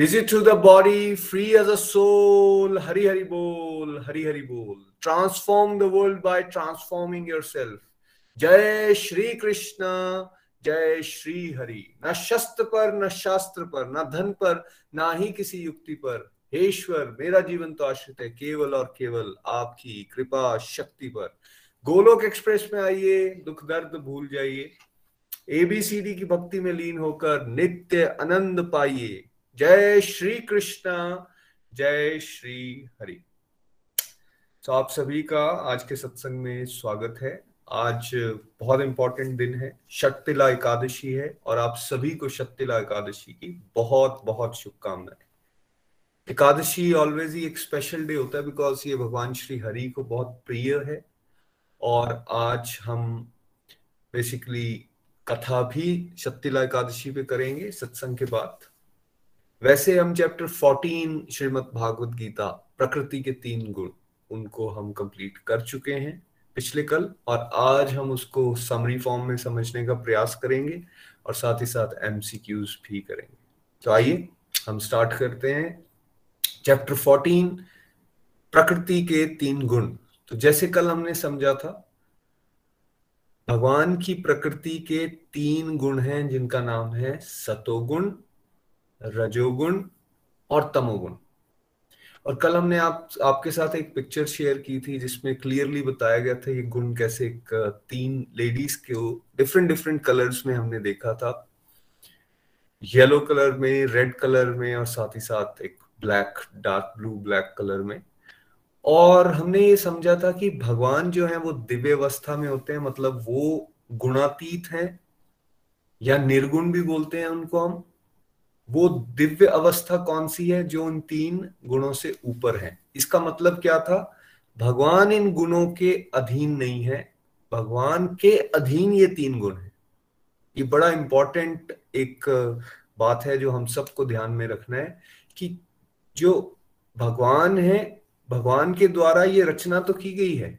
Busy to the body, free as a soul. Hari Hari Bol, Hari Hari Bol. Transform the world by transforming yourself. जय श्री कृष्ण जय श्री हरि न शस्त्र पर न शास्त्र पर न धन पर ना ही किसी युक्ति पर हे ईश्वर मेरा जीवन तो आश्रित है केवल और केवल आपकी कृपा शक्ति पर गोलोक एक्सप्रेस में आइए दुख दर्द भूल जाइए एबीसीडी की भक्ति में लीन होकर नित्य आनंद पाइए जय श्री कृष्ण, जय श्री हरि। तो आप सभी का आज के सत्संग में स्वागत है। आज बहुत इंपॉर्टेंट दिन है, शक्तिला एकादशी है और आप सभी को शक्तिला एकादशी की बहुत बहुत शुभकामनाएँ। एकादशी ऑलवेज ही एक स्पेशल डे होता है बिकॉज़ ये भगवान श्री हरि को बहुत प्रिय है और आज हम बेसिकली कथा भी शक्तिला एकादशी पे करेंगे सत्संग के बाद। वैसे हम चैप्टर 14 श्रीमद भागवत गीता, प्रकृति के तीन गुण, उनको हम कंप्लीट कर चुके हैं पिछले कल, और आज हम उसको समरी फॉर्म में समझने का प्रयास करेंगे, और साथ ही साथ एमसीक्यूज भी करेंगे। तो आइए, हम स्टार्ट करते हैं। चैप्टर 14 प्रकृति के तीन गुण। तो जैसे कल हमने समझा था, भगवान की प्रकृति के तीन गुण हैं, जिनका नाम है सतोगुण रजोगुण और तमोगुण। और कल हमने आप, आपके साथ एक पिक्चर शेयर की थी जिसमें क्लियरली बताया गया था ये गुण कैसे एक तीन लेडीज़ के डिफरेंट डिफरेंट कलर्स में हमने देखा था। येलो कलर में रेड कलर में और साथ ही साथ एक black dark blue black colour में। और हमने ये समझा था कि भगवान जो है वो दिव्य अवस्था में होते हैं मतलब वो गुणातीत हैं या निर्गुण भी बोलते हैं उनको हम। वो दिव्य अवस्था कौन सी है जो उन तीन गुणों से ऊपर है? इसका मतलब क्या था? भगवान इन गुणों के अधीन नहीं है। भगवान के अधीन ये तीन गुण है। ये बड़ा इंपॉर्टेंट एक बात है जो हम सबको ध्यान में रखना है कि जो भगवान है, भगवान के द्वारा ये रचना तो की गई है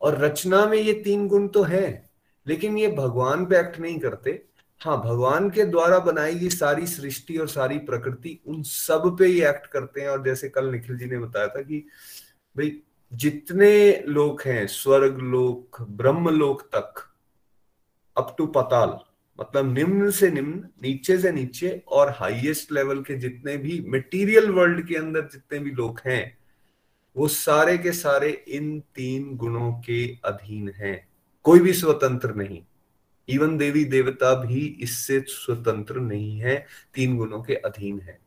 और रचना में ये तीन गुण तो है, लेकिन ये भगवान पे एक्ट नहीं करते। हाँ भगवान के द्वारा बनाई गई सारी सृष्टि और सारी प्रकृति उन सब पे ही एक्ट करते हैं। और जैसे कल निखिल जी ने बताया था कि भाई, जितने लोग हैं, स्वर्ग लोक, ब्रह्म लोक तक अप टू पताल मतलब निम्न से निम्न, नीचे से नीचे और हाईएस्ट लेवल के जितने भी मटेरियल वर्ल्ड के अंदर जितने भी लोग हैं, वो सारे के सारे इन तीन गुणों के अधीन हैं। कोई भी स्वतंत्र नहीं। इवन देवी देवता भी इससे स्वतंत्र नहीं है, तीन गुणों के अधीन है।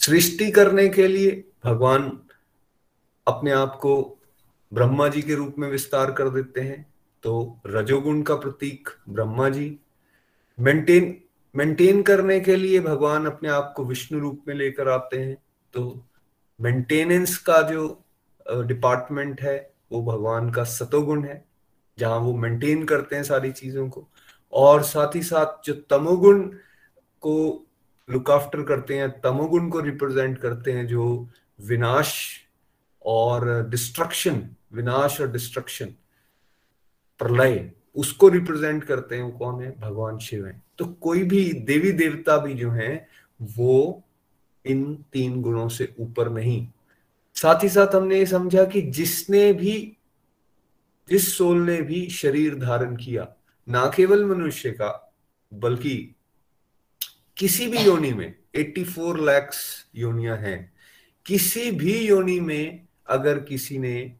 सृष्टि करने के लिए भगवान अपने आप को ब्रह्मा जी के रूप में विस्तार कर देते हैं तो रजोगुण का प्रतीक ब्रह्मा जी। मेंटेन मेंटेन करने के लिए भगवान अपने आप को विष्णु रूप में लेकर आते हैं तो मेंटेनेंस का जो डिपार्टमेंट है, वो भगवान का सतोगुण है। जहाँ वो मेंटेन करते हैं सारी चीज़ों को, और साथ ही साथ जो तमोगुण को लुक आफ्टर करते हैं, तमोगुण को रिप्रेजेंट करते हैं जो विनाश और डिस्ट्रक्शन विनाश और डिस्ट्रक्शन प्रलय, उसको रिप्रेजेंट करते हैं वो कौन है? भगवान शिव है। तो कोई भी देवी देवता भी जो है, वो इन तीन गुणों से ऊपर नहीं। साथ ही साथ हमने ये समझा कि जिसने भी जिस सोल ने भी शरीर धारण किया, ना केवल मनुष्य का, बल्कि किसी भी योनि में 84 लैक्स योनियाँ हैं। किसी भी योनि में अगर किसी ने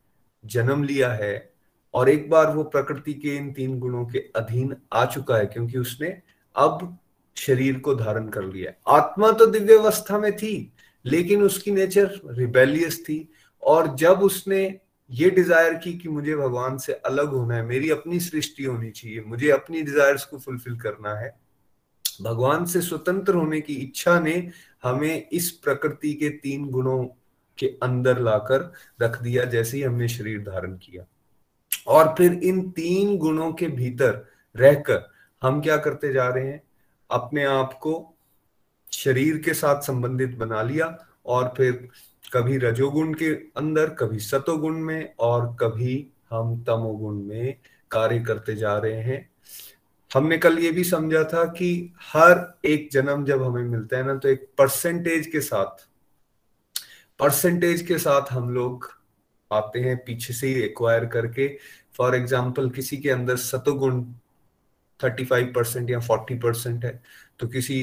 जन्म लिया है, और एक बार वो प्रकृति के इन तीन गुणों के अधीन आ चुका है, क्योंकि उसने अब शरीर को धारण कर लिया आत्मा तो दिव्य अवस्था में थी, लेकिन उसकी नेचर रिबेलियस थी, और जब उसने ये डिज़ायर की कि मुझे भगवान से अलग होना है, मेरी अपनी सृष्टि होनी चाहिए, मुझे अपनी डिजायर्स को फुलफिल करना है। भगवान से स्वतंत्र होने की इच्छा ने हमें इस प्रकृति के तीन गुणों के अंदर लाकर रख दिया, जैसे ही हमने शरीर धारण किया। और फिर इन तीन गुणों के भीतर रहकर हम क्या करते जा रहे हैं? अपने आप को शरीर के साथ संबंधित बना लिया और फिर कभी रजोगुण के अंदर, कभी सतोगुण में और कभी हम तमोगुण में कार्य करते जा रहे हैं। हमने कल ये भी समझा था कि हर एक जन्म जब हमें मिलता है ना तो एक परसेंटेज के साथ परसेंटेज के साथ हम लोग आते हैं पीछे से ही एक्वायर करके। फॉर एग्ज़ाम्पल किसी के अंदर सतोगुण थर्टी फाइव परसेंट या फोर्टी परसेंट है तो किसी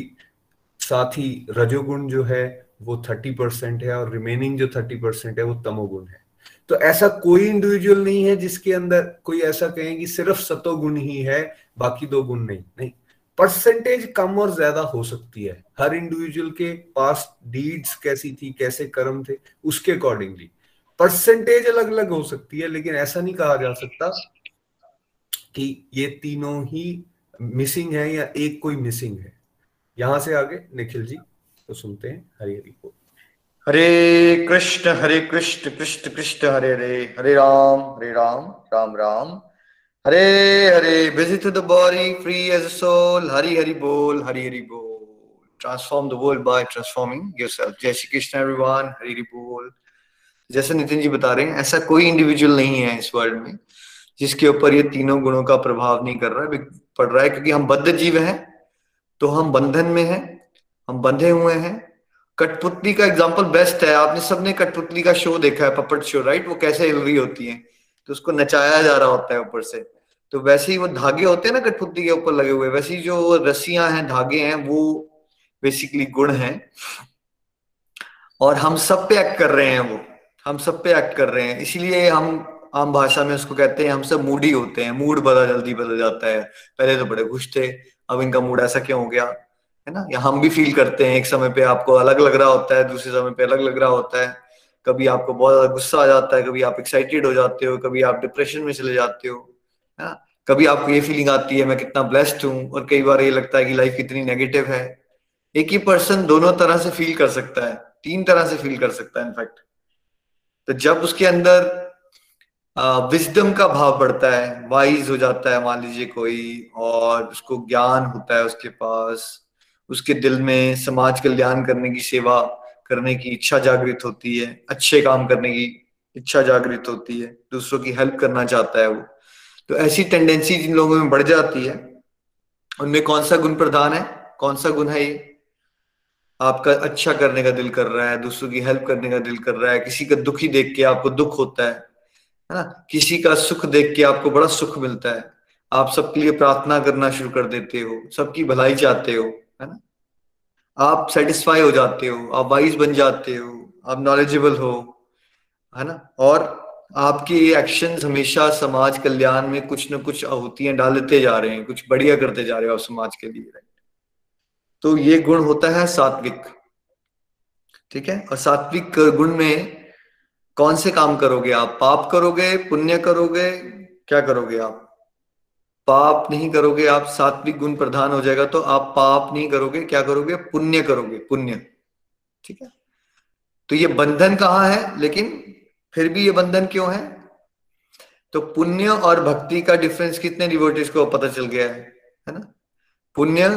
साथ ही रजोगुण जो है वो थर्टी परसेंट है और रिमेनिंग जो थर्टी परसेंट है वो तमोगुण है। तो ऐसा कोई इंडिविजुअल नहीं है जिसके अंदर कोई ऐसा कहे कि सिर्फ़ सतोगुण ही है, बाकी दो गुण नहीं नहीं। परसेंटेज कम और ज़्यादा हो सकती है। हर इंडिविजुअल के पास डीड्स कैसी थी, कैसे कर्म थे, उसके अकॉर्डिंगली परसेंटेज अलग अलग हो सकती है, लेकिन ऐसा नहीं कहा जा सकता कि ये तीनों ही मिसिंग है या एक कोई मिसिंग है। यहाँ से आगे, निखिल जी। तो सुनते हैं हरी हरी को। Hare Krishna Hare Krishna Krishna Krishna, Hare Hare Hare Ram Hare Ram Ram Ram. Hare Hare visit the body, free as a soul, Hari Hari बोल, हरि हरि बोल। Transform the world by transforming yourself जय Shri Krishna everyone Hari Hari बोल। जैसे नितिन जी बता रहे हैं, ऐसा कोई इंडिविजुअल नहीं है इस वर्ल्ड में, जिसके ऊपर ये तीनों गुणों का प्रभाव नहीं कर रहा है। पड़ रहा है, क्योंकि हम बद्ध जीव हैं तो हम बंधन में हैं हम बंधे हुए हैं। कठपुतली का एग्ज़ाम्पल बेस्ट है। आपने सबने कठपुतली का शो देखा है पपट शो राइट वो कैसे हिल रही होती है? तो उसको नचाया जा रहा होता है ऊपर से। तो वैसे ही वो धागे होते हैं ना कठपुतली के ऊपर लगे हुए, वैसे ही जो रस्सियाँ हैं, धागे हैं, वो बेसिकली गुण हैं। और हम सब पे एक्ट कर रहे हैं वो। हम सब पे एक्ट कर रहे हैं। इसीलिए हम आम भाषा में उसको कहते हैं, हम सब मूड होते हैं। मूड बड़ा जल्दी बदल जाता है। पहले तो बड़े खुश थे, अब इनका मूड ऐसा क्यों हो गया? है ना? या हम भी फील करते हैं, एक समय पे आपको अलग लग रहा होता है, दूसरे समय पे अलग लग रहा होता है। कभी आपको बहुत ज़्यादा गुस्सा आ जाता है, कभी आप एक्साइटेड हो जाते हो, कभी आप डिप्रेशन में चले जाते हो, है ना? कभी आपको ये फीलिंग आती है, मैं कितना ब्लेस्ड हूँ, और कई बार ये लगता है कि लाइफ कितनी नेगेटिव है। एक ही पर्सन दोनों तरह से फील कर सकता है, तीन तरह से फील कर सकता है इनफैक्ट तो जब उसके अंदर विजडम का भाव बढ़ता है वाइज हो जाता है, मान लीजिए कोई, और उसको ज्ञान होता है उसके पास उसके दिल में समाज कल्याण करने की सेवा, करने की इच्छा जागृत होती है, अच्छे काम करने की इच्छा जागृत होती है, दूसरों की हेल्प करना चाहता है वो। तो ऐसी टेंडेंसी जिन लोगों में बढ़ जाती है। उनमें कौन सा गुण प्रधान है? कौन सा गुण है ये? आपका अच्छा करने का दिल कर रहा है, दूसरों की हेल्प करने का दिल कर रहा है, किसी का दुखी देख के आपको दुख होता है है ना? किसी का सुख देख के आपको बड़ा सुख मिलता है। आप सबके लिए प्रार्थना करना शुरू कर देते हो, सबकी भलाई चाहते हो। है ना? आप सेटिस्फाई हो जाते हो, आप वाइज बन जाते हो, आप नॉलेजेबल हो, है ना? और आपके एक्शन हमेशा समाज कल्याण में कुछ न कुछ आहुतियाँ डालते जा रहे हैं, कुछ बढ़िया करते जा रहे हो आप समाज के लिए राइट तो ये गुण होता है सात्विक। ठीक है? और सात्विक गुण में कौन से काम करोगे आप? पाप करोगे, पुण्य करोगे, क्या करोगे आप? पाप नहीं करोगे, आप सात्विक गुण प्रधान हो जाएगा तो आप पाप नहीं करोगे, क्या करोगे? पुण्य करोगे, पुण्य। ठीक है? तो ये बंधन कहाँ है? लेकिन फिर भी ये बंधन क्यों है? तो पुण्य और भक्ति का डिफरेंस कितने डिवोटिस को पता चल गया है है ना? पुण्य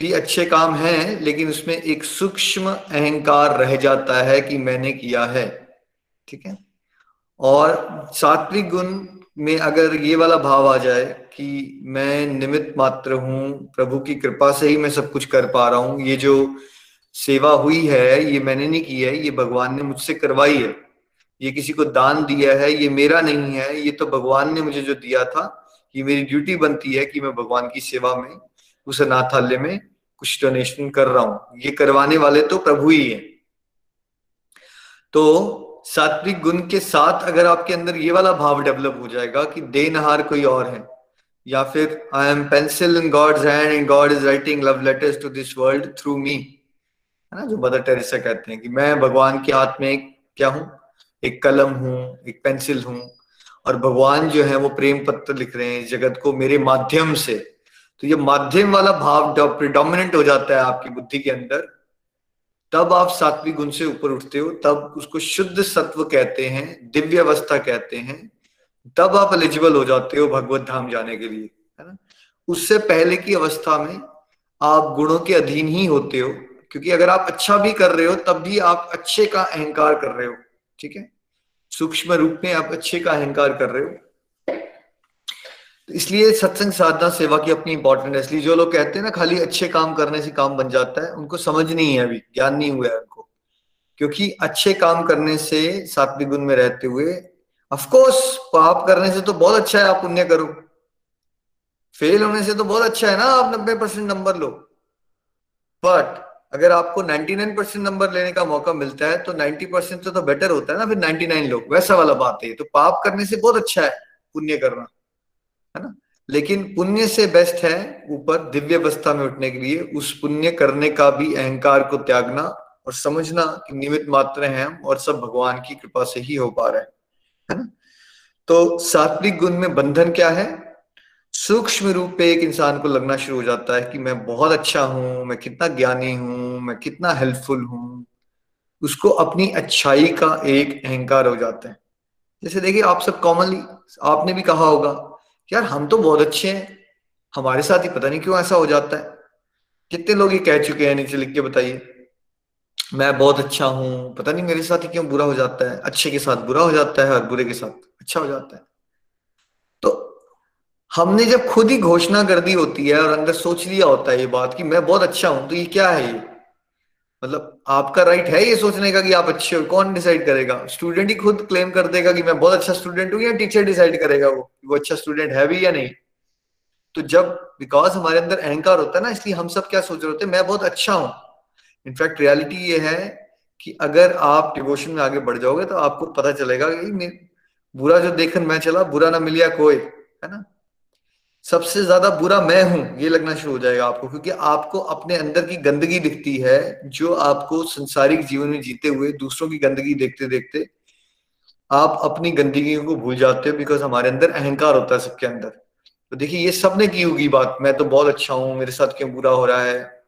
भी अच्छे काम हैं, लेकिन उसमें एक सूक्ष्म अहंकार रह जाता है कि मैंने किया है। ठीक है? और सात्विक गुण में अगर ये वाला भाव आ जाए कि मैं निमित मात्र हूँ, प्रभु की कृपा से ही मैं सब कुछ कर पा रहा हूँ, ये जो सेवा हुई है, ये मैंने नहीं की है, ये भगवान ने मुझसे करवाई है, ये किसी को दान दिया है, ये मेरा नहीं है, ये तो भगवान ने मुझे जो दिया था, ये मेरी ड्यूटी बनती है कि मैं भगवान की सेवा में, उस अनाथालय में कुछ डोनेशन कर रहा हूँ। ये करवाने वाले तो प्रभु ही है। तो सात्विक गुण के साथ अगर आपके अंदर ये वाला भाव डेवलप हो जाएगा कि देनहार कोई और है, या फिर I am pencil in God's hand and God is writing love letters to this world through me है ना? जो मदर टेरेसा कहते हैं कि मैं भगवान के हाथ में क्या हूँ? एक कलम हूँ, एक पेंसिल हूँ, और भगवान जो है वो प्रेम पत्र लिख रहे हैं जगत को मेरे माध्यम से। तो ये माध्यम वाला भाव प्रिडोमिनेंट हो जाता है आपकी बुद्धि के अंदर। तब आप सात्विक गुण से ऊपर उठते हो, तब उसको शुद्ध सत्व कहते हैं दिव्य अवस्था कहते हैं, तब आप एलिजिबल हो जाते हो भगवत धाम जाने के लिए, है ना? उससे पहले की अवस्था में आप गुणों के अधीन ही होते हो, क्योंकि अगर आप अच्छा भी कर रहे हो, तब भी आप अच्छे का अहंकार कर रहे हो, ठीक है? सूक्ष्म रूप में आप अच्छे का अहंकार कर रहे हो। तो इसलिए सत्संग साधना सेवा की अपनी इंपॉर्टेंट है। इसलिए जो लोग कहते हैं ना खाली अच्छे काम करने से काम बन जाता है उनको समझ नहीं है अभी ज्ञान नहीं हुआ है उनको। क्योंकि अच्छे काम करने से सात्विक गुण में रहते हुए अफकोर्स पाप करने से तो बहुत अच्छा है आप पुण्य करो। फेल होने से तो बहुत अच्छा है ना आप नब्बे परसेंट नंबर लो। बट अगर आपको 99 परसेंट नंबर लेने का मौका मिलता है तो 90 परसेंट तो, तो बेटर होता है ना फिर 99 लोग। वैसा वाला बात है तो पाप करने से बहुत अच्छा है पुण्य करना। है ना? लेकिन पुण्य से बेस्ट है ऊपर दिव्य अवस्था में उठने के लिए, उस पुण्य करने का भी अहंकार को त्यागना और समझना कि निमित मात्र हैं हम और सब भगवान की कृपा से ही हो पा रहे हैं, है ना? तो सात्विक गुण में बंधन क्या है? सूक्ष्म रूप पे एक इंसान को लगना शुरू हो जाता है कि मैं बहुत अच्छा हूँ, मैं कितना ज्ञानी हूँ, मैं कितना हेल्पफुल हूँ। उसको अपनी अच्छाई का एक अहंकार हो जाता है। जैसे देखिए आप सब कॉमनली आपने भी कहा होगा यार, हम तो बहुत अच्छे हैं। हमारे साथ ही पता नहीं क्यों ऐसा हो जाता है। कितने लोग ये कह चुके हैं नीचे लिख के बताइए। मैं बहुत अच्छा हूँ। पता नहीं मेरे साथ ही क्यों बुरा हो जाता है। अच्छे के साथ बुरा हो जाता है और बुरे के साथ अच्छा हो जाता है। तो हमने जब खुद ही घोषणा कर दी होती है और अंदर सोच लिया होता है ये बात कि मैं बहुत अच्छा हूँ तो ये क्या है ये? मतलब आपका राइट है ये सोचने का कि आप अच्छे हो। कौन डिसाइड करेगा? स्टूडेंट ही खुद क्लेम कर देगा कि मैं बहुत अच्छा स्टूडेंट हूँ या टीचर डिसाइड करेगा वो वो अच्छा स्टूडेंट है भी या नहीं? तो जब बिकॉज़ हमारे अंदर अहंकार होता है ना, इसलिए हम सब क्या सोच रहे होते हैं? मैं बहुत अच्छा हूँ। इनफैक्ट रियलिटी ये है कि अगर आप डिवोशन में आगे बढ़ जाओगे तो आपको पता चलेगा कि बुरा जो देखन मैं चला, बुरा ना मिलिया कोई, है ना? सबसे ज़्यादा बुरा मैं हूँ, ये लगना शुरू हो जाएगा आपको, क्योंकि आपको अपने अंदर की गंदगी दिखती है, जो आपको संसारिक जीवन में जीते हुए, दूसरों की गंदगी देखते देखते आप अपनी गंदगी को भूल जाते हो बिकॉज़ हमारे अंदर अहंकार होता है सबके अंदर। तो देखिए, ये सबने की होगी बात। मैं तो बहुत अच्छा हूँ, मेरे साथ क्यों बुरा हो रहा है?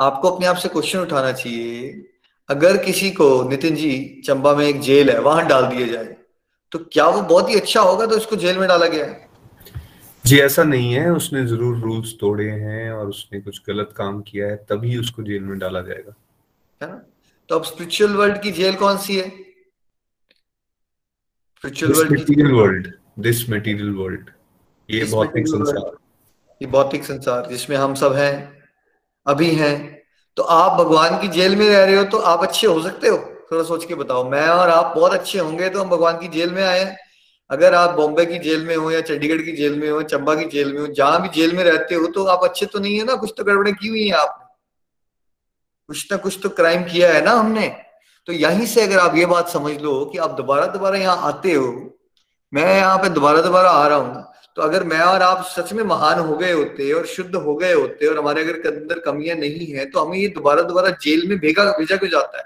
आपको अपने आप से क्वेश्चन उठाना चाहिए, अगर किसी को, नितिन जी, चंबा में एक जेल है, वहाँ डाल दिया जाए तो क्या वो बहुत ही अच्छा होगा तो इसको जेल में डाला गया है? जी ऐसा नहीं है। उसने ज़रूर रूल्स तोड़े हैं और उसने कुछ गलत काम किया है तभी उसको जेल में डाला जाएगा। है ना? तो अब स्पिरिचुअल वर्ल्ड की जेल कौन सी है? Spiritual world material world this material world ये भौतिक संसार। ये भौतिक संसार जिसमें हम सब हैं अभी हैं। तो आप भगवान की जेल में रह रहे हो तो आप अच्छे हो सकते हो। थोड़ा सोच के बताओ। मैं और आप बहुत अच्छे होंगे तो हम भगवान की जेल में आए हैं। अगर आप बॉम्बे की जेल में हो या चंडीगढ़ की जेल में हो, चंबा की जेल में हो, जहाँ भी जेल में रहते हो तो आप अच्छे तो नहीं है ना? कुछ तो गड़बड़े की हुई है आपने। कुछ ना कुछ तो क्राइम किया है ना हमने। तो यहीं से अगर आप ये बात समझ लो कि आप दोबारा दोबारा यहाँ आते हो, मैं यहाँ पे दोबारा दोबारा आ रहा हूँ तो अगर मैं और आप सच में महान हो गए होते और शुद्ध हो गए होते और हमारे अगर अंदर कमियाँ नहीं है तो हमें ये दोबारा दोबारा जेल में भेजा भेजा क्यों जाता है?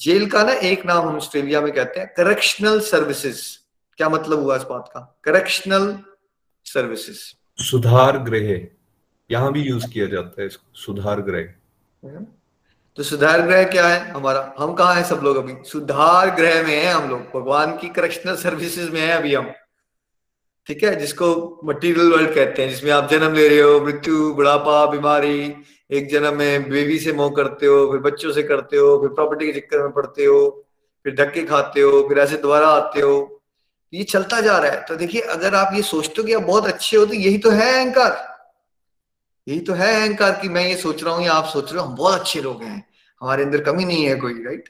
जेल का ना एक नाम हम ऑस्ट्रेलिया में कहते हैं करेक्शनल सर्विसेज़ क्या मतलब हुआ इस बात का? करेक्शनल सर्विसेज़ सुधार गृह यहाँ भी यूज़ किया जाता है इसको सुधार गृह तो सुधार ग्रह क्या है? हमारा हम कहा है सब लोग अभी? सुधार ग्रह में है हम लोग. भगवान की करेक्शनल सर्विसेज़ में है अभी हम. ठीक है? जिसको मटीरियल वर्ल्ड कहते हैं जिसमें आप जन्म ले रहे हो मृत्यु बुढ़ापा बीमारी एक जन्म में बेबी से मोह करते हो फिर बच्चों से करते हो फिर प्रॉपर्टी के चक्कर में पड़ते हो फिर धक्के खाते हो फिर ऐसे दोबारा आते हो ये चलता जा रहा है। तो देखिए, अगर आप ये सोचते हो कि आप बहुत अच्छे हो तो यही तो है अहंकार। यही तो है अहंकार कि मैं ये सोच रहा हूँ या आप सोच रहे हो, हम बहुत अच्छे लोग हैं, हमारे अंदर कमी नहीं है कोई राइट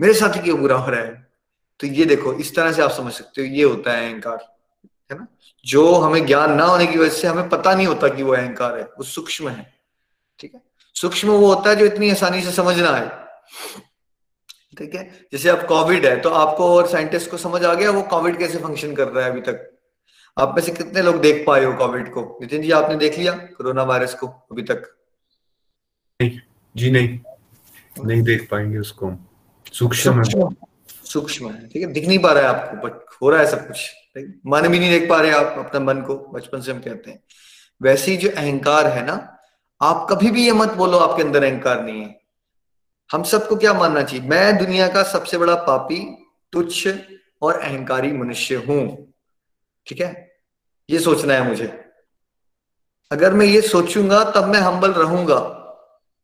मेरे साथ क्यों बुरा हो रहा है? तो ये देखो, इस तरह से आप समझ सकते हो, ये होता है अहंकार, है ना? जो हमें ज्ञान ना होने की वजह से हमें पता नहीं होता कि वो अहंकार है, वो सूक्ष्म है, ठीक है? सूक्ष्म वो होता है जो इतनी आसानी से समझ ना आए। ठीक है? जैसे अब कोविड है तो आपको और साइंटिस्ट को समझ आ गया वो कोविड कैसे फ़ंक्शन कर रहा है अभी तक? आप में से कितने लोग देख पाए हो कोविड को? नितिन जी आपने देख लिया कोरोना वायरस को अभी तक? नहीं जी नहीं। नहीं देख पाएँगे उसको सूक्ष्म सूक्ष्म। है ठीक है? दिख नहीं पा रहा है आपको बट हो रहा है सब कुछ मन भी नहीं देख पा रहे आप अपने मन को बचपन से हम कहते हैं। वैसे ही जो अहंकार है ना आप कभी भी ये मत बोलो आपके अंदर अहंकार नहीं है। हम सबको क्या मानना चाहिए? मैं दुनिया का सबसे बड़ा पापी, तुच्छ और अहंकारी मनुष्य हूँ। ठीक है? ये सोचना है मुझे। अगर मैं ये सोचूँगा, तब मैं हम्बल रहूँगा।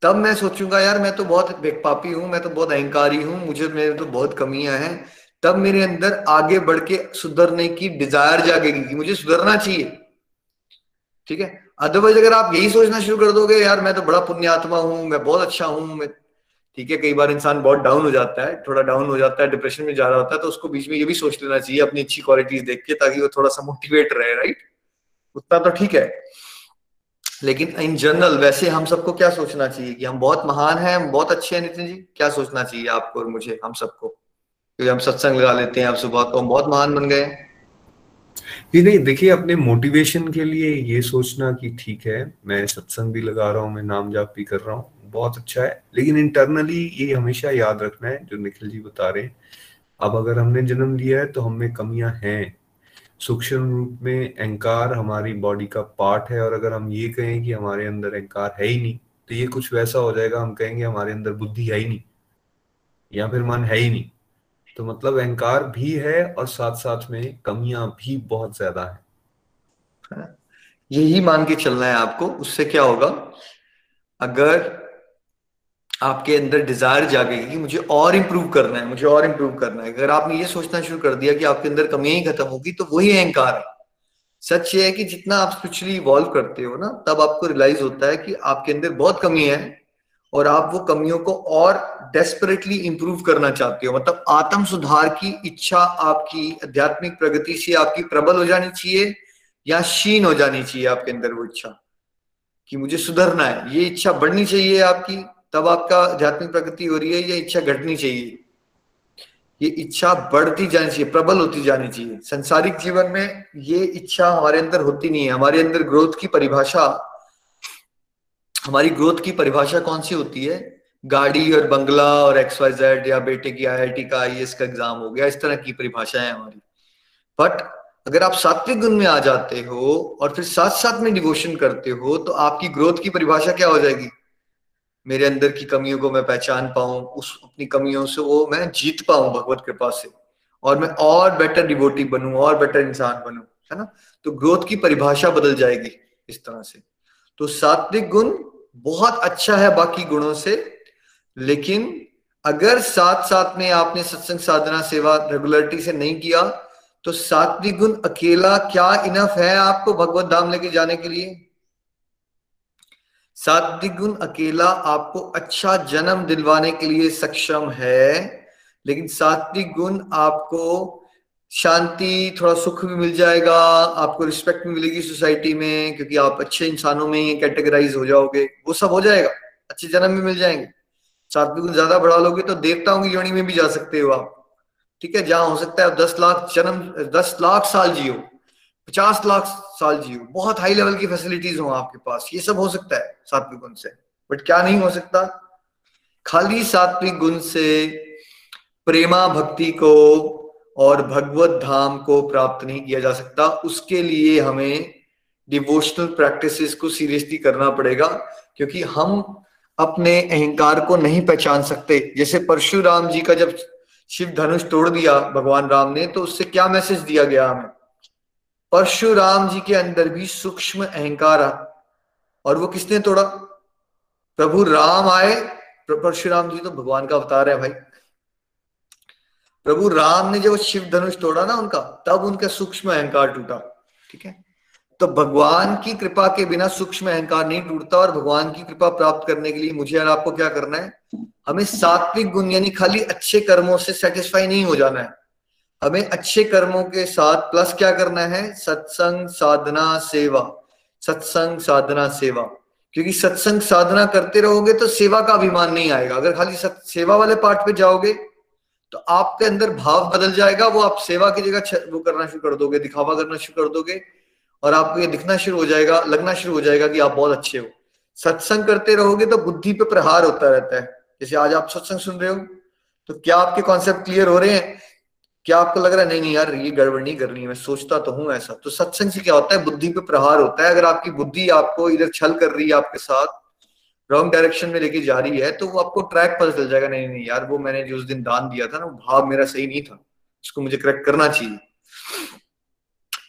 तब मैं सोचूँगा, यार मैं तो बहुत पापी हूँ, मैं तो बहुत अहंकारी हूँ, मुझे, मेरे तो बहुत कमियाँ हैं। तब मेरे अंदर आगे बढ़ के सुधरने की डिज़ायर जागेगी कि मुझे सुधरना चाहिए। ठीक है? अदरवाइज़ अगर आप यही सोचना शुरू कर दोगे, यार मैं तो बड़ा पुण्यात्मा हूँ, मैं बहुत अच्छा हूँ, मैं ठीक है, कई बार इंसान बहुत डाउन हो जाता है, थोड़ा डाउन हो जाता है डिप्रेशन में जा रहा होता है तो उसको बीच में ये भी सोच लेना चाहिए, अपनी अच्छी क्वालिटीज देख के, ताकि वो थोड़ा सा मोटिवेट रहे राइट उतना तो ठीक है। लेकिन इन जनरल वैसे हम सबको क्या सोचना चाहिए कि हम बहुत महान हैं, हम बहुत अच्छे हैं, नितिन जी? क्या सोचना चाहिए आपको और मुझे, हम सबको? क्योंकि हम सत्संग लगा लेते हैं, आप सुबह को हम बहुत महान बन गए। जी नहीं, देखिए, अपने मोटिवेशन के लिए ये सोचना कि ठीक है, मैं सत्संग भी लगा रहा हूँ, मैं नाम जाप भी कर रहा हूँ, बहुत अच्छा है। लेकिन इंटरनली ये हमेशा याद रखना है, जो निखिल जी बता रहे हैं। अब अगर हमने जन्म लिया है तो हमें कमियाँ हैं। सूक्ष्म रूप में अहंकार हमारी बॉडी का पार्ट है और अगर हम ये कहें कि हमारे अंदर अहंकार है ही नहीं तो ये कुछ वैसा हो जाएगा, हम कहेंगे हमारे अंदर बुद्धि है ही नहीं, या फिर मन है ही नहीं। तो मतलब अहंकार भी है और साथ साथ में कमियाँ भी बहुत ज़्यादा है। यही मान के चलना है आपको। उससे क्या होगा? अगर आपके अंदर डिज़ायर जागेगी कि मुझे और इंप्रूव करना है, मुझे और इंप्रूव करना है। अगर आपने ये सोचना शुरू कर दिया कि आपके अंदर कमियाँ ही खत्म होगी तो वही अहंकार है। सच ये है कि जितना आप स्पिरिचुअली इवॉल्व करते हो ना, तब आपको रियलाइज़ होता है कि आपके अंदर बहुत कमी है। और आप वो कमियों को और डेस्परेटली इंप्रूव करना चाहते हो। मतलब आत्म सुधार की इच्छा आपकी आध्यात्मिक प्रगति से आपकी प्रबल हो जानी चाहिए या क्षीण हो जानी चाहिए आपके अंदर वो इच्छा? कि मुझे सुधरना है, ये इच्छा बढ़नी चाहिए आपकी, तब आपका आध्यात्मिक प्रगति हो रही है या इच्छा घटनी चाहिए? ये इच्छा बढ़ती जानी चाहिए, प्रबल होती जानी चाहिए। संसारिक जीवन में ये इच्छा हमारे अंदर होती नहीं है, हमारे अंदर ग्रोथ की परिभाषा हमारी ग्रोथ की परिभाषा कौन सी होती है? गाड़ी और बंगला और एक्स वाई जेड या बेटे की आईआईटी का आई का एग्ज़ाम हो गया, इस तरह की परिभाषा है हमारी। बट अगर आप सात्विक गुण में आ जाते हो और फिर साथ साथ में डिवोशन करते हो तो आपकी ग्रोथ की परिभाषा क्या हो जाएगी? मेरे अंदर की कमियों को मैं पहचान पाऊँ, उस अपनी कमियों से वो मैं जीत पाऊँ भगवत कृपा से और मैं और बेटर डिवोटी बनूं, और बेटर इंसान बनूं, है ना? तो ग्रोथ की परिभाषा बदल जाएगी इस तरह से। तो सात्विक गुण बहुत अच्छा है बाकी गुणों से, लेकिन अगर साथ साथ में आपने सत्संग साधना सेवा रेगुलरिटी से नहीं किया तो सात्विक गुण अकेला क्या इनफ है आपको भगवत धाम लेके जाने के लिए? सात्विक गुण अकेला आपको अच्छा जन्म दिलवाने के लिए सक्षम है, लेकिन सात्विक गुण आपको शांति, थोड़ा सुख भी मिल जाएगा, आपको रिस्पेक्ट भी मिलेगी सोसाइटी में, क्योंकि आप अच्छे इंसानों में कैटेगराइज हो जाओगे। वो सब हो जाएगा, अच्छे जन्म भी मिल जाएँगे। सात्विक गुण ज़्यादा बढ़ा लोगे तो देवताओं की योनि में भी जा सकते हो आप। ठीक है, जहाँ हो सकता है दस लाख जन्म, दस लाख साल जियो, पचास लाख साल जियो। बहुत हाई लेवल की फैसिलिटीज़ हो आपके पास, ये सब हो सकता है सात्विक गुण से। बट क्या नहीं हो सकता? खाली सात्विक गुण से प्रेमा भक्ति को और भगवत धाम को प्राप्त नहीं किया जा सकता। उसके लिए हमें डिवोशनल प्रैक्टिसेस को सीरियसली करना पड़ेगा, क्योंकि हम अपने अहंकार को नहीं पहचान सकते। जैसे परशुराम जी का जब शिव धनुष तोड़ दिया भगवान राम ने तो उससे क्या मैसेज दिया गया हमें? परशुराम जी के अंदर भी सूक्ष्म अहंकार आ। और वो किसने तोड़ा? प्रभु राम आए। परशुराम जी तो भगवान का अवतार है भाई। प्रभु राम ने जब शिव धनुष तोड़ा ना उनका, तब उनका सूक्ष्म अहंकार टूटा, ठीक है? तो भगवान की कृपा के बिना सूक्ष्म अहंकार नहीं टूटता और भगवान की कृपा प्राप्त करने के लिए मुझे और आपको क्या करना है? हमें सात्विक गुण, यानी खाली अच्छे कर्मों से सेटिस्फाई नहीं हो जाना है। हमें अच्छे कर्मों के साथ प्लस क्या करना है? सत्संग साधना सेवा। सत्संग साधना सेवा। क्योंकि सत्संग साधना करते रहोगे तो सेवा का अभिमान नहीं आएगा। अगर खाली सेवा वाले पार्ट पे जाओगे तो आपके अंदर भाव बदल जाएगा, वो आप सेवा की जगह वो करना शुरू कर दोगे, दिखावा करना शुरू कर दोगे, और आपको ये दिखना शुरू हो जाएगा, लगना शुरू हो जाएगा कि आप बहुत अच्छे हो। सत्संग करते रहोगे तो बुद्धि पे प्रहार होता रहता है। जैसे आज आप सत्संग सुन रहे हो तो क्या आपके कॉन्सेप्ट क्लियर हो रहे हैं? क्या आपको लग रहा है, नहीं नहीं यार, ये गड़बड़ नहीं करनी है, मैं सोचता तो हूँ ऐसा। तो सत्संग से क्या होता है? बुद्धि पे प्रहार होता है। अगर आपकी बुद्धि आपको इधर छल कर रही है आपके साथ रॉन्ग डायरेक्शन में लेके जा रही है तो वो आपको ट्रैक पता चल जाएगा, नहीं नहीं, यार, वो मैंने जो उस दिन दान दिया था ना भाव मेरा सही नहीं था, इसको मुझे करेक्ट करना चाहिए।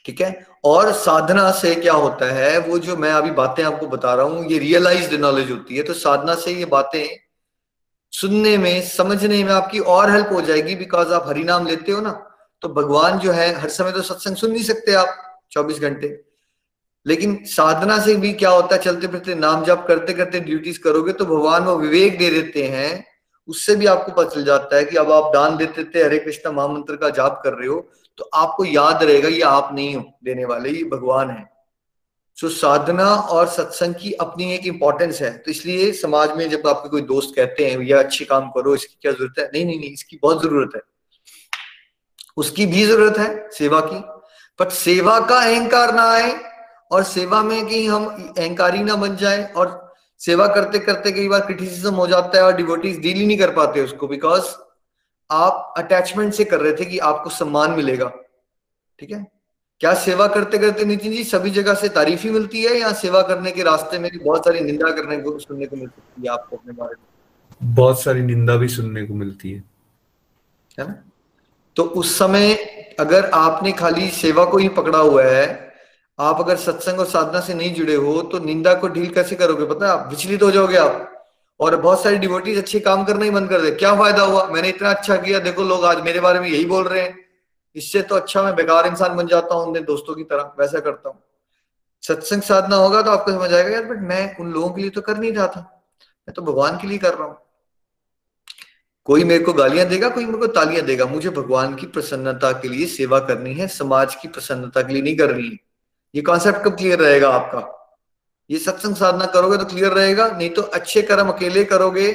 ठीक है? और साधना से क्या होता है, वो जो मैं अभी बातें आपको बता रहा हूँ, ये रियलाइज्ड नॉलेज होती है तो साधना से ये बातें सुनने में, समझने में आपकी और हेल्प हो जाएगी बिकॉज़ आप हरिनाम लेते हो ना तो भगवान जो है, हर समय तो सत्संग सुन नहीं सकते आप 24 घंटे। लेकिन साधना से भी क्या होता है, चलते फिरते, नाम जाप करते करते ड्यूटीज़ करोगे तो भगवान वो विवेक दे देते हैं, उससे भी आपको पता चल जाता है कि अब आप दान देते थे हरे कृष्ण महामंत्र का जाप कर रहे हो तो आपको याद रहेगा ये आप नहीं हो, देने वाले, ये भगवान है। सो साधना और सत्संग की अपनी एक इंपॉर्टेंस है। तो इसलिए समाज में जब आपके कोई दोस्त कहते हैं ये अच्छे काम करो, इसकी क्या ज़रूरत है? नहीं नहीं नहीं, इसकी बहुत ज़रूरत है। उसकी भी ज़रूरत है सेवा की पर सेवा का अहंकार ना आए और सेवा में कि हम अहंकारी ना बन जाए और सेवा करते करते कई बार क्रिटिसिज्म हो जाता है और डिवोटीज डील ही नहीं कर पाते उसको बिकॉज़ आप अटैचमेंट से कर रहे थे कि आपको सम्मान मिलेगा। ठीक है? क्या सेवा करते करते नितिन जी सभी जगह से तारीफ़ ही मिलती है या सेवा करने के रास्ते में भी बहुत सारी निंदा करने को सुनने को मिल सकती है आपको अपने बारे में? बहुत सारी निंदा भी सुनने को मिलती है। है ना? तो उस समय अगर आपने खाली सेवा को ही पकड़ा हुआ है आप अगर सत्संग और साधना से नहीं जुड़े हो तो निंदा को डील कैसे करोगे? पता है, आप विचलित हो जाओगे आप। और बहुत सारी डिवोटीज अच्छे काम करना ही बंद कर दे। क्या फ़ायदा हुआ? मैंने इतना अच्छा किया। देखो लोग आज मेरे बारे में यही बोल रहे हैं। इससे तो अच्छा मैं बेकार इंसान बन जाता हूँ उन दोस्तों की तरह। वैसा करता हूँ। सत्संग साधना होगा तो आपको समझ आएगा, यार बट मैं उन लोगों के लिए तो कर नहीं रहा था। मैं तो भगवान के लिए कर रहा हूँ। कोई मेरे को गालियाँ देगा, कोई मेरे को तालियाँ देगा। मुझे भगवान की प्रसन्नता के लिए सेवा करनी है, समाज की प्रसन्नता के लिए नहीं करनी है। ये कॉन्सेप्ट कब क्लियर रहेगा आपका? ये सत्संग साधना करोगे तो क्लियर रहेगा, नहीं तो अच्छे कर्म अकेले करोगे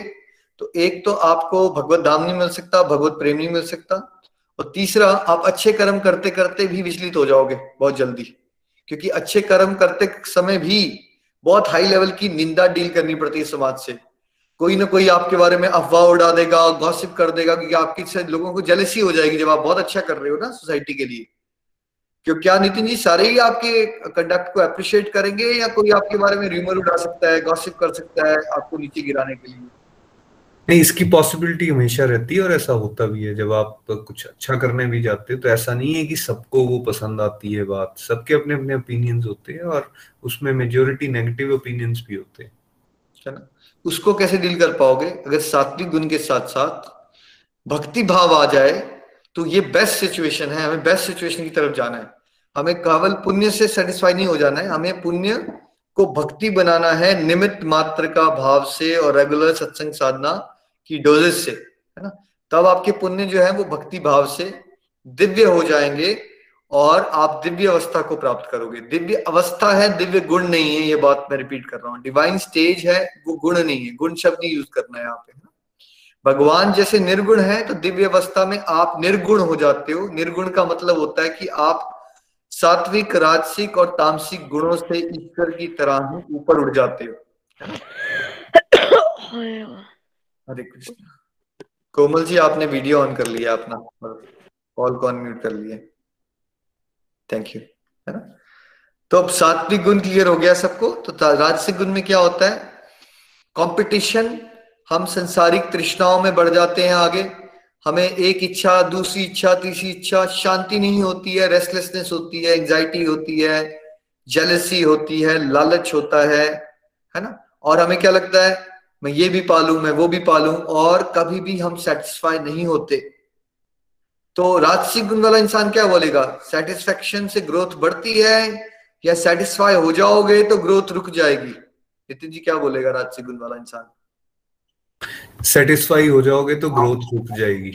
तो एक तो आपको भगवत धाम नहीं मिल सकता, भगवत प्रेम नहीं मिल सकता और तीसरा, आप अच्छे कर्म करते करते भी विचलित हो जाओगे बहुत जल्दी क्योंकि अच्छे कर्म करते समय भी बहुत हाई लेवल की निंदा डील करनी पड़ती है समाज से। कोई ना कोई आपके बारे में अफवाह उड़ा देगा गॉसिप कर देगा क्योंकि आपकी से लोगों को जेलसी हो जाएगी जब आप बहुत अच्छा कर रहे हो ना सोसाइटी के लिए। क्यों क्या नितिन जी सारे ही आपके कंडक्ट को अप्रिशिएट करेंगे या कोई आपके बारे में रूमर उड़ा सकता है गॉसिप कर सकता है आपको नीचे गिराने के लिए? नहीं इसकी पॉसिबिलिटी हमेशा रहती है और ऐसा होता भी है। जब आप कुछ अच्छा करने भी जाते हो तो ऐसा नहीं है कि सबको वो पसंद आती है बात। सबके अपने अपने ओपिनियंस होते हैं और उसमें मेजोरिटी नेगेटिव ओपिनियंस भी होते हैं। उसको कैसे डील कर पाओगे? अगर सात्विक गुण के साथ साथ भक्ति भाव आ जाए तो ये बेस्ट सिचुएशन है। हमें बेस्ट सिचुएशन की तरफ़ जाना है। हमें केवल पुण्य से सेटिस्फाई नहीं हो जाना है। हमें पुण्य को भक्ति बनाना है निमित्त मात्र का भाव से और रेगुलर सत्संग साधना की डोजेस से, है ना? तब आपके पुण्य जो है वो भक्ति भाव से दिव्य हो जाएँगे और आप दिव्य अवस्था को प्राप्त करोगे। दिव्य अवस्था है, दिव्य गुण नहीं है, ये बात मैं रिपीट कर रहा हूँ। डिवाइन स्टेज है, वो गुण नहीं है। गुण शब्द यूज़ करना है यहाँ पे भगवान जैसे निर्गुण है तो दिव्य अवस्था में आप निर्गुण हो जाते हो। निर्गुण का मतलब होता है कि आप सात्विक, राजसिक और तामसिक गुणों से ईश्वर की तरह ही ऊपर उड़ जाते हो। हरे कृष्ण। कोमल जी, आपने वीडियो ऑन कर लिया, अपना कॉल को अनम्यूट कर लिया थैंक यू है ना? तो अब सात्विक गुण क्लियर हो गया सबको। तो राजसिक गुण में क्या होता है? कंपटीशन हम संसारिक तृष्णाओं में बढ़ जाते हैं आगे। हमें एक इच्छा, दूसरी इच्छा, तीसरी इच्छा, शांति नहीं होती है रेस्टलेसनेस होती है एंजाइटी होती है जेलसी होती है, लालच होता है है ना? और हमें क्या लगता है? मैं ये भी पालू, मैं वो भी पालू, और कभी भी हम सेटिस्फाई नहीं होते। तो राजसिक गुण वाला इंसान क्या बोलेगा? सेटिस्फेक्शन से ग्रोथ बढ़ती है, या सेटिस्फाई हो जाओगे तो ग्रोथ रुक जाएगी? नितिन जी क्या बोलेगा राजसिक गुण वाला इंसान? सेटिस्फाई हो जाओगे तो ग्रोथ रुक जाएगी।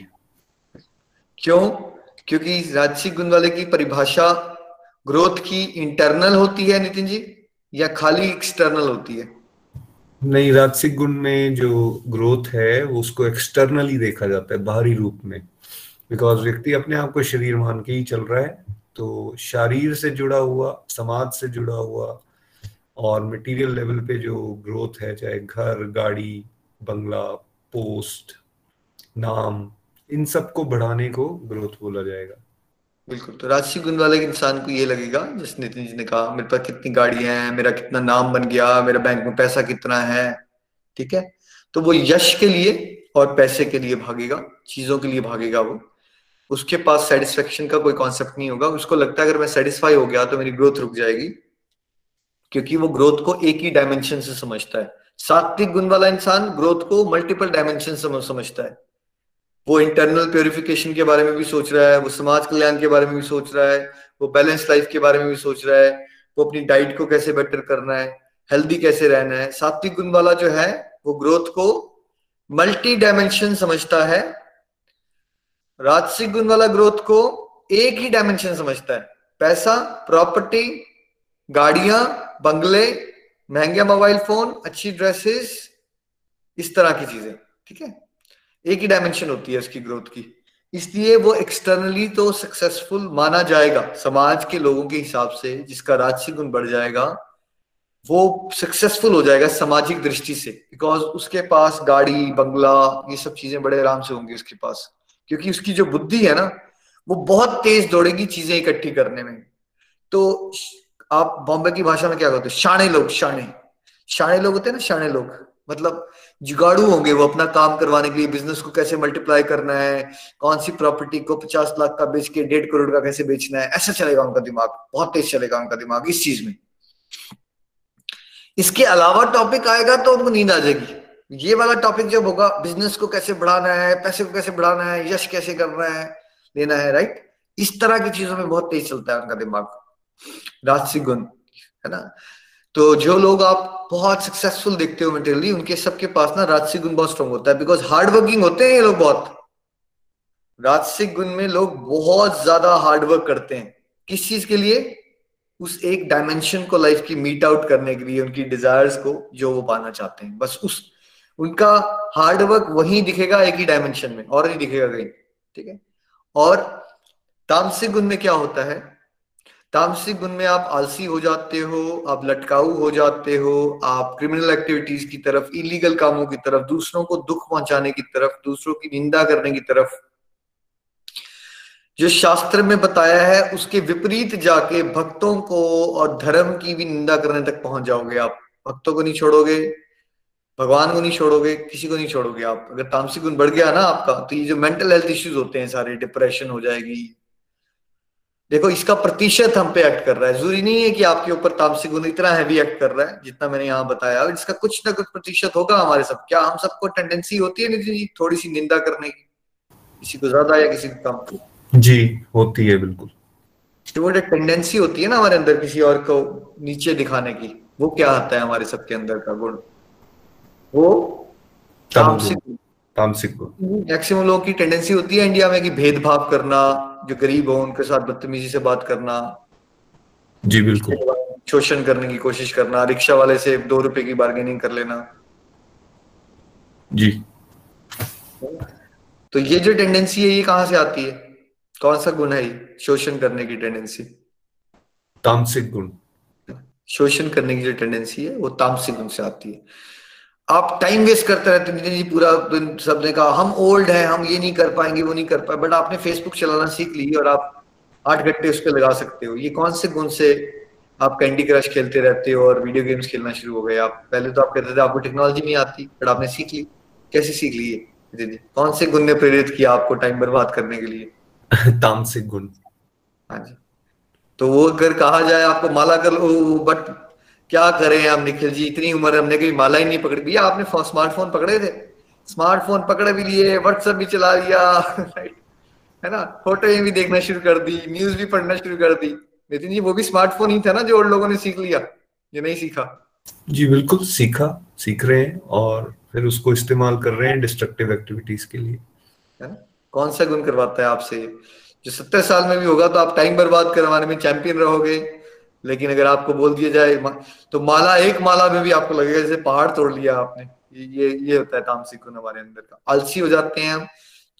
क्यों? क्योंकि राजसिक गुण वाले की परिभाषा ग्रोथ की इंटरनल होती है नितिन जी या खाली एक्सटर्नल होती है? नहीं राजसिक गुण में जो ग्रोथ है उसको एक्सटर्नली देखा जाता है बाहरी रूप में। बिकॉज़ व्यक्ति अपने आप को शरीर मान के ही चल रहा है तो शरीर से जुड़ा हुआ समाज से जुड़ा हुआ और मटेरियल लेवल पे जो ग्रोथ है चाहे घर गाड़ी बंगला, पोस्ट, नाम, इन सबको बढ़ाने को ग्रोथ बोला जाएगा। बिल्कुल। तो राजसी गुण वाले इंसान को ये लगेगा, जैसे नितिन जी ने कहा, मेरे पास कितनी गाड़ियाँ हैं, मेरा कितना नाम बन गया, मेरा बैंक में पैसा कितना है, ठीक है? तो वो यश के लिए और पैसे के लिए भागेगा, चीज़ों के लिए भागेगा वो। उसके पास सेटिस्फेक्शन का कोई कॉन्सेप्ट नहीं होगा। उसको लगता है, अगर मैं सेटिस्फाई हो गया तो मेरी ग्रोथ रुक जाएगी, क्योंकि वो ग्रोथ को एक ही डायमेंशन से समझता है। सात्विक गुण वाला इंसान ग्रोथ को मल्टीपल डायमेंशन से समझता है। वो इंटरनल प्योरिफिकेशन के बारे में भी सोच रहा है, वो समाज कल्याण के बारे में भी सोच रहा है, वो बैलेंस लाइफ के बारे में भी सोच रहा है, वो अपनी डाइट को कैसे बेटर करना है हेल्दी कैसे रहना है। सात्विक गुण वाला जो है, वो ग्रोथ को मल्टी डायमेंशन समझता है। राजसिक गुण वाला ग्रोथ को एक ही डायमेंशन समझता है। पैसा प्रॉपर्टी गाड़ियाँ, बंगले महँगे मोबाइल फ़ोन, अच्छी ड्रेसेस इस तरह की चीज़ें, ठीक है? एक ही डायमेंशन होती है उसकी ग्रोथ की। इसलिए वो एक्सटर्नली तो सक्सेसफुल माना जाएगा। समाज के लोगों के हिसाब से जिसका राजसी गुण बढ़ जाएगा, वो सक्सेसफुल हो जाएगा सामाजिक दृष्टि से। बिकॉज़ उसके पास गाड़ी, बंगला, ये सब चीज़ें बड़े आराम से होंगी उसके पास। क्योंकि उसकी जो बुद्धि है ना, वो बहुत तेज दौड़ेगी चीज़ें इकट्ठी करने में। तो आप बॉम्बे की भाषा में क्या कहते हो? शाणे लोग, शाणे। शाणे लोग होते हैं ना, शाणे लोग। मतलब जुगाड़ू होंगे वो अपना काम करवाने के लिए बिज़नेस को कैसे मल्टीप्लाई करना है, कौन सी प्रॉपर्टी को पचास लाख का बेच के डेढ़ करोड़ का कैसे बेचना है, ऐसा चलेगा उनका दिमाग। बहुत तेज चलेगा उनका दिमाग इस चीज़ में। इसके अलावा टॉपिक आएगा तो उनको नींद आ जाएगी। ये वाला टॉपिक जब होगा बिज़नेस को कैसे बढ़ाना है, पैसे को कैसे बढ़ाना है, यश कैसे करना है, लेना है राइट इस तरह की चीज़ों में बहुत तेज चलता है उनका दिमाग। राजसी गुण है ना? तो जो लोग आप बहुत सक्सेसफुल देखते हो मेटेरियली उनके सबके पास ना राजसिक गुण बहुत स्ट्रॉन्ग होता है बिकॉज़ हार्ड वर्किंग होते हैं ये लोग बहुत। राजसिक गुण में लोग बहुत ज़्यादा हार्ड वर्क करते हैं। किस चीज़ के लिए? उस एक डायमेंशन को लाइफ की मीट आउट करने के लिए, उनकी डिजायर्स को जो वो पाना चाहते हैं। बस उस, उनका हार्ड वर्क वही दिखेगा एक ही डायमेंशन में, और नहीं दिखेगा कहीं। ठीक है? और तामसिक गुण में क्या होता है? तामसिक गुण में आप आलसी हो जाते हो, आप लटकाऊ हो जाते हो, आप क्रिमिनल एक्टिविटीज़ की तरफ़ इलीगल कामों की तरफ़, दूसरों को दुख पहुँचाने की तरफ़, दूसरों की निंदा करने की तरफ़। जो शास्त्र में बताया है, उसके विपरीत जाके भक्तों को और धर्म की भी निंदा करने तक पहुँच जाओगे आप। भक्तों को नहीं छोड़ोगे, भगवान को नहीं छोड़ोगे, किसी को नहीं छोड़ोगे आप। अगर तामसिक गुण बढ़ गया ना आपका तो ये जो मेंटल हेल्थ इश्यूज़ होते हैं, सारे डिप्रेशन हो जाएगी देखो इसका प्रतिशत हम पे एक्ट कर रहा है। ज़रूरी नहीं है कि आपके ऊपर तामसिक गुण इतना हैवी एक्ट कर रहा है जितना मैंने यहाँ बताया। इसका कुछ ना कुछ प्रतिशत होगा हमारे सब। क्या हम सबको टेंडेंसी होती है नितिन जी थोड़ी सी निंदा करने की? किसी को ज़्यादा या किसी को कम? जी होती है बिल्कुल। तो वो टेंडेंसी होती है ना हमारे अंदर किसी और को नीचे दिखाने की वो क्या आता है हमारे सबके अंदर का गुण? वो तामसिक तामसिक मैक्सिमम लोगों की टेंडेंसी होती है इंडिया में कि भेदभाव करना जो गरीब हो उनके साथ बदतमीजी से बात करना। जी बिल्कुल। शोषण करने की कोशिश करना रिक्शा वाले से दो रुपए की बार्गेनिंग कर लेना। जी। तो ये जो टेंडेंसी है ये कहाँ से आती है? कौन सा गुण है ये शोषण करने की टेंडेंसी तामसिक गुण। शोषण करने की जो टेंडेंसी है वो तामसिक गुण से आती है। आप टाइम वेस्ट करते रहते नितिन जी पूरा दिन सबने कहा हम ओल्ड हैं हम ये नहीं कर पाएँगे वो नहीं कर पाए बट आपने फेसबुक चलाना सीख ली और आप आठ घंटे उस पर लगा सकते हो। ये कौन से गुण से आप कैंडी क्रश खेलते रहते हो और वीडियो गेम्स खेलना शुरू हो गए? आप पहले तो आप कहते थे आपको टेक्नोलॉजी नहीं आती बट आपने सीख ली। कैसे सीख ली है कौन से गुण ने प्रेरित किया आपको टाइम बर्बाद करने के लिए? तामसिक गुण। हाँ जी। तो वो अगर कहा जाए आपको माला कर लो बट क्या करें हम निखिल जी? इतनी उम्र हमने कभी माला ही नहीं पकड़ी। भैया आपने स्मार्टफ़ोन पकड़े थे? स्मार्टफ़ोन पकड़े भी लिए व्हाट्सएप भी चला लिया है ना? फ़ोटो भी देखना शुरू कर दी न्यूज़ भी पढ़ना शुरू कर दी। नितिन जी वो भी स्मार्टफ़ोन ही था ना जो और लोगों ने सीख लिया। ये नहीं सीखा। जी बिल्कुल सीखा सीख रहे हैं और फिर उसको इस्तेमाल कर रहे हैं डिस्ट्रक्टिव एक्टिविटीज़ के लिए। है ना? कौन सा गुण करवाता है आपसे? जो सत्तर साल में भी होगा तो आप टाइम बर्बाद करवाने में चैंपियन रहोगे। लेकिन अगर आपको बोल दिया जाए तो माला, एक माला में भी आपको लगेगा, जैसे पहाड़ तोड़ लिया आपने। ये ये होता है तामसिक गुण हमारे अंदर का। आलसी हो जाते हैं हम।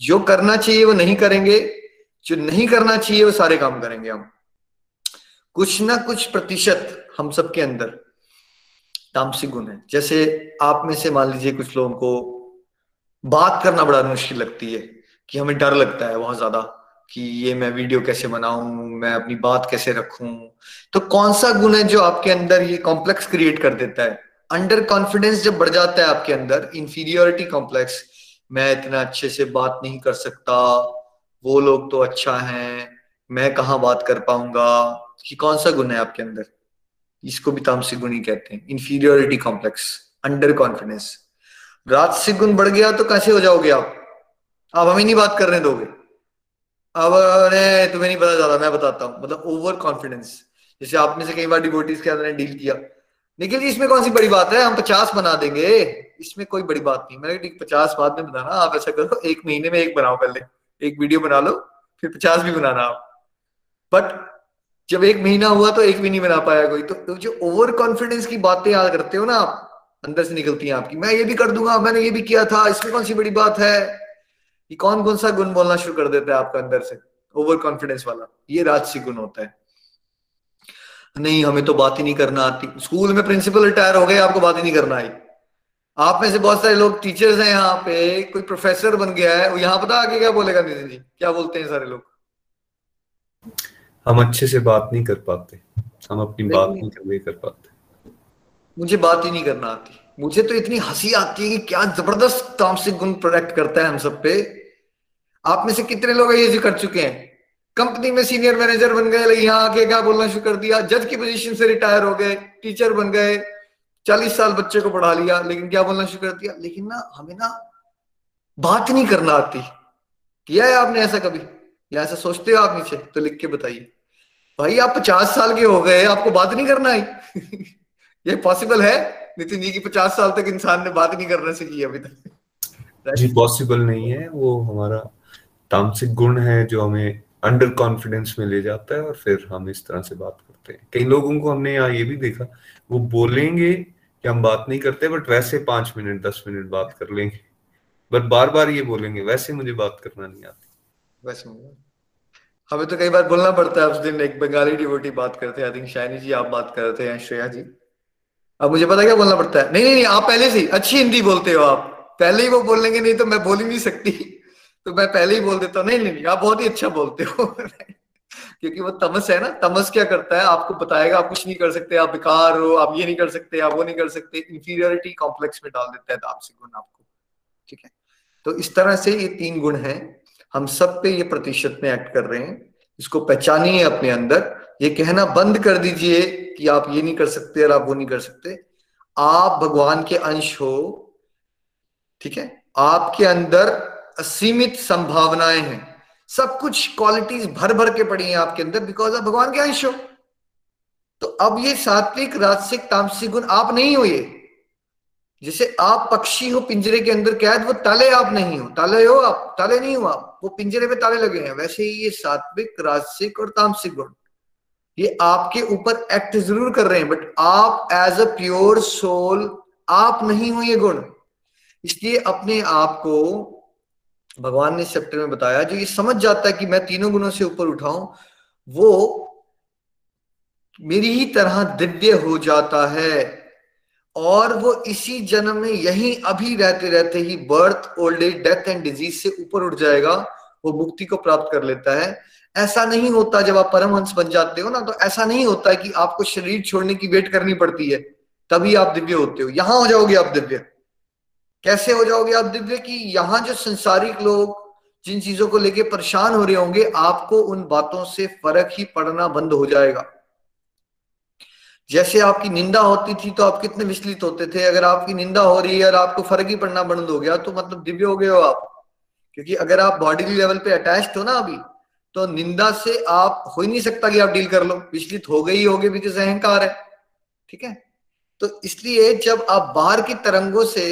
जो करना चाहिए वो नहीं करेंगे, जो नहीं करना चाहिए वो सारे काम करेंगे हम। कुछ ना कुछ प्रतिशत हम सबके अंदर तामसिक गुण है। जैसे आप में से मान लीजिए कुछ लोगों को बात करना बड़ा मुश्किल लगती है, कि हमें डर लगता है बहुत ज़्यादा। कि ये मैं वीडियो कैसे बनाऊँ, मैं अपनी बात कैसे रखूँ। तो कौन सा गुण है जो आपके अंदर ये कॉम्प्लेक्स क्रिएट कर देता है? अंडर कॉन्फिडेंस जब बढ़ जाता है आपके अंदर इंफीरियोरिटी कॉम्प्लेक्स मैं इतना अच्छे से बात नहीं कर सकता, वो लोग तो अच्छा है, मैं कहा बात कर पाऊँगा? कि कौन सा गुण है आपके अंदर? इसको भी तामसिक गुण ही कहते हैं इंफीरियोरिटी कॉम्प्लेक्स अंडर कॉन्फिडेंस राजसिक गुण बढ़ गया तो कैसे हो जाओगे आप? आप हमें नहीं बात करने दोगे। अब तुम्हें नहीं पता ज़्यादा मैं बताता हूँ। मतलब ओवर कॉन्फिडेंस जैसे आपने से कई बार डिवोटीज के अंदर डील किया। निखिल जी इसमें कौन सी बड़ी बात है? हम पचास बना देंगे। इसमें कोई बड़ी बात नहीं। मैंने ठीक पचास बाद में बनाना। आप ऐसा करो एक महीने में एक बनाओ पहले। एक वीडियो बना लो फिर पचास भी बनाना आप। बट जब एक महीना हुआ तो एक भी नहीं बना पाया कोई। तो, तो जो ओवर कॉन्फिडेंस की बातें याद करते हो ना आप अंदर से निकलती हैं आपकी। मैं ये भी कर दूँगा मैंने ये भी किया था। इसमें कौन सी बड़ी बात है? ये कौन कौन सा गुण बोलना शुरू कर देता है आपका अंदर से? ओवर कॉन्फिडेंस वाला। ये राजसी गुण होता है। नहीं हमें तो बात ही नहीं करना आती। स्कूल में प्रिंसिपल रिटायर हो गए आपको बात ही नहीं करना आई। आप में से बहुत सारे लोग टीचर्स हैं यहाँ पे। कोई प्रोफेसर बन गया है यहाँ पता आगे क्या बोलेगा नितिन जी? क्या बोलते हैं सारे लोग? हम अच्छे से बात नहीं कर पाते। हम अपनी बात नहीं। कर, कर पाते। मुझे बात ही नहीं करना आती। मुझे तो इतनी हँसी आती है कि क्या ज़बरदस्त तामसिक गुण प्रोडक्ट करता है हम सब पे। आप में से कितने लोग ये कर चुके हैं? कंपनी में सीनियर मैनेजर बन गए यहाँ आके क्या बोलना शुरू कर दिया? जज की पोजीशन से रिटायर हो गए टीचर बन गए, चालीस साल बच्चे को पढ़ा लिया, लेकिन क्या बोलना शुरू कर दिया? लेकिन ना, हमें ना बात नहीं करना आती। किया है आपने ऐसा कभी? या ऐसा सोचते हो आप नीचे? तो लिख के बताइए। भाई, आप पचास साल के हो गए, आपको बात नहीं करना आई ये पॉसिबल है? नितिन जी की पचास साल तक इंसान ने बात नहीं करना सीखी अभी तक? जी पॉसिबल नहीं है। वो हमारा तामसिक गुण है जो हमें अंडर कॉन्फिडेंस में ले जाता है और फिर हम इस तरह से बात करते हैं। कई लोगों को हमने यहाँ ये भी देखा, वो बोलेंगे कि हम बात नहीं करते बट वैसे पाँच मिनट, दस मिनट बात कर लेंगे। बट बार बार ये बोलेंगे, वैसे मुझे बात करना नहीं आती। वैसे हमें तो कई बार बोलना पड़ता है, उस दिन एक बंगाली डिवोटी बात करते हैं आई थिंक शायनी जी आप बात कर रहे थे श्रेया जी। अब मुझे पता क्या बोलना पड़ता है? नहीं नहीं नहीं, आप पहले से अच्छी हिंदी बोलते हो आप। पहले ही वो बोल लेंगे नहीं तो मैं बोल ही नहीं सकती। तो मैं पहले ही बोल देता हूँ, नहीं नहीं आप बहुत ही अच्छा बोलते हो। क्योंकि वो तमस है ना, तमस क्या करता है, आपको बताएगा, आप कुछ नहीं कर सकते, आप बेकार हो, आप ये नहीं कर सकते, आप वो नहीं कर सकते इंफीरियरिटी कॉम्प्लेक्स में डाल देता है तापसी गुण आपको, ठीक है? तो इस तरह से ये तीन गुण हैं, हम सब पे ये प्रतिशत में एक्ट कर रहे हैं, इसको पहचानिए अपने अंदर, ये कहना बंद कर दीजिए कि आप ये नहीं कर सकते और आप वो नहीं कर सकते। आप भगवान के अंश हो, ठीक है? आपके अंदर असीमित संभावनाएँ हैं। सब कुछ क्वालिटीज भर भर के पड़ी हैं आपके अंदर बिकॉज़ आप भगवान के अंश हो। तो अब ये सात्विक, राजसिक, तामसिक गुण आप नहीं हो ये। जैसे आप पक्षी हो पिंजरे के अंदर, कैद वो ताले आप नहीं हो। ताले हो आप, ताले नहीं हो आप। वो पिंजरे में ताले लगे हैं। वैसे ही ये सात्विक, राजसिक और तामसिक गुण। ये आपके ऊपर एक्ट ज़रूर कर रहे हैं बट आप एज अ प्योर सोल आप नहीं हो ये गुण। इसलिए अपने आप को भगवान ने इस चैप्टर में बताया, जो ये समझ जाता है कि मैं तीनों गुणों से ऊपर उठाऊं, वो मेरी ही तरह दिव्य हो जाता है और वो इसी जन्म में यही अभी रहते रहते ही birth old age death and disease से ऊपर उठ जाएगा, वो मुक्ति को प्राप्त कर लेता है। ऐसा नहीं होता जब आप परमहंस बन जाते हो ना तो ऐसा नहीं होता कि आपको शरीर छोड़ने की वेट करनी पड़ती है, तभी आप दिव्य होते हो। यहाँ हो जाओगे आप दिव्य। कैसे हो जाओगे आप दिव्य कि? यहाँ जो संसारिक लोग जिन चीज़ों को लेके परेशान हो रहे होंगे, आपको उन बातों से फ़र्क ही पड़ना बंद हो जाएगा। जैसे आपकी निंदा होती थी तो आप कितने विचलित होते थे। अगर आपकी निंदा हो रही है और आपको फ़र्क ही पड़ना बंद हो गया तो मतलब दिव्य हो गए हो आप। क्योंकि अगर आप बॉडी लेवल पे अटैच हो ना अभी तो निंदा से आप हो ही नहीं सकता कि आप डील कर लो। विचलित हो गई हो होगे बिकॉज़ अहंकार है। ठीक है? तो इसलिए जब आप बाहर की तरंगों से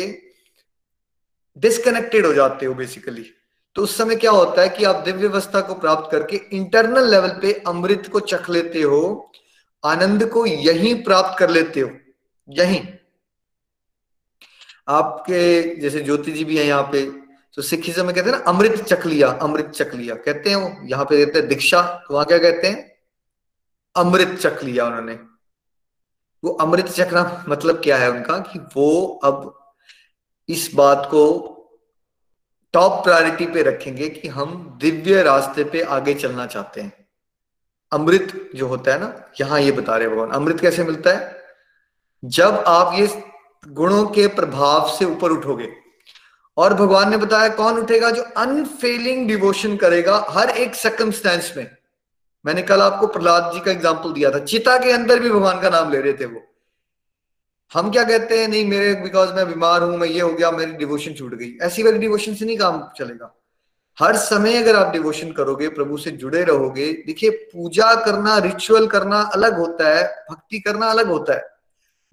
डिस्कनेक्टेड हो जाते हो बेसिकली तो उस समय क्या होता है कि आप दिव्य अवस्था को प्राप्त करके इंटरनल लेवल पे अमृत को चख लेते हो, आनंद को यहीं प्राप्त कर लेते हो, यहीं। आपके, जैसे ज्योति जी भी है यहाँ पे तो सिखिज्म में कहते हैं ना, अमृत चख लिया, अमृत चख लिया, कहते हैं वो, यहाँ पे कहते हैं दीक्षा तो वहाँ क्या कहते हैं? अमृत चख लिया उन्होंने। वो अमृत चखना मतलब क्या है उनका कि वो अब इस बात को टॉप प्रायोरिटी पे रखेंगे कि हम दिव्य रास्ते पे आगे चलना चाहते हैं। अमृत जो होता है ना, यहाँ ये बता रहे भगवान। अमृत कैसे मिलता है? जब आप ये गुणों के प्रभाव से ऊपर उठोगे, और भगवान ने बताया कौन उठेगा जो अनफेलिंग डिवोशन करेगा हर एक सकमस्टेंस में। मैंने कल आपको प्रहलाद जी का एग्ज़ाम्पल दिया था। चिता के अंदर भी भगवान का नाम ले रहे थे वो। हम क्या कहते हैं, नहीं, मेरे बिकॉज़ मैं बीमार हूँ, मैं ये हो गया, मेरी डिवोशन छूट गई। ऐसी वाली डिवोशन से नहीं काम चलेगा। हर समय अगर आप डिवोशन करोगे, प्रभु से जुड़े रहोगे, देखिए, पूजा करना रिचुअल करना अलग होता है, भक्ति करना अलग होता है।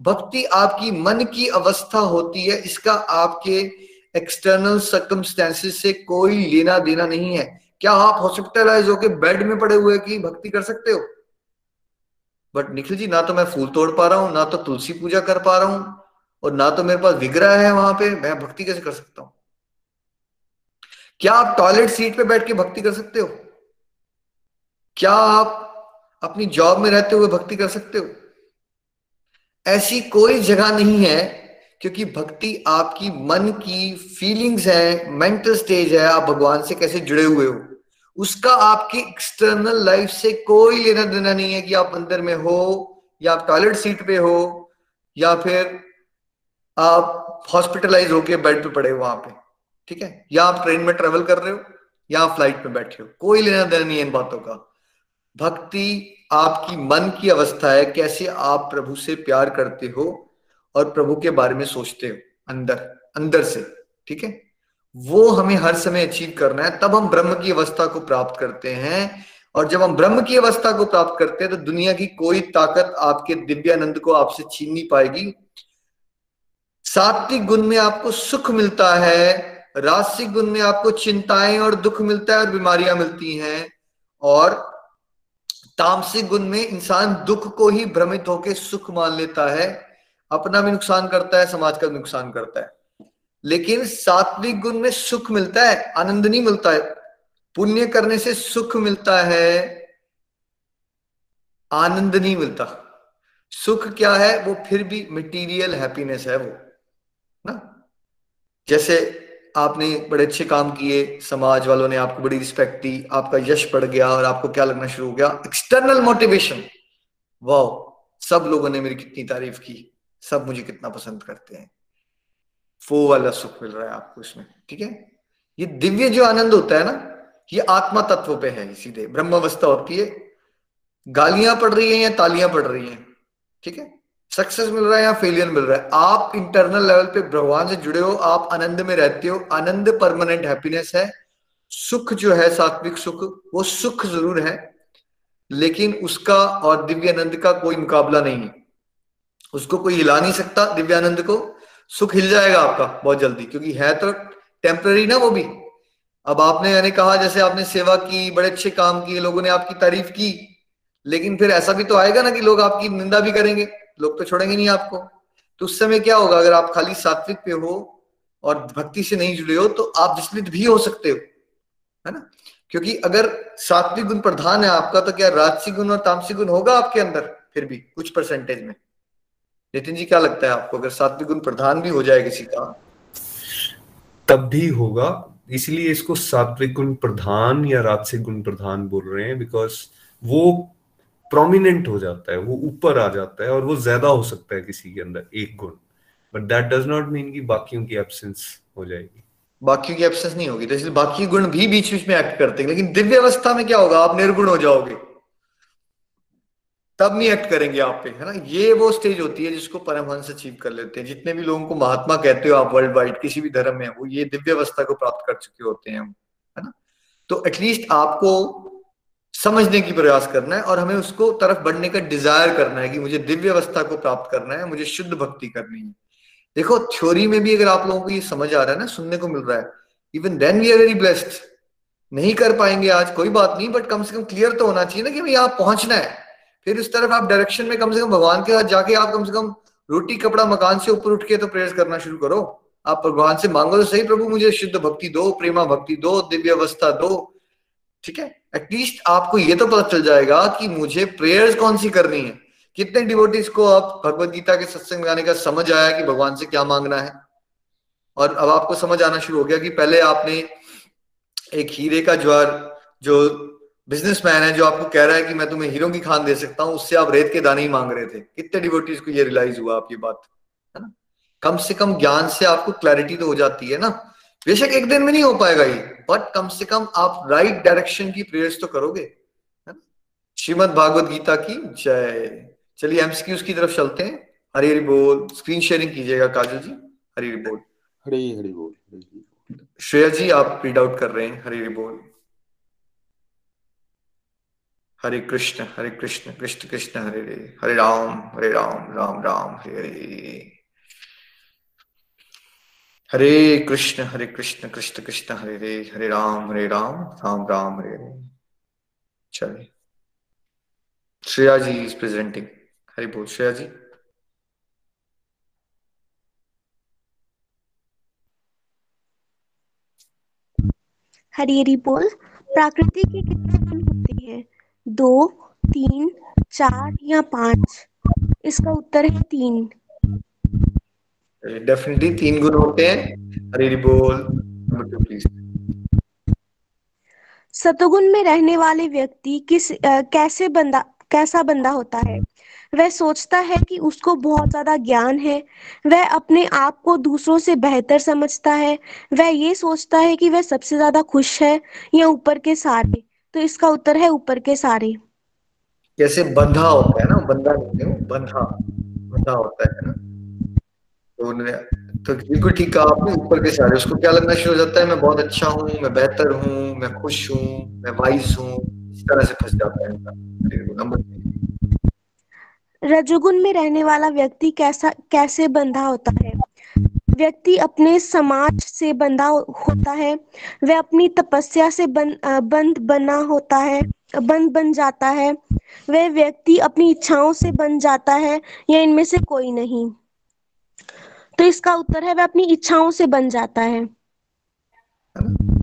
भक्ति आपकी मन की अवस्था होती है, इसका आपके एक्सटर्नल सर्कमस्टेंसेस से कोई लेना देना नहीं है। क्या आप हॉस्पिटलाइज होकर बेड में पड़े हुए की भक्ति कर सकते हो? बट निखिल जी ना तो मैं फूल तोड़ पा रहा हूँ, ना तो तुलसी पूजा कर पा रहा हूँ, और ना तो मेरे पास विग्रह है वहाँ पे, मैं भक्ति कैसे कर सकता हूँ? क्या आप टॉयलेट सीट पे बैठ के भक्ति कर सकते हो? क्या आप अपनी जॉब में रहते हुए भक्ति कर सकते हो? ऐसी कोई जगह नहीं है, क्योंकि भक्ति आपकी मन की फीलिंग्स है मेंटल स्टेज है, आप भगवान से कैसे जुड़े हुए हो? उसका आपकी एक्सटर्नल लाइफ से कोई लेना देना नहीं है कि आप अंदर में हो, या आप टॉयलेट सीट पे हो, या फिर आप हॉस्पिटलाइज होके बेड पे पड़े हो वहाँ पे, ठीक है? या आप ट्रेन में ट्रेवल कर रहे हो, या आप फ़्लाइट में बैठे हो, कोई लेना देना नहीं है इन बातों का। भक्ति आपकी मन की अवस्था है, कैसे आप प्रभु से प्यार करते हो और प्रभु के बारे में सोचते हो, अंदर अंदर से, ठीक है? वो हमें हर समय अचीव करना है, तब हम ब्रह्म की अवस्था को प्राप्त करते हैं। और जब हम ब्रह्म की अवस्था को प्राप्त करते हैं तो दुनिया की कोई ताकत आपके दिव्यानंद को आपसे छीन नहीं पाएगी। सात्विक गुण में आपको सुख मिलता है रासिक गुण में आपको चिंताएँ और दुख मिलता है और बीमारियाँ मिलती हैं। और तामसिक गुण में इंसान दुख को ही भ्रमित होकर सुख मान लेता है, अपना भी नुकसान करता है, समाज का भी नुकसान करता है। लेकिन सात्विक गुण में सुख मिलता है, आनंद नहीं मिलता है। पुण्य करने से सुख मिलता है, आनंद नहीं मिलता। सुख क्या है, वो फिर भी मटेरियल हैप्पीनेस है वो, ना? जैसे आपने बड़े अच्छे काम किए, समाज वालों ने आपको बड़ी रिस्पेक्ट दी, आपका यश बढ़ गया और आपको क्या लगना शुरू हो गया? एक्सटर्नल मोटिवेशन वाह सब लोगों ने मेरी कितनी तारीफ़ की, सब मुझे कितना पसंद करते हैं। वो वाला सुख मिल रहा है आपको इसमें, ठीक है? ये दिव्य जो आनंद होता है ना, ये आत्मा तत्व पे है सीधे ब्रह्म अवस्था होती है गालियाँ पड़ रही है या तालियाँ पड़ रही हैं, ठीक है? सक्सेस मिल रहा है या फेलियर मिल रहा है? आप इंटरनल लेवल पे भगवान से जुड़े हो, आप आनंद में रहते हो, आनंद परमानेंट हैप्पीनेस है, सुख जो है, सात्विक सुख, वो सुख ज़रूर है, लेकिन उसका और दिव्यानंद का कोई मुकाबला नहीं है। उसको कोई हिला नहीं सकता दिव्यानंद को सुख हिल जाएगा आपका बहुत जल्दी, क्योंकि है तो टेम्पररी ना वो भी। अब आपने, यानी कहा, जैसे आपने सेवा की, बड़े अच्छे काम किए, लोगों ने आपकी तारीफ़ की, लेकिन फिर ऐसा भी तो आएगा ना कि लोग आपकी निंदा भी करेंगे, लोग तो छोड़ेंगे नहीं आपको। तो उस समय क्या होगा, अगर आप खाली सात्विक पे हो और भक्ति से नहीं जुड़े हो तो आप विचलित भी हो सकते हो, है ना? क्योंकि अगर सात्विक गुण प्रधान है आपका तो क्या राजसिक गुण और तामसिक गुण होगा आपके अंदर फिर भी, कुछ परसेंटेज में? नितिन जी क्या लगता है आपको? अगर सात्विक गुण प्रधान भी हो जाए किसी का? तब भी होगा। इसलिए इसको सात्विक गुण प्रधान या राजसिक गुण प्रधान बोल रहे हैं बिकॉज़ वो प्रोमिनेंट हो जाता है वो ऊपर आ जाता है और वो ज़्यादा हो सकता है किसी के अंदर एक गुण। But that does not mean कि बाकियों की एब्सेंस हो जाएगी। बाकियों की एब्सेंस नहीं होगी। तो इसलिए बाकी गुण भी बीच बीच में एक्ट करते हैं। लेकिन दिव्य अवस्था में क्या होगा? आप निर्गुण हो जाओगे। तब नहीं एक्ट करेंगे आप पे, है ना? ये वो स्टेज होती है जिसको परमहंस अचीव कर लेते हैं। जितने भी लोगों को महात्मा कहते हो आप वर्ल्ड वाइड किसी भी धर्म में, वो ये दिव्य अवस्था को प्राप्त कर चुके होते हैं, है ना? तो एटलीस्ट आपको समझने की प्रयास करना है और हमें उसको तरफ़ बढ़ने का डिज़ायर करना है कि मुझे दिव्य अवस्था को प्राप्त करना है, मुझे शुद्ध भक्ति करनी है। देखो थ्योरी में भी अगर आप लोगों को ये समझ आ रहा है ना, सुनने को मिल रहा है even then we are very blessed नहीं कर पाएँगे आज, कोई बात नहीं बट कम से कम क्लियर तो होना चाहिए ना कि भाई आप पहुँचना है। फिर उस तरफ़ आप डायरेक्शन में कम से कम भगवान के साथ जाके आप कम से कम रोटी, कपड़ा, मकान से ऊपर उठ के तो प्रेयर करना शुरू करो। आप भगवान से मांगो तो सही, प्रभु मुझे शुद्ध भक्ति दो, प्रेमा भक्ति दो, दिव्य अवस्था दो। ठीक है? एटलीस्ट आपको ये तो पता चल जाएगा कि मुझे प्रेयर्स कौन सी करनी है। कितने डिवोटीज को आप भगवत गीता के सत्संग गाने का समझ आया कि भगवान से क्या मांगना है? और अब आपको समझ आना शुरू हो गया कि पहले आपने एक हीरे का ज्वार, जो बिजनेसमैन है जो आपको कह रहा है कि मैं तुम्हें हीरो की खान दे सकता हूँ उससे आप रेत के दाने ही मांग रहे थे। कितने डिवोटीज को ये रियलाइज़ हुआ आप ये बात? है ना? कम से कम ज्ञान से आपको क्लैरिटी तो हो जाती है ना? बेशक एक दिन में नहीं हो पाएगा ये बट कम से कम आप राइट डायरेक्शन की प्रेयर्स तो करोगे। श्रीमद भागवत गीता की जय। चलिए एमसीक्यूज की तरफ़ चलते हैं। हरी हरी बोल। स्क्रीन शेयरिंग कीजिएगा काजल जी। हरी हरी बोल। हरी हरी बोल। श्रेया जी आप रीड आउट कर रहे हैं। हरी हरी बोल। हरे कृष्ण हरे कृष्ण कृष्ण कृष्ण, हरे हरे हरे राम हरे राम राम राम, हरे हरे हरे कृष्ण हरे कृष्ण कृष्ण कृष्ण, हरे हरे हरे राम हरे राम राम राम, हरे हरे चलिए। श्रेया जी इज़ प्रेजेंटिंग हरि बोल श्रेया जी हरी हरी बोल। प्राकृतिक के कितने गुण दो तीन चार या पाँच? इसका उत्तर है तीन। डेफिनेटली तीन गुण होते हैं। हरी बोल। नंबर टू प्लीज़ सतोगुण में रहने वाले व्यक्ति किस अ, कैसे बंदा कैसा बंदा होता है? वह सोचता है कि उसको बहुत ज़्यादा ज्ञान है। वह अपने आप को दूसरों से बेहतर समझता है। वह ये सोचता है कि वह सबसे ज़्यादा खुश है या ऊपर के सारे। तो इसका उत्तर है ऊपर के सारे। जैसे बंधा होता है ना बंधा नहीं है बंधा बंधा होता है ना। तो उन्होंने तो बिल्कुल ठीक कहा आपने ऊपर के सारे। उसको क्या लगना शुरू हो जाता है? मैं बहुत अच्छा हूँ मैं बेहतर हूँ मैं खुश हूँ मैं वाइज हूँ। इस तरह से फंस जाता है नंबर रजोगुण में रहने वाला व्यक्ति कैसा कैसे बंधा होता है? व्यक्ति अपने समाज से बंधा होता है, वह अपनी तपस्या से बंद बंद बना होता है, बंद बन जाता है। वह व्यक्ति अपनी इच्छाओं से बन जाता है, या इनमें से कोई नहीं। तो इसका उत्तर है, वह अपनी इच्छाओं से बन जाता है।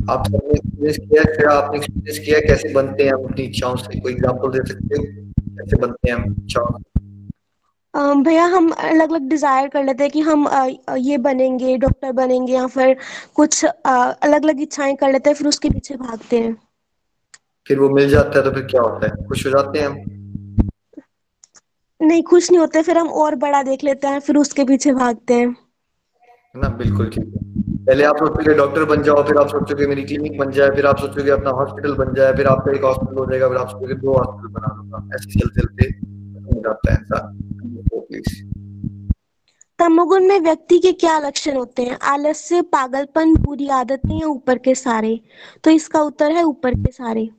आप सबने एक्सपीरियंस किया, फिर आपने एक्सपीरियंस किया, कैसे बनते हैं हम अपनी इच्छाओं से? कोई एग्जांपल दे सकते हो? कैसे बनते हैं हम इच्छाओं से? भैया हम अलग अलग डिज़ायर कर लेते हैं कि हम ये बनेंगे डॉक्टर बनेंगे या फिर कुछ अलग अलग इच्छाएँ कर लेते हैं फिर उसके पीछे भागते हैं। फिर वो मिल जाता है तो फिर क्या होता है? खुश हो जाते हैं हम? नहीं खुश नहीं होते फिर हम और बड़ा देख लेते हैं फिर उसके पीछे भागते हैं। ना बिल्कुल ठीक है। पहले आप सोचोगे डॉक्टर बन जाओ फिर आप सोचोगे मेरी क्लिनिक बन जाए फिर आप सोचोगे अपना हॉस्पिटल बन जाए फिर आपका एक हॉस्पिटल हो जाएगा फिर आप सोचोगे दो हॉस्पिटल बना लूँगा ऐसे चलते चलते हो जाता है इंसान तमोगुण में व्यक्ति के क्या लक्षण होते हैं? आलस्य पागलपन बुरी आदतें या ऊपर के सारे? तो इसका उत्तर है ऊपर के सारे।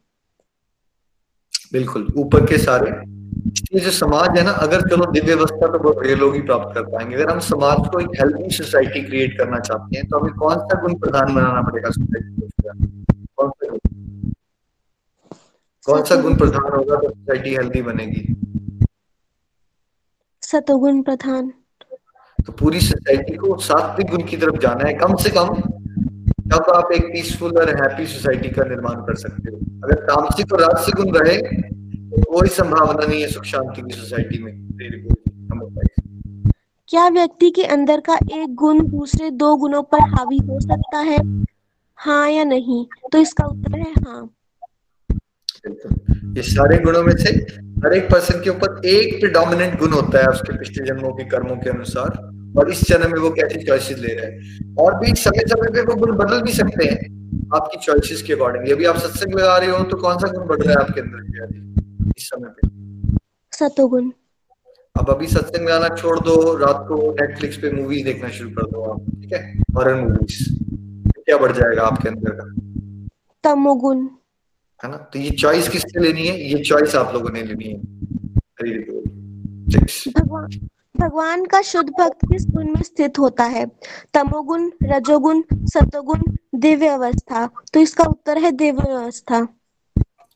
बिल्कुल ऊपर के सारे। ये जो समाज है ना अगर चलो दिव्य अवस्था तो बहुत रेयर लोग ही प्राप्त कर पाएँगे। अगर हम समाज को एक हेल्थी सोसाइटी क्रिएट करना चाहते हैं तो हमें कौन सा गुण प्रधान बनाना पड़ेगा सोसाइटी को कौन सा गुण? कौन सा गुण प्रधान होगा तो सोसाइटी हेल्थी बनेगी? सतोगुण प्रधान। तो पूरी सोसाइटी को सात्विक गुण की तरफ़ जाना है कम से कम तब आप एक पीसफुल और हैप्पी सोसाइटी का निर्माण कर सकते हो। अगर तामसिक और राजसिक गुण रहे तो कोई संभावना नहीं है सुख शांति की सोसाइटी में. क्या व्यक्ति के अंदर का एक गुण दूसरे दो गुणों पर हावी हो सकता है? हाँ या नहीं? तो इसका उत्तर है हाँ। ये सारे गुणों में से हर एक पर्सन के ऊपर एक प्रिडोमिनेंट गुण होता है उसके पिछले जन्मों के कर्मों के अनुसार और इस जन्म में वो कैसी चॉइसेस ले रहे हैं। और भी समय समय पे वो गुण बदल भी सकते हैं आपकी चॉइसेस के अकॉर्डिंग अभी आप सत्संग लगा रहे हो तो कौन सा गुण बढ़ रहा है आपके अंदर इस समय पे? सतोगुण अब अभी सत्संग गाना छोड़ दो रात को नेटफ्लिक्स पे मूवीज़ देखना शुरू कर दो आप ठीक है? हॉरर मूवीज़ क्या बढ़ जाएगा आपके अंदर का? तमोगुण। है ना? तो ये चॉइस किससे लेनी है? ये चॉइस आप लोगों ने लेनी है. भगवान भगवान का शुद्ध भक्त किस गुण में स्थित होता है? तमोगुण रजोगुण सतोगुण दिव्य अवस्था। तो इसका उत्तर है दिव्य अवस्था।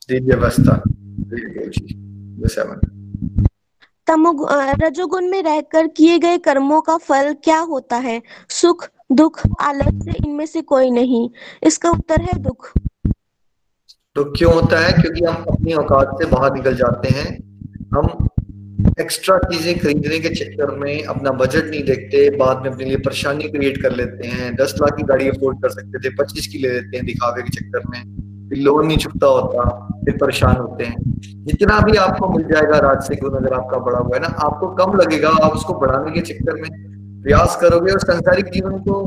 दिव्य अवस्था। रजोगुण में रहकर किए गए कर्मों का फल क्या होता है? सुख दुख आलस्य इनमें से कोई नहीं। इसका उत्तर है दुख। तो क्यों होता है? क्योंकि हम अपनी औकात से बाहर निकल जाते हैं। हम एक्स्ट्रा चीज़ें खरीदने के चक्कर में अपना बजट नहीं देखते, बाद में अपने लिए परेशानी क्रिएट कर लेते हैं। दस लाख की गाड़ी अफोर्ड कर सकते थे, पच्चीस की ले लेते हैं दिखावे के चक्कर में। फिर लोन नहीं चुकता होता, फिर परेशान होते हैं। जितना भी आपको मिल जाएगा राजसिक गुण अगर आपका बड़ा हुआ है ना, आपको कम लगेगा, आप उसको बढ़ाने के चक्कर में प्रयास करोगे और संसारिक जीवन को,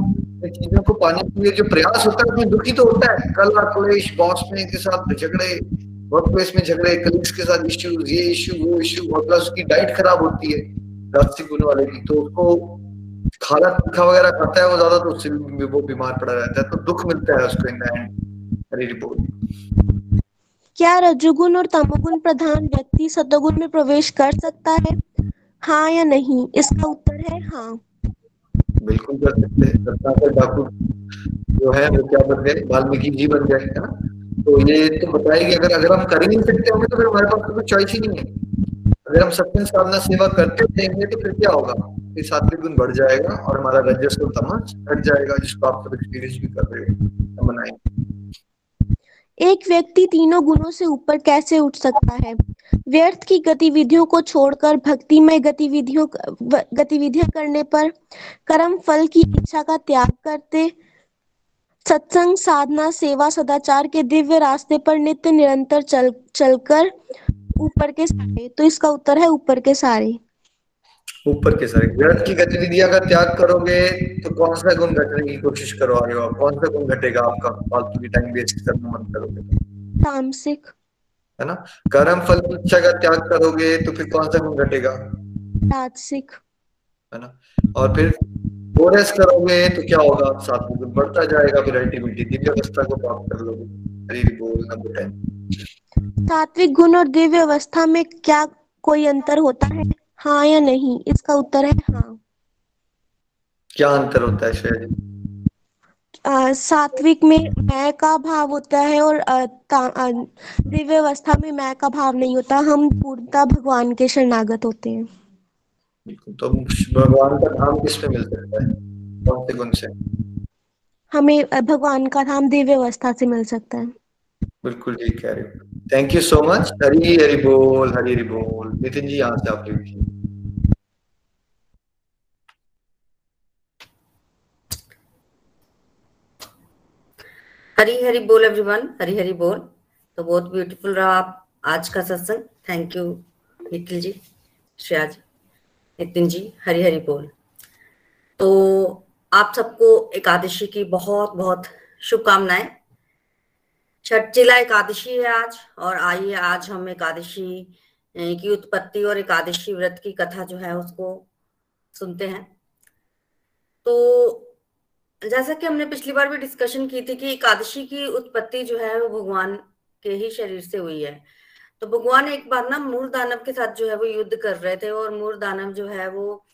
चीज़ों को पाने के लिए जो प्रयास होता है उसमें दुखी तो होता है। कल क्लेश बॉस में के साथ झगड़े वर्क प्लेस में झगड़े कलीग्स के साथ इश्यू ये इश्यू वो इश्यू और प्लस उसकी डाइट खराब होती है राजसिक गुण वाले की। तो उसको खाना तीखा वगैरह खाता है, वो ज़्यादा तो उससे वो बीमार पड़ा रहता है तो दुख मिलता है उसको इन एंड रिपोर्ट क्या रजोगुण और तमोगुण प्रधान व्यक्ति सतोगुण में प्रवेश कर सकता है? हाँ या नहीं? इसका उत्तर है हाँ। बिल्कुल कर सकते हैं। रत्नाकर डाकू जो है, वो क्या बन गए? वाल्मीकि जी बन गए, है ना? तो ये तो बताएगी, अगर अगर हम कर ही नहीं सकते होंगे तो फिर हमारे पास तो कोई चॉइस ही नहीं है। अगर हम सत्य साधना सेवा करते रहेंगे तो फिर क्या होगा? फिर सात्विक गुण बढ़ जाएगा और हमारा रजस और तमस घट जाएगा, जिसको आप सब एक्सपीरियंस भी कर रहे हो मनाएँगे। एक व्यक्ति तीनों गुणों से ऊपर कैसे उठ सकता है? व्यर्थ की गतिविधियों को छोड़कर भक्तिमय गतिविधियों गतिविधियाँ करने पर कर्म फल की इच्छा का त्याग करते सत्संग साधना सेवा सदाचार के दिव्य रास्ते पर नित्य निरंतर चल चलकर ऊपर के सारे। तो इसका उत्तर है ऊपर के सारे। ऊपर के सारे। व्यर्थ की गतिविधियाँ का त्याग करोगे तो कौन सा गुण घटने की कोशिश करोगे आप कौन सा गुण घटेगा आपका? फालतू की टाइम वेस्ट करना मन करोगे। तामसिक। है ना? कर्म फल की इच्छा का त्याग करोगे तो फिर कौन सा गुण घटेगा? राजसिक है ना? और फिर फोरेस करोगे तो क्या होगा? सात्विक गुण बढ़ता जाएगा फिर अल्टीमेटली दिव्य अवस्था को प्राप्त कर लोगे। हरी बोल नंबर टेन सात्विक गुण और दिव्य अवस्था में क्या कोई अंतर होता है? हाँ या नहीं? इसका उत्तर है हाँ। क्या अंतर होता है श्रेया जी? सात्विक में मैं का भाव होता है और दिव्य अवस्था में मैं का भाव नहीं होता। हम पूर्णतः भगवान के शरणागत होते हैं। बिल्कुल तो भगवान का धाम किस पे मिल सकता है? कौन से गुण से? हमें भगवान का धाम दिव्य अवस्था से मिल सकता है। बिल्कुल ठीक कह रहे हो। Thank you so much Hari Hari बोल हरी हरी बोल। नितिन जी यहाँ से आप लीजिए। हरी हरी बोल एवरीवन हरी हरी बोल। तो बहुत ब्यूटीफुल रहा आप, आज का सत्संग। थैंक यू निखिल जी, श्रेया जी, नितिन जी, हरी हरी बोल। तो आप सबको एकादशी की बहुत बहुत शुभकामनाएँ। छठचिला एकादशी है आज, और आइए आज हम एकादशी की उत्पत्ति और एकादशी व्रत की कथा जो है उसको सुनते हैं। तो जैसा कि हमने पिछली बार भी डिस्कशन की थी कि एकादशी की उत्पत्ति जो है वो भगवान के ही शरीर से हुई है। तो भगवान एक बार ना मूर दानव के साथ जो है वो युद्ध कर रहे थे और मूर दानव जो है वो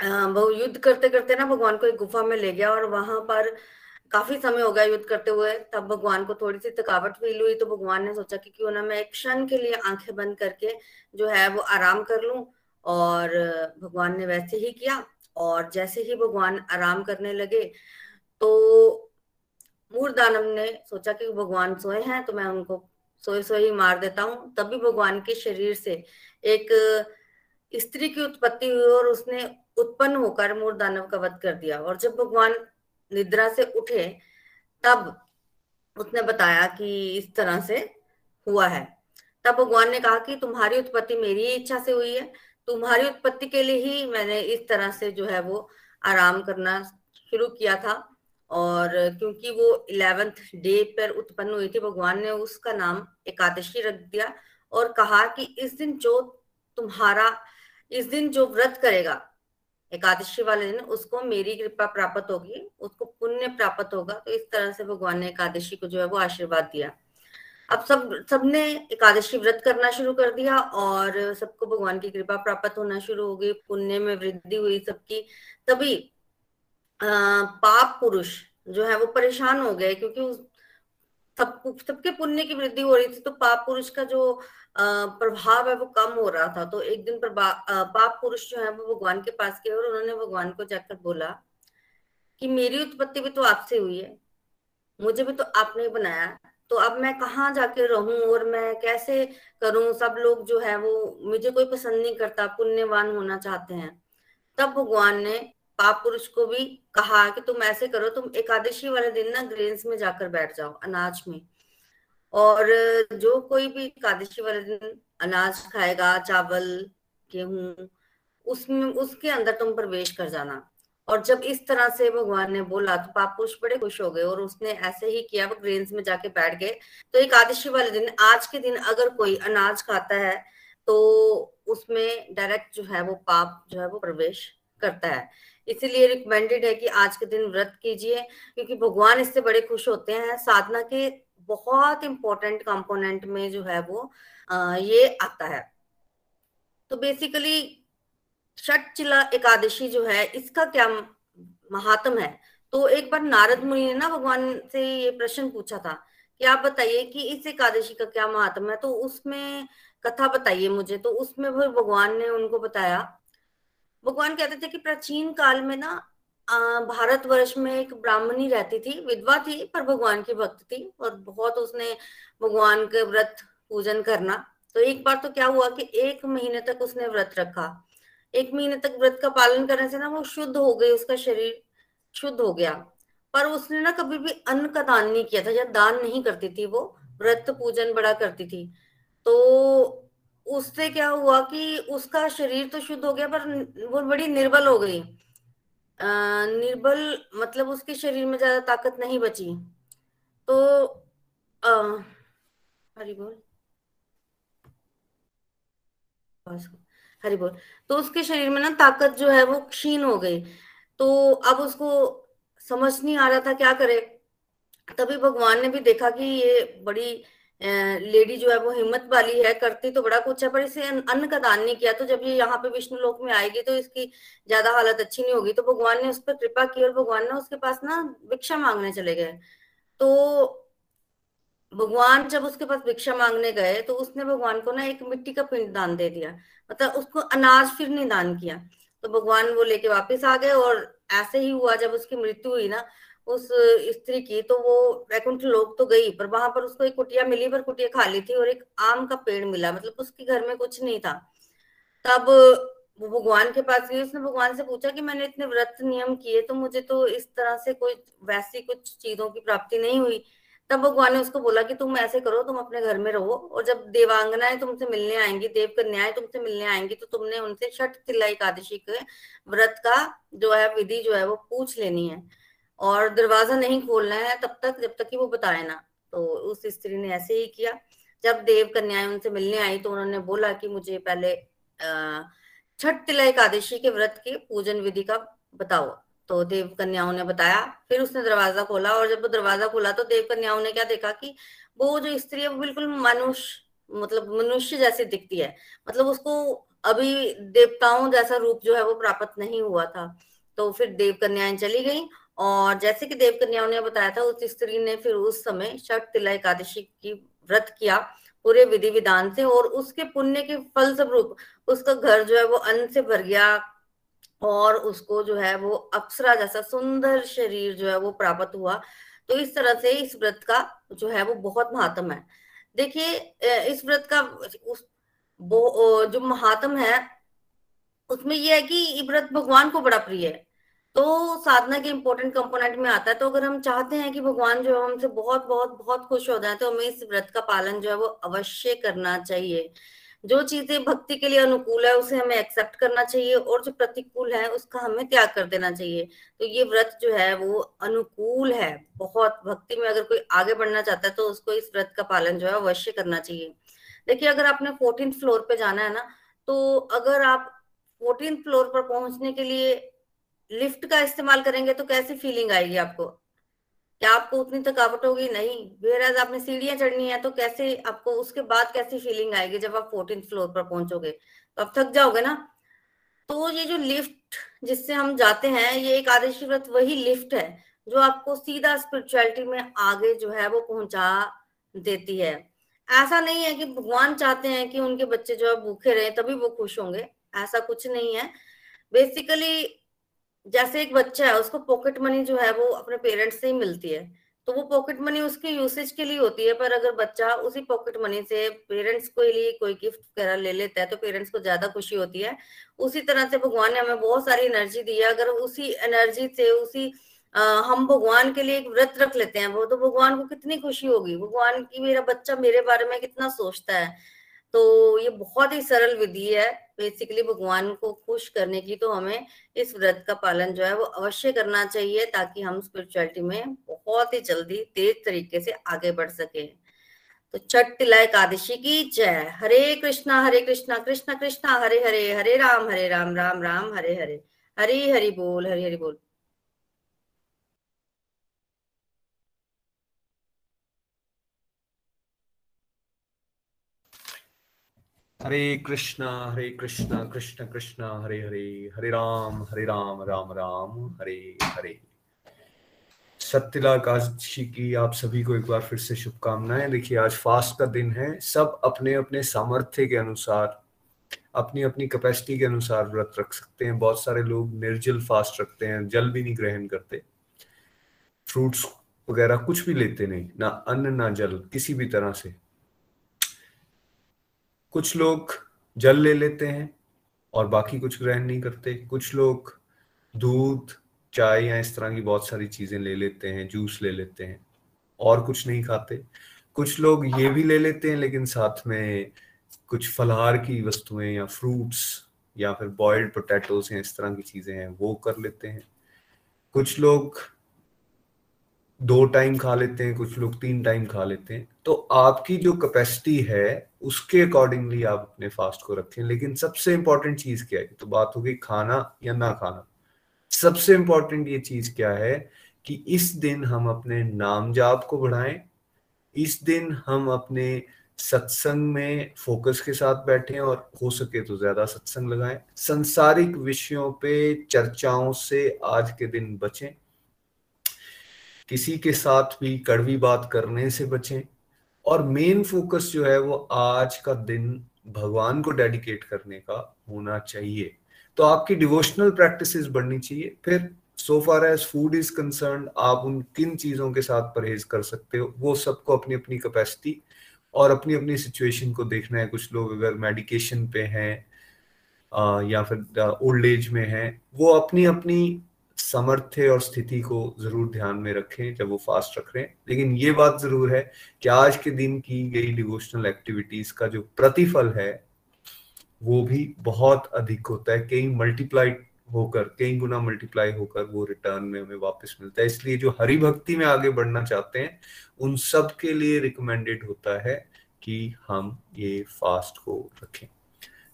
वो युद्ध करते करते ना भगवान को एक गुफा में ले गया और वहाँ पर काफ़ी समय हो गया युद्ध करते हुए। तब भगवान को थोड़ी सी थकावट फील हुई तो भगवान ने सोचा कि क्यों ना मैं एक क्षण के लिए आँखें बंद करके जो है वो आराम कर लूँ और भगवान ने वैसे ही किया। और जैसे ही भगवान आराम करने लगे तो मूर दानव ने सोचा कि भगवान सोए हैं तो मैं उनको सोए सोए ही मार देता हूँ। तभी भगवान के शरीर से एक स्त्री की उत्पत्ति हुई और उसने उत्पन्न होकर मूर दानव का वध कर दिया। और जब भगवान निद्रा से उठे, तब उसने बताया कि इस तरह से हुआ है। तब भगवान ने कहा कि तुम्हारी उत्पत्ति मेरी इच्छा से हुई है तुम्हारी उत्पत्ति के लिए ही मैंने इस तरह से जो है वो आराम करना शुरू किया था। और क्योंकि वो इलेवेंथ डे पर उत्पन्न हुई थी, भगवान ने उसका नाम एकादशी रख दिया और कहा कि इस दिन जो तुम्हारा, इस दिन जो व्रत करेगा, एकादशी वाले दिन, उसको मेरी कृपा प्राप्त होगी, उसको पुण्य प्राप्त होगा। तो इस तरह से भगवान ने एकादशी को जो है वो आशीर्वाद दिया। अब सब, सबने एकादशी व्रत करना शुरू कर दिया और सबको भगवान की कृपा प्राप्त होना शुरू हो गई, पुण्य में वृद्धि हुई सबकी। तभी पाप पुरुष जो है वो परेशान हो गए क्योंकि सब सबके पुण्य की वृद्धि हो रही थी तो पाप पुरुष का जो प्रभाव है वो कम हो रहा था। तो एक दिन पाप पुरुष जो है वो भगवान के पास गए और उन्होंने भगवान को जाकर बोला कि मेरी उत्पत्ति भी तो आपसे हुई है, मुझे भी तो आपने बनाया। तो अब मैं कहाँ जाके रहूँ और मैं कैसे करूँ? सब लोग जो है वो मुझे कोई पसंद नहीं करता, पुण्यवान होना चाहते हैं। तब भगवान ने पाप पुरुष को भी कहा कि तुम ऐसे करो, तुम एकादशी वाले दिन ना ग्रेन्स में जाकर बैठ जाओ, अनाज में। और जो कोई भी एकादशी वाले दिन अनाज खाएगा, चावल, गेहूँ, उसमें, उसके अंदर तुम प्रवेश कर जाना। और जब इस तरह से भगवान ने बोला तो पाप पुरुष बड़े खुश हो गए और उसने ऐसे ही किया, वो ग्रेन्स में जाके बैठ गए। तो एकादशी वाले दिन, आज के दिन अगर कोई अनाज खाता है तो उसमें डायरेक्ट जो है वो पाप जो है वो प्रवेश करता है। इसीलिए रिकमेंडेड है कि आज के दिन व्रत कीजिए, क्योंकि भगवान इससे बड़े खुश होते हैं। साधना के बहुत इंपॉर्टेंट कंपोनेंट में जो है वो ये आता है। तो बेसिकली चिला एकादशी जो है, इसका क्या महात्म है? तो एक बार नारद मुनि ने ना भगवान से ये प्रश्न पूछा था कि आप बताइए कि इस एकादशी का क्या महात्म है? तो उसमें कथा बताइए मुझे। तो उसमें भगवान ने उनको बताया। भगवान कहते थे कि प्राचीन काल में ना भारतवर्ष में एक ब्राह्मणी रहती थी, विधवा थी, पर भगवान की भक्त थी और बहुत उसने भगवान के व्रत पूजन करना। तो एक बार तो क्या हुआ कि एक महीने तक उसने व्रत रखा। एक महीने तक व्रत का पालन करने से ना वो शुद्ध हो गई, उसका शरीर शुद्ध हो गया। पर उसने ना कभी भी अन्न का दान नहीं किया था, या दान नहीं करती थी वो, व्रत पूजन बड़ा करती थी। तो उससे क्या हुआ कि उसका शरीर तो शुद्ध हो गया, पर वो बड़ी निर्बल हो गई। निर्बल मतलब उसके शरीर में ज़्यादा ताकत नहीं बची। तो अः, हरी बोल। हरी बोल। तो उसके शरीर में ना ताकत जो है वो क्षीण हो गई। तो अब उसको समझ नहीं आ रहा था क्या करे। तभी भगवान ने भी देखा कि ये बड़ी लेडी जो है वो हिम्मत वाली है, करती तो बड़ा कुछ है, पर इसे अन्न का दान नहीं किया। तो जब ये यहाँ पे विष्णु लोक में आएगी तो इसकी ज़्यादा हालत अच्छी नहीं होगी। तो भगवान ने उस पर कृपा की और भगवान ने उसके पास ना भिक्षा मांगने चले गए। तो भगवान जब उसके पास भिक्षा मांगने गए तो उसने भगवान को ना एक मिट्टी का पिंड दान दे दिया। मतलब उसको अनाज फिर नहीं दान किया। तो भगवान वो लेके वापिस आ गए और ऐसे ही हुआ, जब उसकी मृत्यु हुई ना, उस स्त्री की तो वो वैकुंठ लोक तो गई, पर वहाँ पर उसको एक कुटिया मिली, पर कुटिया खाली थी और एक आम का पेड़ मिला। मतलब उसके घर में कुछ नहीं था। तब वो भगवान के पास गई, उसने भगवान से पूछा कि मैंने इतने व्रत नियम किए तो मुझे तो इस तरह से कोई वैसी कुछ चीज़ों की प्राप्ति नहीं हुई। तब भगवान ने उसको बोला कि तुम ऐसे करो, तुम अपने घर में रहो और जब देवांगनाएँ तुमसे मिलने आएँगी देव कन्याएँ तुमसे मिलने आएँगी तो तुमने उनसे छठ तिल्ला एकादशी के व्रत का जो है, विधि जो है, वो पूछ लेनी है। और दरवाज़ा नहीं खोलना है तब तक, जब तक कि वो बताए ना। तो उस स्त्री ने ऐसे ही किया। जब देव कन्याएँ उनसे मिलने आई तो उन्होंने बोला कि मुझे पहले छठ तिला एकादशी के व्रत के पूजन विधि का बताओ। तो देव कन्याओं ने बताया। फिर उसने दरवाज़ा खोला और जब वो दरवाज़ा खोला तो देव कन्याओं ने क्या देखा कि वो जो स्त्री है वो बिल्कुल मनुष्य मतलब मनुष्य जैसी दिखती है। मतलब उसको अभी देवताओं जैसा रूप जो है वो प्राप्त नहीं हुआ था। तो फिर देव कन्याएँ चली गई और जैसे कि देव कन्याओं ने बताया था, उस स्त्री ने फिर उस समय छठ तिला, एकादशी की व्रत किया पूरे विधि विधान से और उसके पुण्य के फल स्वरूप उसका घर जो है वो अन्न से भर गया और उसको जो है वो अप्सरा जैसा सुंदर शरीर जो है वो प्राप्त हुआ। तो इस तरह से इस व्रत का जो है वो बहुत महात्म है। देखिए इस व्रत का उस जो महात्म है, उसमें यह है कि व्रत भगवान को बड़ा प्रिय है। तो साधना के इम्पोर्टेंट कंपोनेंट में आता है। तो अगर हम चाहते हैं कि भगवान जो है हमसे बहुत बहुत बहुत खुश हो जाए तो हमें इस व्रत का पालन जो है वो अवश्य करना चाहिए। जो चीज़ें भक्ति के लिए अनुकूल है, उसे हमें एक्सेप्ट करना चाहिए और जो प्रतिकूल है, उसका हमें त्याग कर देना चाहिए। तो ये व्रत जो है, वो अनुकूल है। बहुत भक्ति में अगर कोई आगे बढ़ना चाहता है तो उसको इस व्रत का पालन जो है, अवश्य करना चाहिए। देखिए, अगर आपने फोर्टीन फ्लोर पे जाना है ना तो अगर आप फोर्टीन फ्लोर पर पहुँचने के लिए लिफ्ट का इस्तेमाल करेंगे तो कैसी फीलिंग आएगी आपको? क्या आपको उतनी थकावट होगी? नहीं। वेर आपने सीढ़ियाँ चढ़नी है तो कैसे आपको उसके बाद कैसी फीलिंग आएगी जब आप फोर्टीन फ्लोर पर पहुंचोगे? तो आप थक जाओगे ना? तो ये जो लिफ्ट जिससे हम जाते हैं, ये एक आदर्श व्रत वही लिफ्ट है, जो आपको सीधा स्पिरिचुअलिटी में आगे जो है वो पहुँचा देती है। ऐसा नहीं है कि भगवान चाहते हैं कि उनके बच्चे जो है भूखे रहे, तभी वो खुश होंगे। ऐसा कुछ नहीं है। बेसिकली जैसे एक बच्चा है उसको पॉकेट मनी जो है वो अपने पेरेंट्स से ही मिलती है। तो वो पॉकेट मनी उसके यूसेज के लिए होती है पर अगर बच्चा उसी पॉकेट मनी से पेरेंट्स को लिए कोई गिफ्ट वगैरह ले लेता है तो पेरेंट्स को ज़्यादा खुशी होती है। उसी तरह से भगवान ने हमें बहुत सारी एनर्जी दी है। अगर उसी एनर्जी से उसी आ, हम भगवान के लिए एक व्रत रख लेते हैं वो तो भगवान को कितनी खुशी होगी। भगवान की मेरा बच्चा मेरे बारे में कितना सोचता है। तो ये बहुत ही सरल विधि है। बेसिकली भगवान को खुश करने की तो हमें इस व्रत का पालन जो है वो अवश्य करना चाहिए ताकि हम स्पिरिचुअलिटी में बहुत ही जल्दी तेज तरीके से आगे बढ़ सके। तो छठ तिला एकादशी की जय। हरे कृष्णा हरे कृष्णा कृष्णा कृष्णा, हरे हरे हरे राम हरे राम राम राम, हरे हरे। हरी हरि बोल, हरी हरि बोल। हरे कृष्णा हरे कृष्णा, कृष्ण कृष्णा, हरे हरे हरे राम हरे राम राम राम, हरे हरे। सत्यला एकादशी की आप सभी को एक बार फिर से शुभकामनाएँ। देखिए, आज फास्ट का दिन है। सब अपने अपने सामर्थ्य के अनुसार, अपनी अपनी कैपेसिटी के अनुसार व्रत रख सकते हैं। बहुत सारे लोग निर्जल फास्ट रखते हैं, जल भी नहीं ग्रहण करते। फ्रूट्स वगैरह कुछ भी लेते नहीं, ना अन्न, ना जल, किसी भी तरह से। कुछ लोग जल ले लेते हैं और बाकी कुछ ग्रहण नहीं करते। कुछ लोग दूध, चाय या इस तरह की बहुत सारी चीज़ें ले लेते हैं, जूस ले लेते हैं और कुछ नहीं खाते। कुछ लोग ये भी ले लेते हैं, लेकिन साथ में कुछ फलहार की वस्तुएँ या फ्रूट्स या फिर बॉइल्ड पोटैटोस या इस तरह की चीज़ें हैं, वो कर लेते हैं। कुछ लोग दो टाइम खा लेते हैं, कुछ लोग तीन टाइम खा लेते हैं। तो आपकी जो कैपेसिटी है, उसके अकॉर्डिंगली आप अपने फास्ट को रखें। लेकिन सबसे इंपॉर्टेंट चीज़ क्या है? तो बात होगी खाना या ना खाना। सबसे इंपॉर्टेंट ये चीज़ क्या है कि इस दिन हम अपने नाम जाप को बढ़ाएँ। इस दिन हम अपने सत्संग में फोकस के साथ बैठे और हो सके तो ज़्यादा सत्संग लगाएँ। संसारिक विषयों पे चर्चाओं से आज के दिन बचें। किसी के साथ भी कड़वी बात करने से बचें। और मेन फोकस जो है वो आज का दिन भगवान को डेडिकेट करने का होना चाहिए। तो आपकी डिवोशनल प्रैक्टिसेस बढ़नी चाहिए। फिर so far as food is concern आप उन किन चीज़ों के साथ परहेज कर सकते हो? वो सबको अपनी अपनी कैपेसिटी और अपनी अपनी सिचुएशन को देखना है। कुछ लोग अगर मेडिकेशन पे हैं या फिर ओल्ड एज में हैं, वो अपनी अपनी समर्थ्य और स्थिति को ज़रूर ध्यान में रखें, जब वो फास्ट रख रहे हैं। लेकिन ये बात ज़रूर है कि आज के दिन की गई डिवोशनल एक्टिविटीज़ का जो प्रतिफल है, वो भी बहुत अधिक होता है। कई मल्टीप्लाइड होकर कई गुना मल्टीप्लाई होकर वो रिटर्न में हमें वापस मिलता है। इसलिए जो हरि भक्ति में आगे बढ़ना चाहते हैं, उन सब के लिए रिकमेंडेड होता है कि हम ये फास्ट को रखें।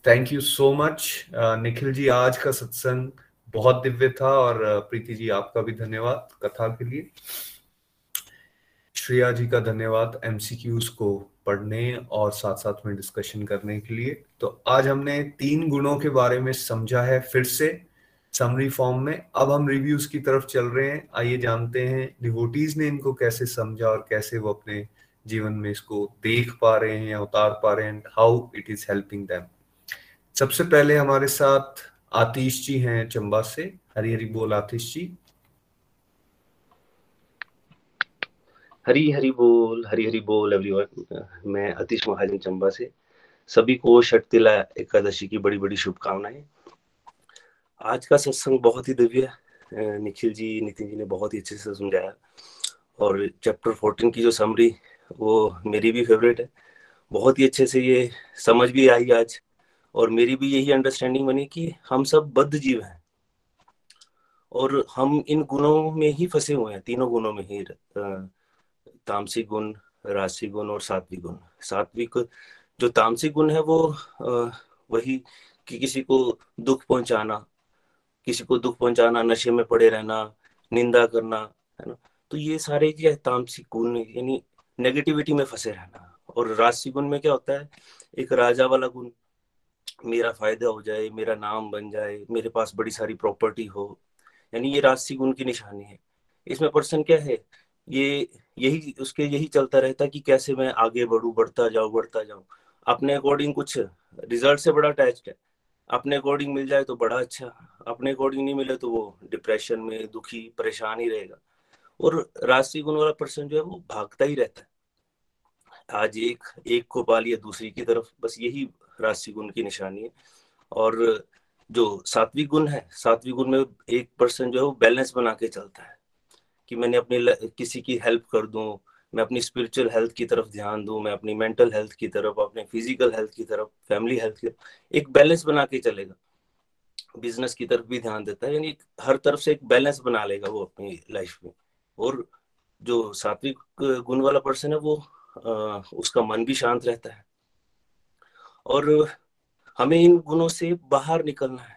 Thank you so much Nikhil ji, आज का सत्संग बहुत दिव्य था और प्रीति जी आपका भी धन्यवाद कथा के लिए। श्रेया जी का धन्यवाद एमसीक्यूज को पढ़ने और साथ साथ में डिस्कशन करने के लिए। तो आज हमने तीन गुणों के बारे में समझा है फिर से समरी फॉर्म में। अब हम रिव्यूज़ की तरफ़ चल रहे हैं। आइए जानते हैं डिवोटीज ने इनको कैसे समझा और कैसे वो अपने जीवन में इसको देख पा रहे हैं उतार पा रहे हैं how it is helping them सबसे पहले हमारे साथ आतिश जी हैं चंबा से। हरी हरी बोल आतिश जी। हरी हरी बोल, हरी हरी बोल एवरीवन मैं आतिश महाजन चंबा से। सभी को षटतिला एकादशी की बड़ी बड़ी शुभकामनाएँ। आज का सत्संग बहुत ही दिव्य निखिल जी, नितिन जी ने बहुत ही अच्छे से समझाया। और चैप्टर फोर्टीन की जो समरी वो मेरी भी फेवरेट है। बहुत ही अच्छे से ये समझ भी आई आज। और मेरी भी यही अंडरस्टैंडिंग बनी कि हम सब बद्ध जीव हैं। और हम इन गुणों में ही फंसे हुए हैं, तीनों गुणों में ही तामसिक गुण, राशि गुण और सात्विक गुण। सात्विक जो तामसिक गुण है वो वही कि किसी को दुख पहुंचाना, किसी को दुख पहुंचाना, नशे में पड़े रहना, निंदा करना, है ना? तो ये सारे क्या है तामसिक गुण, यानी नेगेटिविटी में फंसे रहना। और राशि गुण में क्या होता है, एक राजा वाला गुण मेरा फ़ायदा हो जाए, मेरा नाम बन जाए, मेरे पास बड़ी सारी प्रॉपर्टी हो, यानी ये राजसी गुण की निशानी है। इसमें पर्सन क्या है? ये यही, उसके यही चलता रहता कि कैसे मैं आगे बढ़ू, बढ़ता जाऊँ बढ़ता जाऊँ। अपने अकॉर्डिंग कुछ रिज़ल्ट से बड़ा अटैच्ड है। अपने अकॉर्डिंग मिल जाए तो बड़ा अच्छा अपने अकॉर्डिंग नहीं मिले तो वो डिप्रेशन में दुखी, परेशान ही रहेगा। और राशि गुण वाला पर्सन जो है, वो भागता ही रहता है। आज एक एक को पा लिया दूसरी की तरफ़, बस यही राशि गुण की निशानी है। और जो सात्विक गुण है सात्विक गुण में एक पर्सन जो है वो बैलेंस बना के चलता है कि मैंने अपने किसी की हेल्प कर दूँ मैं अपनी स्पिरिचुअल हेल्थ की तरफ़ ध्यान दूँ मैं अपनी मेंटल हेल्थ की तरफ़ अपने फ़िज़िकल हेल्थ की तरफ़ फैमिली हेल्थ की तरफ़ एक बैलेंस बना के चलेगा। बिज़नेस की तरफ़ भी ध्यान देता है यानी हर तरफ़ से एक बैलेंस बना लेगा वो अपनी लाइफ में। और जो सात्विक गुण वाला पर्सन है वो आ, उसका मन भी शांत रहता है। और हमें इन गुणों से बाहर निकलना है।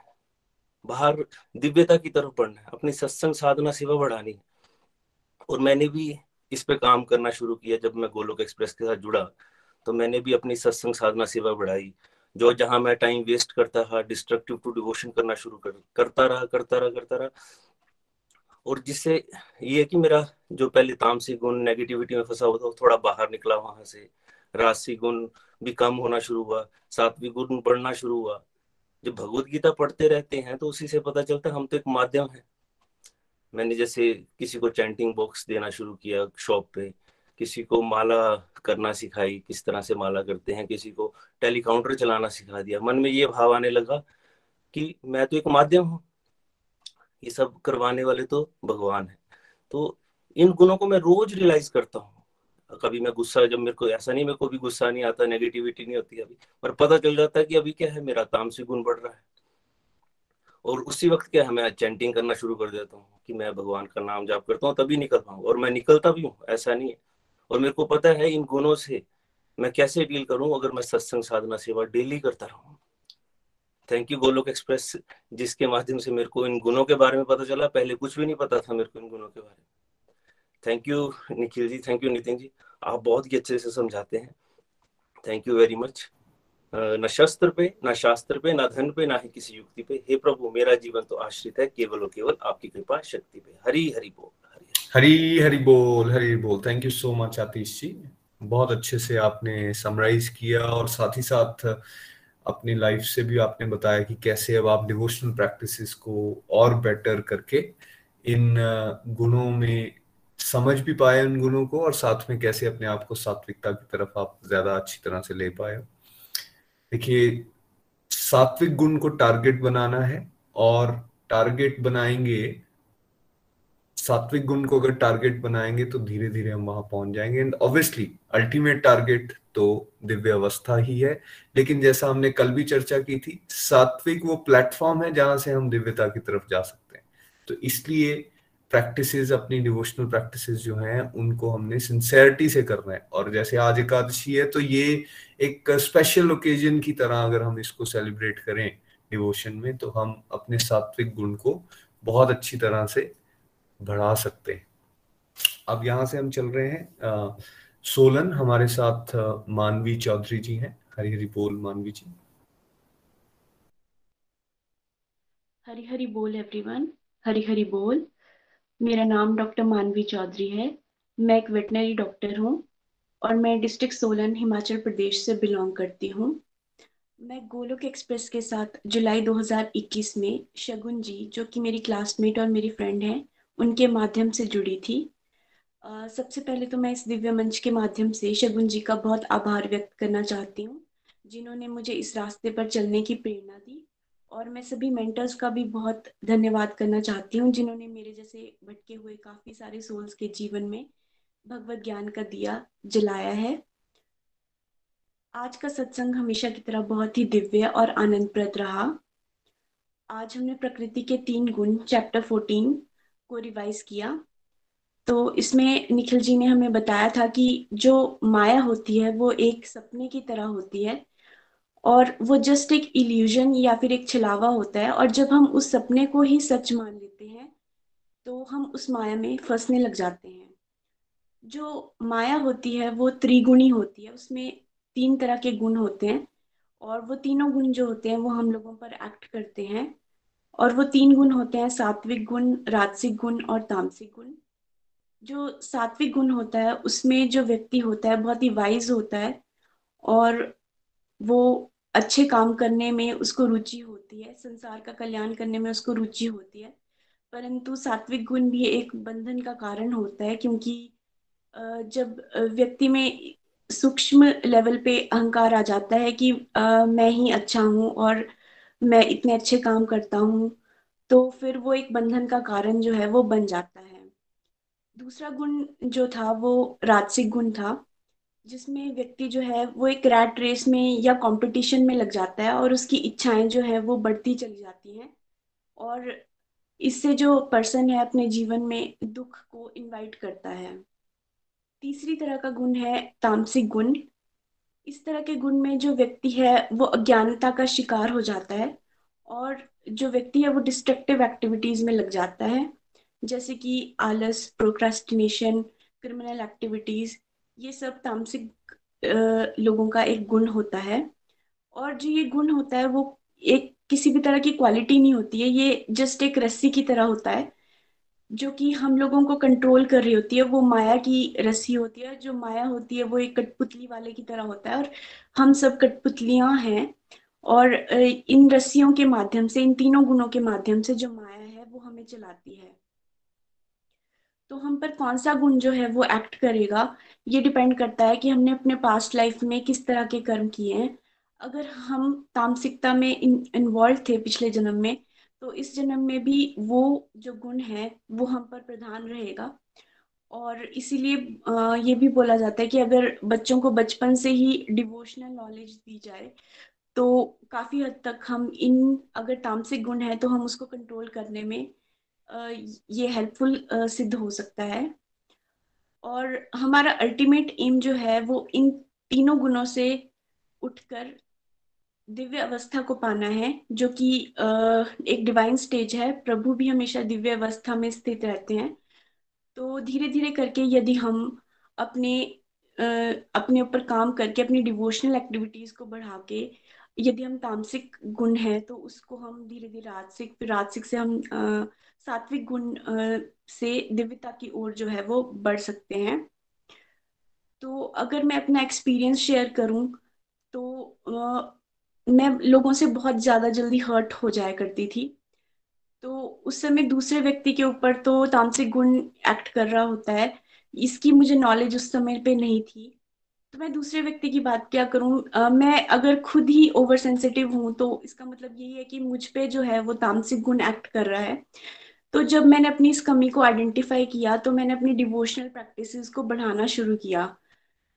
बाहर दिव्यता की तरफ़ बढ़ना है। अपनी सत्संग, साधना, सेवा बढ़ानी है। और मैंने भी इस पे काम करना शुरू किया जब मैं गोलोक एक्सप्रेस के साथ जुड़ा। तो मैंने भी अपनी सत्संग, साधना, सेवा बढ़ाई। जो जहाँ मैं टाइम वेस्ट करता था डिस्ट्रक्टिव टू डिवोशन करना शुरू कर, करता रहा करता रहा करता रहा। और जिससे ये कि मेरा जो पहले तामसिक गुण, नेगेटिविटी में फंसा हुआ था थोड़ा बाहर निकला वहाँ से। राशि गुण भी कम होना शुरू हुआ, सात्विक गुण बढ़ना शुरू हुआ। जब भगवत गीता पढ़ते रहते हैं तो उसी से पता चलता है, हम तो एक माध्यम है। मैंने जैसे किसी को चैंटिंग बॉक्स देना शुरू किया शॉप पे, किसी को माला करना सिखाई, किस तरह से माला करते हैं, किसी को टेलीकाउंटर चलाना सिखा दिया। मन में ये भाव आने लगा कि मैं तो एक माध्यम हूँ। ये सब करवाने वाले तो भगवान है। तो इन गुणों को मैं रोज रियलाइज़ करता हूँ। कभी मैं गुस्सा, जब मेरे को ऐसा नहीं, मेरे को भी गुस्सा नहीं आता नेगेटिविटी नहीं होती अभी। पर पता चल जाता है कि अभी क्या है, मेरा तामसिक गुण बढ़ रहा है। और उसी वक्त क्या है, मैं चैंटिंग करना शुरू कर देता हूँ कि मैं भगवान का नाम जाप करता हूँ, तभी निकल पाऊँ। और मैं निकलता भी हूँ, ऐसा नहीं है। और मेरे को पता है, इन गुणों से मैं कैसे डील करूँ, अगर मैं सत्संग, साधना, सेवा डेली करता रहूँ। थैंक यू गोलोक एक्सप्रेस जिसके माध्यम से मेरे को इन गुणों के बारे में पता चला। पहले कुछ भी नहीं पता था मेरे को इन गुणों के बारे में। Thank you Nikhil ji thank you Nitin ji आप बहुत ही अच्छे से समझाते हैं। थैंक यू वेरी मच न शस्त्र पे, न शास्त्र पे, न धन पे, ना ही किसी युक्ति पे। हे प्रभु, मेरा जीवन तो आश्रित है, केवल और केवल आपकी कृपा, शक्ति पे। हरी, हरि बोल, हरी हरी। बोल हरी बोल। Thank you so much Atish ji बहुत अच्छे से आपने समराइज किया और साथ ही साथ अपनी लाइफ से भी आपने बताया कि कैसे अब आप डिवोशनल प्रैक्टिसेस को और बेटर करके इन गुणों में समझ भी पाए उन गुणों को और साथ में कैसे अपने आप को सात्विकता की तरफ़ आप ज़्यादा अच्छी तरह से ले पाए देखिए, सात्विक गुण को टारगेट बनाना है और टारगेट बनाएँगे, सात्विक गुण को अगर टारगेट बनाएँगे तो धीरे धीरे हम वहाँ पहुँच जाएँगे। एंड ऑब्वियसली अल्टीमेट टारगेट तो दिव्य अवस्था ही है। लेकिन जैसा हमने कल भी चर्चा की थी, सात्विक वो प्लेटफॉर्म है जहाँ से हम दिव्यता की तरफ़ जा सकते हैं। तो इसलिए प्रैक्टिसेस अपनी डिवोशनल प्रैक्टिसेस जो हैं उनको हमने सिंसेरिटी से करना है। और जैसे आज एकादशी है तो ये एक स्पेशल ओकेजन की तरह अगर हम इसको सेलिब्रेट करें डिवोशन में तो हम अपने सात्विक गुण को बहुत अच्छी तरह से बढ़ा सकते हैं। अब यहाँ से हम चल रहे हैं आ, सोलन। हमारे साथ मानवी चौधरी जी हैं। हरी हरी बोल मानवी जी। हरी हरी बोल एवरीवन हरी हरी बोल। मेरा नाम डॉक्टर मानवी चौधरी है। मैं एक वेटनरी डॉक्टर हूँ और मैं डिस्ट्रिक्ट सोलन हिमाचल प्रदेश से बिलोंग करती हूँ। मैं गोलोक एक्सप्रेस के साथ जुलाई 2021 में शगुन जी जो कि मेरी क्लासमेट और मेरी फ्रेंड हैं उनके माध्यम से जुड़ी थी। uh, सबसे पहले तो मैं इस दिव्य मंच के माध्यम से शगुन जी का बहुत आभार व्यक्त करना चाहती हूँ जिन्होंने मुझे इस रास्ते पर चलने की प्रेरणा दी। और मैं सभी मेंटर्स का भी बहुत धन्यवाद करना चाहती हूँ, जिन्होंने मेरे जैसे भटके हुए काफ़ी सारे सोल्स के जीवन में भगवत ज्ञान का दिया, जलाया है। आज का सत्संग हमेशा की तरह बहुत ही दिव्य और आनंदप्रद रहा। आज हमने प्रकृति के तीन गुण चैप्टर फोर्टीन को रिवाइज किया। तो इसमें निखिल जी ने हमें बताया था कि जो माया होती है, वो एक सपने की तरह होती है। और वो जस्ट एक इल्यूजन या फिर एक छलावा होता है और जब हम उस सपने को ही सच मान लेते हैं तो हम उस माया में फंसने लग जाते हैं। जो माया होती है, वो त्रिगुणी होती है, उसमें तीन तरह के गुण होते हैं और वो तीनों गुण जो होते हैं, वो हम लोगों पर एक्ट करते हैं और वो तीन गुण होते हैं, सात्विक गुण, राजसिक गुण और तामसिक गुण। जो सात्विक गुण होता है, उसमें जो व्यक्ति होता है, बहुत ही वाइज होता है और वो अच्छे काम करने में उसको रुचि होती है, संसार का कल्याण करने में उसको रुचि होती है। परंतु सात्विक गुण भी एक बंधन का कारण होता है, क्योंकि जब व्यक्ति में सूक्ष्म लेवल पे अहंकार आ जाता है कि मैं ही अच्छा हूँ और मैं इतने अच्छे काम करता हूँ तो फिर वो एक बंधन का कारण जो है वो बन जाता है। दूसरा गुण जो था वो राजसिक गुण था। जिसमें व्यक्ति जो है वो एक रैट रेस में या कंपटीशन में लग जाता है और उसकी इच्छाएँ जो है वो बढ़ती चली जाती हैं। और इससे जो पर्सन है अपने जीवन में दुख को इनवाइट करता है। तीसरी तरह का गुण है तामसिक गुण। इस तरह के गुण में जो व्यक्ति है वो अज्ञानता का शिकार हो जाता है और जो व्यक्ति है वो डिस्ट्रक्टिव एक्टिविटीज़ में लग जाता है। जैसे कि आलस प्रोक्रेस्टिनेशन क्रिमिनल एक्टिविटीज़ ये सब तामसिक लोगों का एक गुण होता है। और जो ये गुण होता है, वो एक किसी भी तरह की क्वालिटी नहीं होती है। ये जस्ट एक रस्सी की तरह होता है, जो कि हम लोगों को कंट्रोल कर रही होती है। वो माया की रस्सी होती है, जो माया होती है, वो एक कठपुतली वाले की तरह होता है। और हम सब कठपुतलियाँ हैं। और इन रस्सियों के माध्यम से, इन तीनों गुणों के माध्यम से जो माया है, वो हमें चलाती है। तो हम पर कौन सा गुण जो है वो एक्ट करेगा, ये डिपेंड करता है कि हमने अपने पास्ट लाइफ में किस तरह के कर्म किए हैं। अगर हम तामसिकता में इन्वॉल्व थे पिछले जन्म में तो इस जन्म में भी वो जो गुण है, वो हम पर प्रधान रहेगा। और इसीलिए ये भी बोला जाता है कि अगर बच्चों को बचपन से ही डिवोशनल नॉलेज दी जाए तो काफ़ी हद तक हम इन, अगर तामसिक गुण है तो हम उसको कंट्रोल करने में ये हेल्पफुल सिद्ध हो सकता है। और हमारा अल्टीमेट एम जो है, वो इन तीनों गुणों से उठकर दिव्य अवस्था को पाना है, जो कि एक डिवाइन स्टेज है। प्रभु भी हमेशा दिव्य अवस्था में स्थित रहते हैं। तो धीरे धीरे करके यदि हम अपने अपने ऊपर काम करके, अपनी डिवोशनल एक्टिविटीज़ को बढ़ा के यदि हम तामसिक गुण है तो उसको हम धीरे धीरे राजसिक फिर राजसिक से हम सात्विक गुण से दिव्यता की ओर जो है वो बढ़ सकते हैं। तो अगर मैं अपना एक्सपीरियंस शेयर करूँ तो आ, मैं लोगों से बहुत ज़्यादा जल्दी हर्ट हो जाया करती थी। तो उस समय दूसरे व्यक्ति के ऊपर तो तामसिक गुण एक्ट कर रहा होता है इसकी मुझे नॉलेज उस समय पे नहीं थी। तो मैं दूसरे व्यक्ति की बात क्या करूँ? मैं अगर खुद ही ओवर सेंसिटिव हूँ तो इसका मतलब यही है कि मुझ पे जो है वो तामसिक गुण एक्ट कर रहा है। तो जब मैंने अपनी इस कमी को आइडेंटिफाई किया तो मैंने अपनी डिवोशनल प्रैक्टिसेस को बढ़ाना शुरू किया।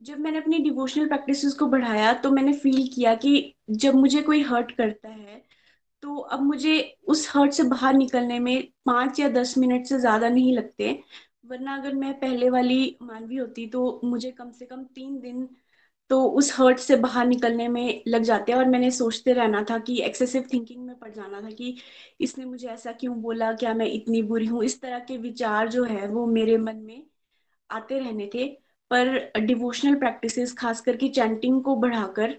जब मैंने अपनी डिवोशनल प्रैक्टिसेस को बढ़ाया तो मैंने फील किया कि जब मुझे कोई हर्ट करता है तो अब मुझे उस हर्ट से बाहर निकलने में पाँच या दस मिनट से ज़्यादा नहीं लगते। वरना अगर मैं पहले वाली मानवी होती तो मुझे कम से कम तीन दिन तो उस हर्ट से बाहर निकलने में लग जाते हैं और मैंने सोचते रहना था कि एक्सेसिव थिंकिंग में पड़ जाना था कि इसने मुझे ऐसा क्यों बोला? क्या मैं इतनी बुरी हूँ? इस तरह के विचार जो है वो मेरे मन में आते रहने थे। पर डिवोशनल प्रैक्टिसेस खास करके चैंटिंग को बढ़ाकर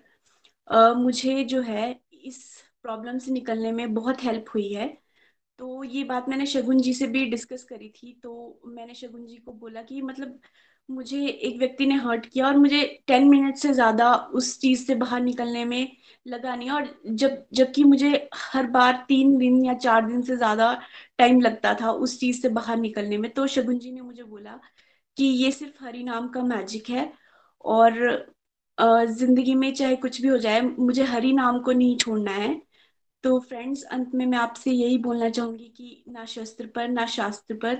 मुझे जो है इस प्रॉब्लम से निकलने में बहुत हेल्प हुई है। तो ये बात मैंने शगुन जी से भी डिस्कस करी थी तो मैंने शगुन जी को बोला कि मतलब मुझे एक व्यक्ति ने हर्ट किया और मुझे टेन मिनट से ज़्यादा उस चीज़ से बाहर निकलने में लगा नहीं और जब, जबकि मुझे हर बार तीन दिन या चार दिन से ज़्यादा टाइम लगता था उस चीज़ से बाहर निकलने में तो शगुन जी ने मुझे बोला कि ये सिर्फ़ हरि नाम का मैजिक है और ज़िंदगी में चाहे कुछ भी हो जाए, मुझे हरि नाम को नहीं छोड़ना है। तो फ्रेंड्स अंत में मैं आपसे यही बोलना चाहूँगी कि ना शस्त्र पर, ना शास्त्र पर,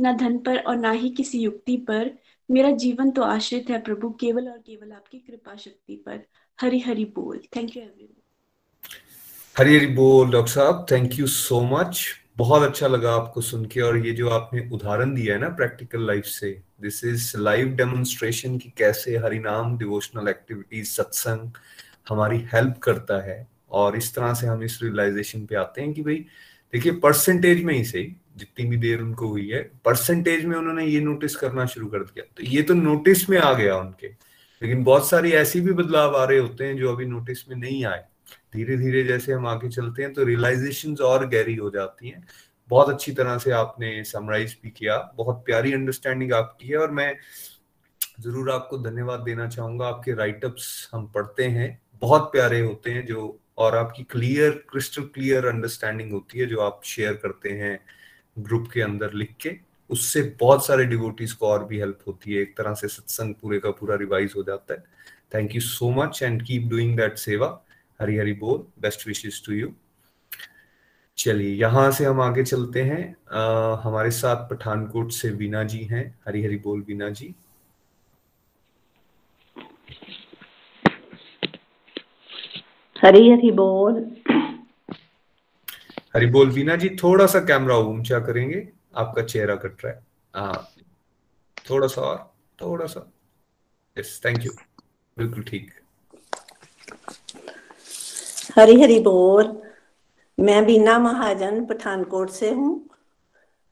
ना धन पर और ना ही किसी युक्ति पर मेरा जीवन तो आश्रित है प्रभु, केवल और केवल आपकी कृपा शक्ति पर। हरी हरी बोल। Thank you everyone Hari Hari बोल, डॉक्टर साहब। थैंक यू सो मच बहुत अच्छा लगा आपको सुन के और ये जो आपने उदाहरण दिया है ना प्रैक्टिकल लाइफ से दिस इज़ लाइव डेमोन्स्ट्रेशन की कैसे हरिनाम डिवोशनल एक्टिविटीज़ सत्संग हमारी हेल्प करता है। और इस तरह से हम इस रियलाइजेशन पे आते हैं कि भाई, देखिए परसेंटेज में ही सही, जितनी भी देर उनको हुई है परसेंटेज में उन्होंने ये नोटिस करना शुरू कर दिया। तो ये तो नोटिस में आ गया उनके। लेकिन बहुत सारी ऐसी भी बदलाव आ रहे होते हैं जो अभी नोटिस में नहीं आए। धीरे धीरे जैसे हम आगे चलते हैं तो रियलाइजेशन और गहरी हो जाती हैं। बहुत अच्छी तरह से आपने समराइज भी किया। बहुत प्यारी अंडरस्टैंडिंग आपकी है और मैं ज़रूर आपको धन्यवाद देना चाहूँगा। आपके राइटअप्स हम पढ़ते हैं। बहुत प्यारे होते हैं जो और आपकी क्लियर क्रिस्टल क्लियर अंडरस्टैंडिंग होती है जो आप शेयर करते हैं ग्रुप के अंदर लिख के। उससे बहुत सारे डिवोटीज को और भी हेल्प होती है। एक तरह से सत्संग पूरे का पूरा रिवाइज हो जाता है। Thank you so much and keep doing that seva Hari Hari बोल बेस्ट विशेष टू यू चलिए यहाँ से हम आगे चलते हैं। आ, हमारे साथ पठानकोट से वीना जी हैं। हरी हरी बोल वीना जी। हरी हरी बोल। हरी बोल वीना जी थोड़ा सा कैमरा ऊँचा करेंगे आपका चेहरा कट रहा है। हाँ थोड़ा सा और थोड़ा सा। यस थैंक यू बिल्कुल ठीक। हरी हरी बोल। मैं बीना महाजन पठानकोट से हूँ।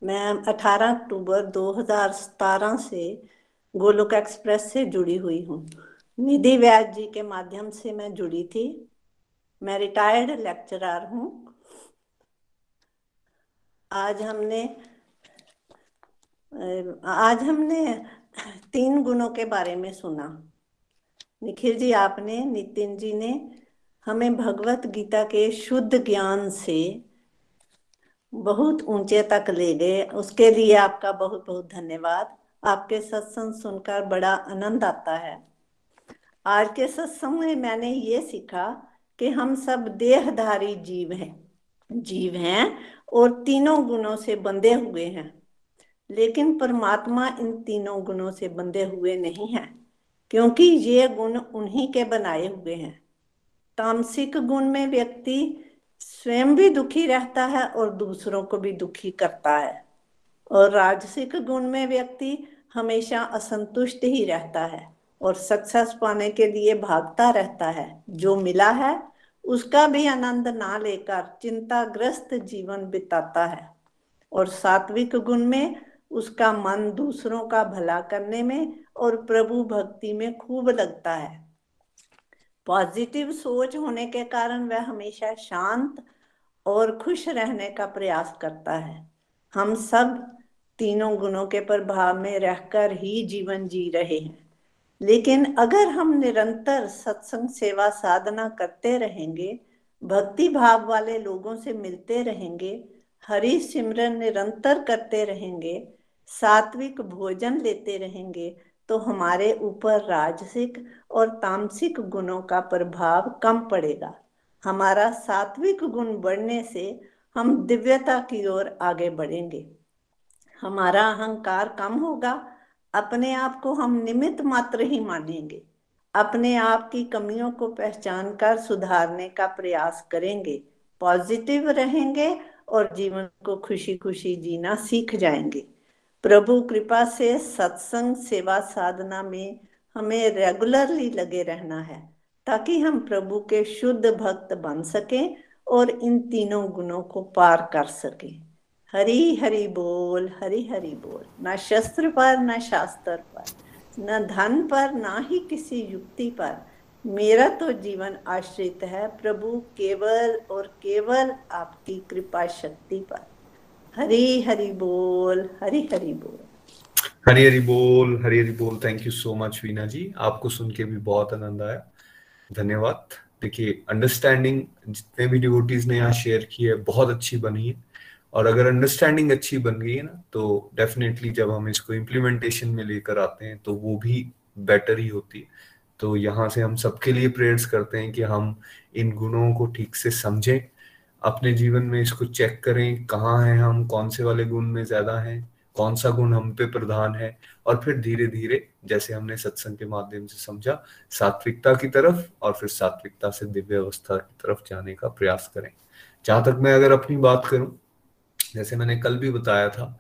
मैं 18 अक्टूबर 2017 से गोलोक एक्सप्रेस से जुड़ी हुई हूँ। निधि व्यास जी के माध्यम से मैं जुड़ी थी। मैं रिटायर्ड लेक्चरर हूँ। आज हमने आज हमने तीन गुणों के बारे में सुना। निखिल जी, आपने, नितिन जी ने हमें भगवत गीता के शुद्ध ज्ञान से बहुत ऊँचे तक ले गए। उसके लिए आपका बहुत बहुत धन्यवाद। आपके सत्संग सुनकर बड़ा आनंद आता है। आज के सत्संग में मैंने ये सीखा कि हम सब देहधारी जीव हैं जीव हैं और तीनों गुणों से बंधे हुए हैं। लेकिन परमात्मा इन तीनों गुणों से बंधे हुए नहीं हैं, क्योंकि ये गुण उन्हीं के बनाए हुए हैं। तामसिक गुण में व्यक्ति स्वयं भी दुखी रहता है और दूसरों को भी दुखी करता है। और राजसिक गुण में व्यक्ति हमेशा असंतुष्ट ही रहता है। और सक्सेस पाने के लिए भागता रहता है। जो मिला है, उसका भी आनंद ना लेकर चिंताग्रस्त जीवन बिताता है। और सात्विक गुण में उसका मन दूसरों का भला करने में और प्रभु भक्ति में खूब लगता है। पॉजिटिव सोच होने के कारण वह हमेशा शांत और खुश रहने का प्रयास करता है। हम सब तीनों गुणों के प्रभाव में रहकर ही जीवन जी रहे हैं। लेकिन अगर हम निरंतर सत्संग सेवा साधना करते रहेंगे, भक्ति भाव वाले लोगों से मिलते रहेंगे, हरि सिमरन निरंतर करते रहेंगे, सात्विक भोजन लेते रहेंगे तो हमारे ऊपर राजसिक और तामसिक गुणों का प्रभाव कम पड़ेगा। हमारा सात्विक गुण बढ़ने से हम दिव्यता की ओर आगे बढ़ेंगे। हमारा अहंकार कम होगा अपने आप को हम निमित मात्र ही मानेंगे। अपने आप की कमियों को पहचान कर सुधारने का प्रयास करेंगे। पॉजिटिव रहेंगे और जीवन को खुशी खुशी जीना सीख जाएँगे। प्रभु कृपा से सत्संग, सेवा, साधना में हमें रेगुलरली लगे रहना है, ताकि हम प्रभु के शुद्ध भक्त बन सके और इन तीनों गुणों को पार कर सके। हरी हरि बोल, हरी हरि बोल। ना शस्त्र पर, न शास्त्र पर, न धन पर, ना ही किसी युक्ति पर। मेरा तो जीवन आश्रित है प्रभु, केवल और केवल आपकी कृपा शक्ति पर। हरी हरी बोल, हरी हरी बोल। हरी हरी बोल, हरी हरी बोल। Thank you so much Veena ji. आपको सुन के भी बहुत आनंद आया। धन्यवाद। देखिए अंडरस्टैंडिंग जितने भी डिवोटीज ने यहाँ शेयर की है, बहुत अच्छी बनी है। और अगर अंडरस्टैंडिंग अच्छी बन गई है ना तो डेफिनेटली जब हम इसको इम्प्लीमेंटेशन में लेकर आते हैं तो वो भी बेटर ही होती है। तो यहाँ से हम सबके लिए प्रेयर्स करते हैं कि हम इन गुणों को ठीक से समझें, अपने जीवन में इसको चेक करें, कहाँ हैं हम, कौन से वाले गुण में ज़्यादा हैं, कौन सा गुण हम पे प्रधान है, और फिर धीरे धीरे जैसे हमने सत्संग के माध्यम से समझा, सात्विकता की तरफ़ और फिर सात्विकता से दिव्य अवस्था की तरफ़ जाने का प्रयास करें। जहाँ तक मैं अगर अपनी बात करूँ जैसे मैंने कल भी बताया था,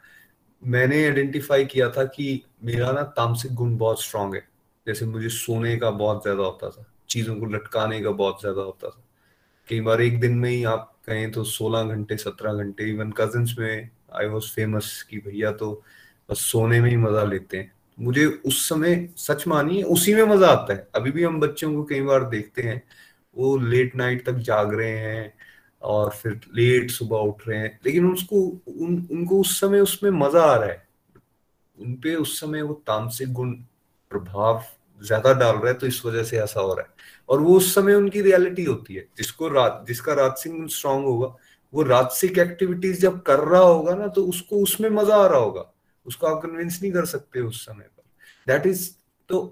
मैंने आइडेंटिफाई किया था कि मेरा ना तामसिक गुण बहुत स्ट्रांग है। जैसे मुझे सोने का बहुत ज़्यादा होता था, चीज़ों को लटकाने का बहुत ज़्यादा होता था। कई बार एक दिन में ही आप कहें तो 16 घंटे 17 घंटे इवन कजिन्स में आई वॉज़ फ़ेमस कि भैया तो बस सोने में ही मज़ा लेते हैं। मुझे उस समय सच मानिए उसी में मज़ा आता है। अभी भी हम बच्चों को कई बार देखते हैं, वो लेट नाइट तक जाग रहे हैं और फिर लेट सुबह उठ। रहे हैं लेकिन उसको, उन, उनको उस समय उसमें मज़ा आ रहा है। उनपे उस समय वो तामसिक गुण प्रभाव ज़्यादा डाल रहा है तो इस वजह से ऐसा हो रहा है। और वो उस समय उनकी रियलिटी होती है। जिसको रात, जिसका राजसिक गुण स्ट्रांग होगा, वो राजसिक एक्टिविटीज़ जब कर रहा होगा ना तो उसको उसमें मज़ा आ रहा होगा। उसको आप कन्विंस नहीं कर सकते उस समय पर। दैट इज़ तो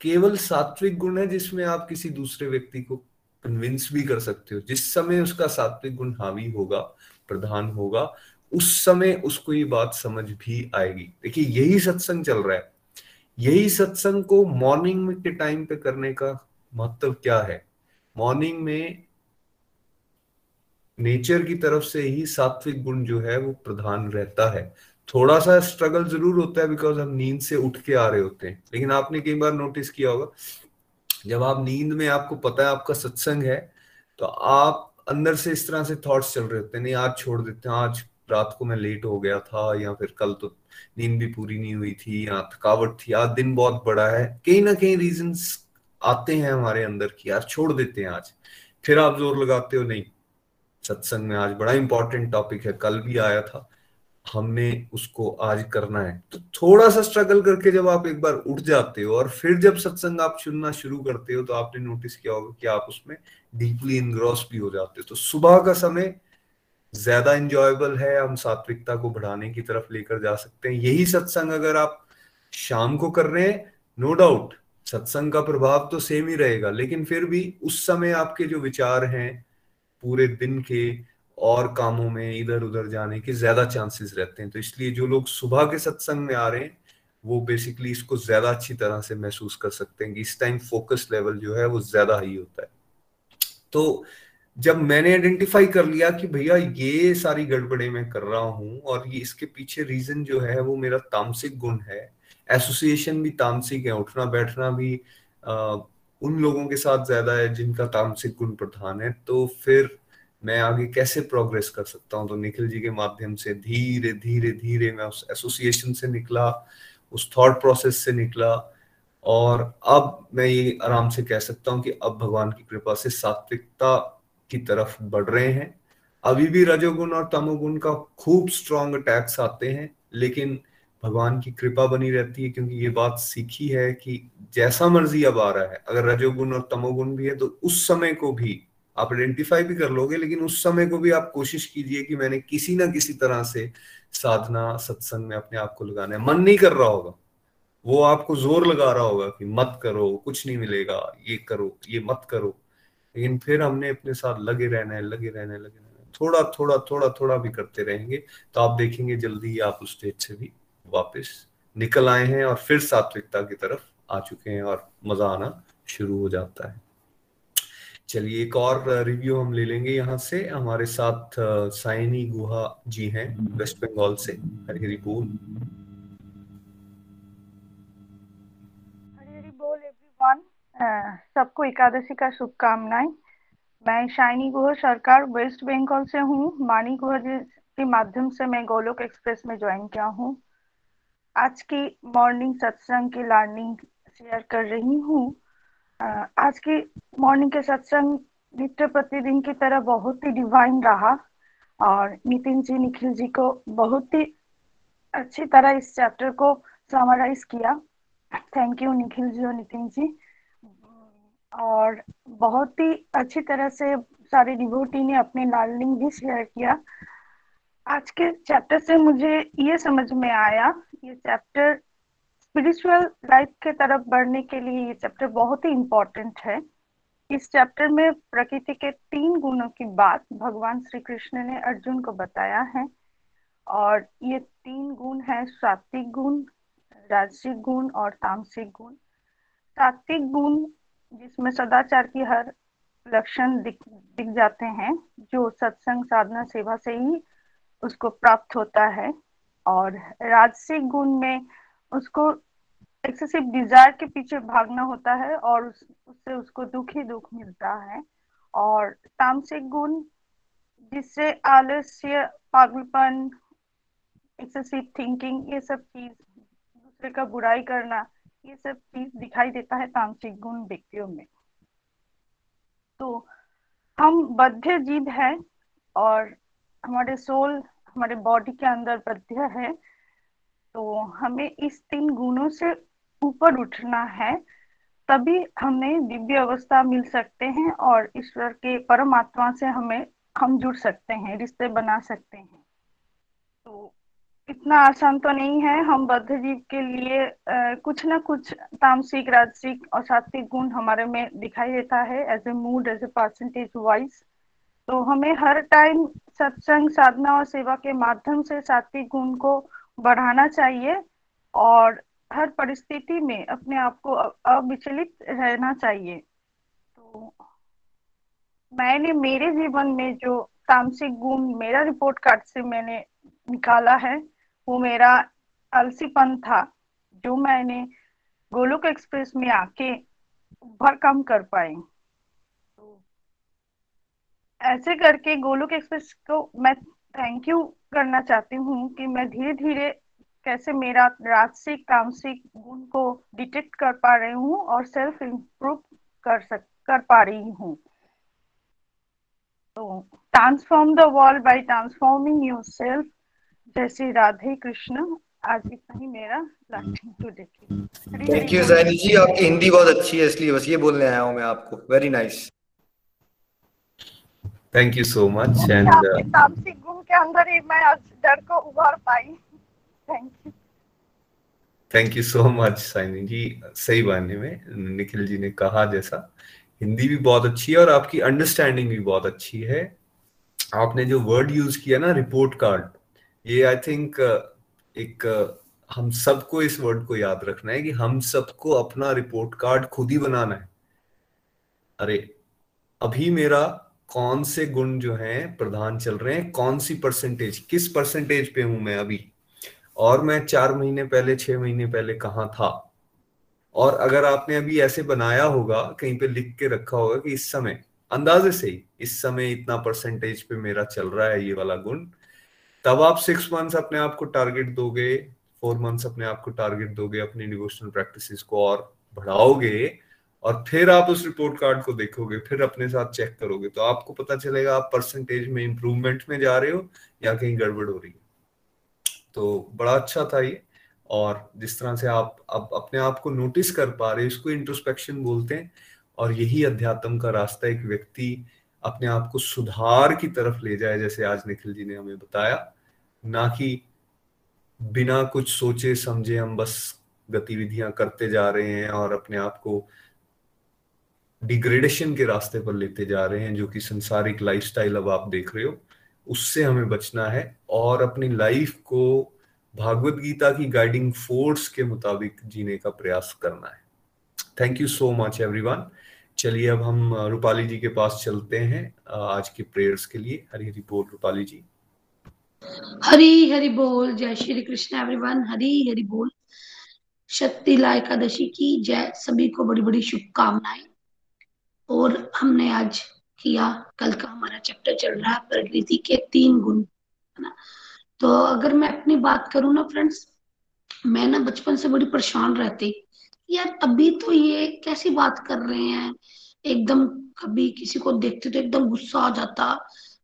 केवल सात्विक गुण है जिसमें आप किसी दूसरे व्यक्ति को कन्विंस भी कर सकते हो। जिस समय उसका सात्विक गुण हावी होगा, प्रधान होगा, उस समय उसको ये बात समझ भी आएगी। देखिए, यही सत्संग चल रहा है। यही सत्संग को मॉर्निंग के टाइम पे करने का महत्व क्या है? मॉर्निंग में नेचर की तरफ़ से ही सात्विक गुण जो है, वो प्रधान रहता है। थोड़ा सा स्ट्रगल ज़रूर होता है बिकॉज़ हम नींद से उठ के आ रहे होते हैं। लेकिन आपने कई बार नोटिस किया होगा जब आप नींद में, आपको पता है आपका सत्संग है तो आप अंदर से इस तरह से थॉट्स चल रहे होते हैं, नहीं, आज छोड़ देते हैं, आज रात को मैं लेट हो गया था, या फिर कल तो नींद भी पूरी नहीं हुई थी, या थकावट थी, आज दिन बहुत बड़ा है। कहीं ना कहीं रीजन आते हैं हमारे अंदर की यार छोड़ देते हैं आज। फिर आप ज़ोर लगाते हो, नहीं, सत्संग में आज बड़ा इंपॉर्टेंट टॉपिक है, कल भी आया था हमने उसको आज करना है। तो थोड़ा सा स्ट्रगल करके जब आप एक बार उठ जाते हो और फिर जब सत्संग आप सुनना शुरू करते हो तो आपने नोटिस किया होगा कि आप उसमें डीपली इनग्रॉस भी हो जाते हो। तो सुबह का समय ज़्यादा इंजॉयबल है, हम सात्विकता को बढ़ाने की तरफ़ लेकर जा सकते हैं। यही सत्संग अगर आप शाम को कर रहे हैं नो डाउट सत्संग का प्रभाव तो सेम ही रहेगा, लेकिन फिर भी उस समय आपके जो विचार हैं, पूरे दिन के और कामों में इधर उधर जाने के ज़्यादा चांसेस रहते हैं। तो इसलिए जो लोग सुबह के सत्संग में आ रहे हैं वो बेसिकली इसको ज़्यादा अच्छी तरह से महसूस कर सकते हैं कि इस टाइम फोकस लेवल जो है वो ज़्यादा हाई होता है। तो जब मैंने आइडेंटिफाई कर लिया कि भैया ये सारी गड़बड़े मैं कर रहा हूँ और ये इसके पीछे रीजन जो है वो मेरा तामसिक गुण है एसोसिएशन भी तामसिक है उठना बैठना भी आ, उन लोगों के साथ ज़्यादा है जिनका तामसिक गुण प्रधान है तो फिर मैं आगे कैसे प्रोग्रेस कर सकता हूँ? तो निखिल जी के माध्यम से धीरे धीरे धीरे मैं उस एसोसिएशन से निकला, उस थॉट प्रोसेस से निकला और अब मैं ये आराम से कह सकता हूँ कि अब भगवान की कृपा से सात्विकता की तरफ़ बढ़ रहे हैं। अभी भी रजोगुण और तमोगुण का खूब स्ट्रॉन्ग अटैक्स आते हैं, लेकिन भगवान की कृपा बनी रहती है क्योंकि ये बात सीखी है कि जैसा मर्ज़ी अब आ रहा है। अगर रजोगुण और तमोगुण भी है तो उस समय को भी आप आइडेंटिफाई भी कर लोगे, लेकिन उस समय को भी आप कोशिश कीजिए कि मैंने किसी ना किसी तरह से साधना, सत्संग में अपने आप को लगाना है। मन नहीं कर रहा होगा। वो आपको ज़ोर लगा रहा होगा कि मत करो, कुछ नहीं मिलेगा, ये करो, ये मत करो। लेकिन फिर हमने अपने साथ लगे रहना है, लगे रहना है, लगे रहना है। थोड़ा थोड़ा थोड़ा थोड़ा भी करते रहेंगे तो आप देखेंगे जल्दी ही आप उस स्टेज से भी वापस निकल आए हैं और फिर सात्विकता की तरफ़ आ चुके हैं और मज़ा आना शुरू हो जाता है। चलिए एक और रिव्यू हम ले लेंगे यहाँ से। हमारे साथ साइनी गुहा जी हैं वेस्ट बंगाल से हरी हरी बोल। हरी हरी बोल एवरीवन सबको एकादशी का शुभकामनाएँ। मैं शाइनी गुहा, सरकार वेस्ट बंगाल से हूँ। मानी गुहा जी के माध्यम से मैं गोलोक एक्सप्रेस में ज्वाइन किया हूँ। आज की मॉर्निंग सत्संग की लर्निंग शेयर कर रही हूँ। आज की मॉर्निंग के सत्संग नित्य प्रतिदिन की तरह बहुत ही डिवाइन रहा और नितिन जी, निखिल जी को बहुत ही अच्छी तरह इस चैप्टर को समराइज किया। थैंक यू निखिल जी और नितिन जी। और बहुत ही अच्छी तरह से सारे डिवोटी ने अपने लर्निंग भी शेयर किया। आज के चैप्टर से मुझे ये समझ में आया, ये चैप्टर स्पिरिचुअल लाइफ के तरफ़ बढ़ने के लिए ये चैप्टर बहुत ही इम्पोर्टेंट है। इस चैप्टर में प्रकृति के तीन गुणों की बात भगवान श्री कृष्ण ने अर्जुन को बताया है और ये तीन गुण है सात्विक गुण, राजसिक गुण और तामसिक गुण। सात्विक गुण जिसमें सदाचार की हर लक्षण दिख दिख जाते हैं, जो सत्संग, साधना, सेवा से ही उसको प्राप्त होता है। और राजसिक गुण में उसको एक्सेसिव डिज़ायर के पीछे भागना होता है और उस, उससे उसको दुख ही दुख मिलता है। और तामसिक गुण जिससे आलस्य पागलपन एक्सेसिव थिंकिंग ये सब चीज़ दूसरे का बुराई करना ये सब चीज़ दिखाई देता है तामसिक गुण व्यक्तियों में। तो हम बद्ध जीव है और हमारे सोल हमारे बॉडी के अंदर बद्ध है। तो हमें इस तीन गुणों से ऊपर उठना है तभी हमें दिव्य अवस्था मिल सकते हैं और ईश्वर के परमात्मा से हमें हम जुड़ सकते हैं रिश्ते बना सकते हैं। तो इतना आसान तो नहीं है हम बद्ध जीव के लिए आ, कुछ ना कुछ तामसिक राजसिक और सात्विक गुण हमारे में दिखाई देता है as a mood as a percentage wise तो हमें हर टाइम सत्संग साधना और सेवा के माध्यम से सात्विक गुण को बढ़ाना चाहिए और हर परिस्थिति में अपने आप को अविचलित रहना चाहिए। तो मैंने, मेरे जीवन में जो तामसिक गुण, मेरा रिपोर्ट कार्ड से मैंने निकाला है, वो मेरा अलसीपन था, जो मैंने गोलोक एक्सप्रेस में आके भर कम कर पाई। तो ऐसे करके गोलोक एक्सप्रेस को मैं थैंक यू करना चाहती हूँ कि मैं धीरे धीरे कैसे मेरा राजसिक तामसिक गुण को डिटेक्ट कर पा रही हूँ और सेल्फ इम्प्रूव कर सक कर पा रही हूँ। तो transform the world by transforming yourself जैसे राधे कृष्ण। आज इतना ही मेरा थैंक यू सैनी जी आपकी हिंदी बहुत अच्छी है इसलिए बस ये बोलने आया हूँ मैं आपको। Very nice thank you so much and तामसिक गुण के अंदर ही मैं आज डर को उभार पाई। Thank you thank you so much Saini ji सही मानने में निखिल जी ने कहा जैसा। हिंदी भी बहुत अच्छी है और आपकी अंडरस्टैंडिंग भी बहुत अच्छी है। आपने जो वर्ड यूज़ किया ना रिपोर्ट कार्ड ये आई थिंक एक हम सबको इस वर्ड को याद रखना है कि हम सबको अपना रिपोर्ट कार्ड खुद ही बनाना है। अरे अभी मेरा कौन से गुण जो हैं प्रधान चल रहे हैं? कौन सी परसेंटेज किस परसेंटेज पे हूँ मैं अभी? और मैं चार महीने पहले, छह महीने पहले कहा था? और अगर आपने अभी ऐसे बनाया होगा, कहीं पे लिख के रखा होगा कि इस समय, अंदाजे से ही, इस समय इतना परसेंटेज पे मेरा चल रहा है ये वाला गुण, तब आप सिक्स मंथ्स अपने आप को टारगेट दोगे फोर मंथ्स अपने आप को टारगेट दोगे, अपनी डिवोशनल प्रैक्टिसेस को और बढ़ाओगे और फिर आप उस रिपोर्ट कार्ड को देखोगे, फिर अपने साथ चेक करोगे तो आपको पता चलेगा आप परसेंटेज में इंप्रूवमेंट में जा रहे हो या कहीं गड़बड़ हो रही है। तो बड़ा अच्छा था ये और जिस तरह से आप अब अपने आप को नोटिस कर पा रहे इसको इंट्रोस्पेक्शन बोलते हैं और यही अध्यात्म का रास्ता एक व्यक्ति अपने आप को सुधार की तरफ़ ले जाए, जैसे आज निखिल जी ने हमें बताया। ना कि बिना कुछ सोचे समझे हम बस गतिविधियाँ करते जा रहे हैं और अपने आप को डिग्रेडेशन के रास्ते पर लेते जा रहे हैं, जो कि संसारिक लाइफस्टाइल अब आप देख रहे हो, उससे हमें बचना है। और अपनी लाइफ को भागवत गीता की गाइडिंग फोर्स के मुताबिक जीने का प्रयास करना है। Thank you so much everyone चलिए, अब हम रूपाली जी के पास चलते हैं आज के प्रेयर्स के लिए। हरी हरी बोल, रूपाली जी। हरी हरी बोल, जय श्री कृष्ण एवरीवन हरी हरी बोल। शक्तिला एकादशी की जय। सभी को बड़ी बड़ी शुभकामनाएँ। और हमने आज किया, कल का हमारा चैप्टर चल रहा है प्रकृति के तीन गुण, है ना? तो अगर मैं अपनी बात करूँ ना फ्रेंड्स मैं ना बचपन से बड़ी परेशान रहती, यार अभी तो ये कैसी बात कर रहे हैं? एकदम कभी किसी को देखते तो एकदम गुस्सा आ जाता,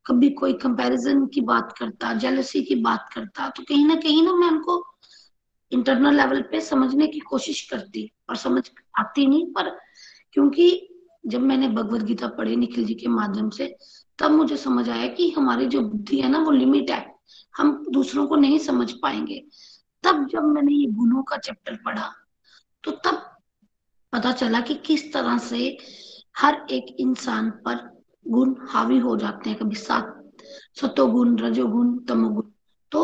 कभी कोई कंपैरिजन की बात करता जेलसी की बात करता तो कहीं ना कहीं ना मैं उनको इंटरनल लेवल पे समझने की कोशिश करती और समझ आती नहीं, पर क्योंकि जब मैंने भगवत गीता पढ़ी निखिल जी के माध्यम से, तब मुझे समझ आया कि हमारी जो बुद्धि है ना, वो लिमिट है। हम दूसरों को नहीं समझ पाएँगे। तब जब मैंने ये गुणों का चैप्टर पढ़ा तो तब पता चला कि किस तरह से हर एक इंसान पर गुण हावी हो जाते हैं। कभी सात, सतोगुण, रजोगुण, तमोगुण। तो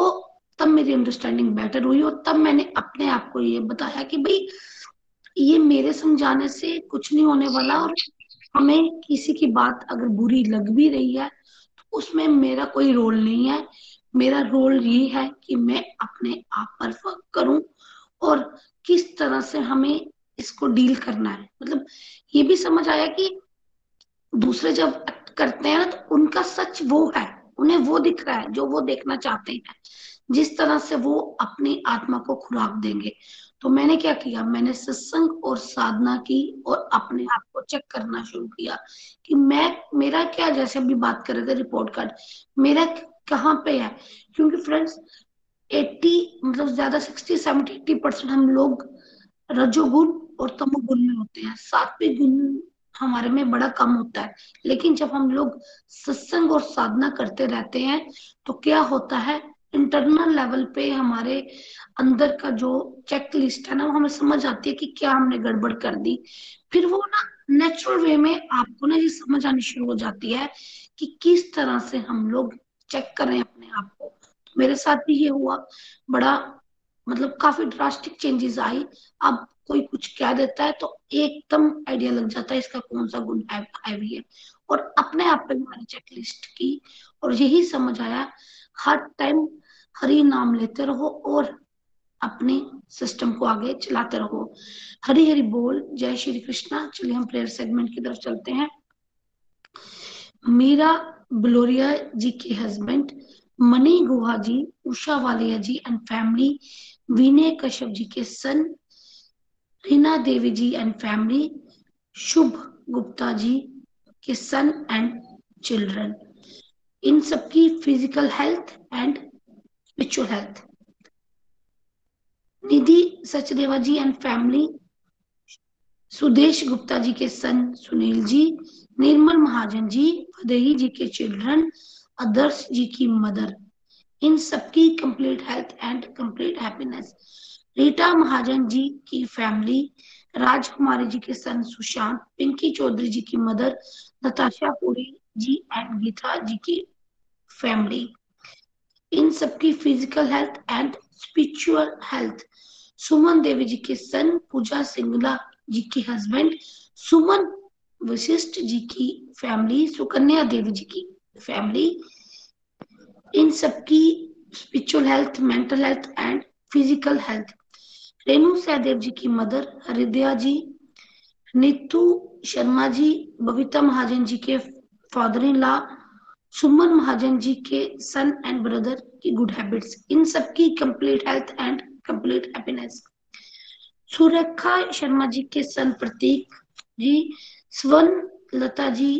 तब मेरी अंडरस्टैंडिंग बेटर हुई और तब मैंने अपने आप को ये बताया कि भाई ये मेरे समझाने से कुछ नहीं होने वाला और हमें किसी की बात अगर बुरी लग भी रही है तो उसमें मेरा कोई रोल नहीं है। मेरा रोल ये है कि मैं अपने आप पर वर्क करूँ और किस तरह से हमें इसको डील करना है। मतलब ये भी समझ आया कि दूसरे जब करते हैं ना तो उनका सच वो है, उन्हें वो दिख रहा है, जो वो देखना चाहते हैं, जिस तरह से वो अपनी आत्मा को खुराक देंगे। तो मैंने क्या किया? मैंने सत्संग और साधना की और अपने आप को चेक करना शुरू किया कि मैं, मेरा क्या, जैसे अभी बात कर रहे थे रिपोर्ट कार्ड मेरा कहाँ पे है? क्योंकि फ्रेंड्स 80 मतलब ज़्यादा 60 70 80 परसेंट हम लोग रजोगुण और तमोगुण में होते हैं। सात्विक गुण हमारे में बड़ा कम होता है। लेकिन जब हम लोग सत्संग और साधना करते रहते हैं तो क्या होता है? इंटरनल लेवल पे हमारे अंदर का जो चेक लिस्ट है ना, वो हमें समझ आती है कि क्या हमने गड़बड़ कर दी। फिर वो ना नेचुरल वे में आपको ना ये समझ आनी शुरू हो जाती है कि किस तरह से हम लोग चेक करें अपने आप को। तो मेरे साथ भी ये हुआ, बड़ा मतलब काफ़ी ड्रास्टिक चेंजेस आई। अब कोई कुछ कह देता है तो एकदम आइडिया लग जाता है इसका कौन सा गुण हैवी है और अपने आप पे मैंने चेकलिस्ट की, और यही समझ आया, हर टाइम हरी नाम लेते रहो और अपने सिस्टम को आगे चलाते रहो। हरी हरी बोल, जय श्री कृष्णा। चलिए हम प्रेयर सेगमेंट की तरफ़ चलते हैं। मीरा ब्लोरिया जी के husband Mani Guha ji, Usha Walia ji and family Vinay Kashyap ji के son Reena Devi ji and family Shubh Gupta ji के सन एंड चिल्ड्रन इन सबकी physical health and spiritual health Nidhi Sachdeva ji and family Sudesh Gupta ji के son Sunil ji निर्मल महाजन जी फदेही जी के children आदर्श जी की mother इन सबकी complete health and complete happiness Rita Mahajan ji की family राजकुमारी जी के सन सुशांत पिंकी चौधरी जी की मदर नताशा पुरी जी एंड गीता जी की फैमिली इन सबकी physical health and spiritual health Suman Devi ji के सन पूजा सिंगला जी के हस्बैंड सुमन वशिष्ठ जी की फैमिली सुकन्या देवी जी की फैमिली इन सबकी spiritual health mental health and physical health Renu Sahdev ji की मदर हरिद्या जी। नीतू शर्मा जी, बबीता महाजन जी के father in law Suman Mahajan ji के सन एंड ब्रदर की गुड हैबिट्स इन सबकी complete health and complete happiness Surekha Sharma ji के son प्रतीक जी, स्वर्ण लता जी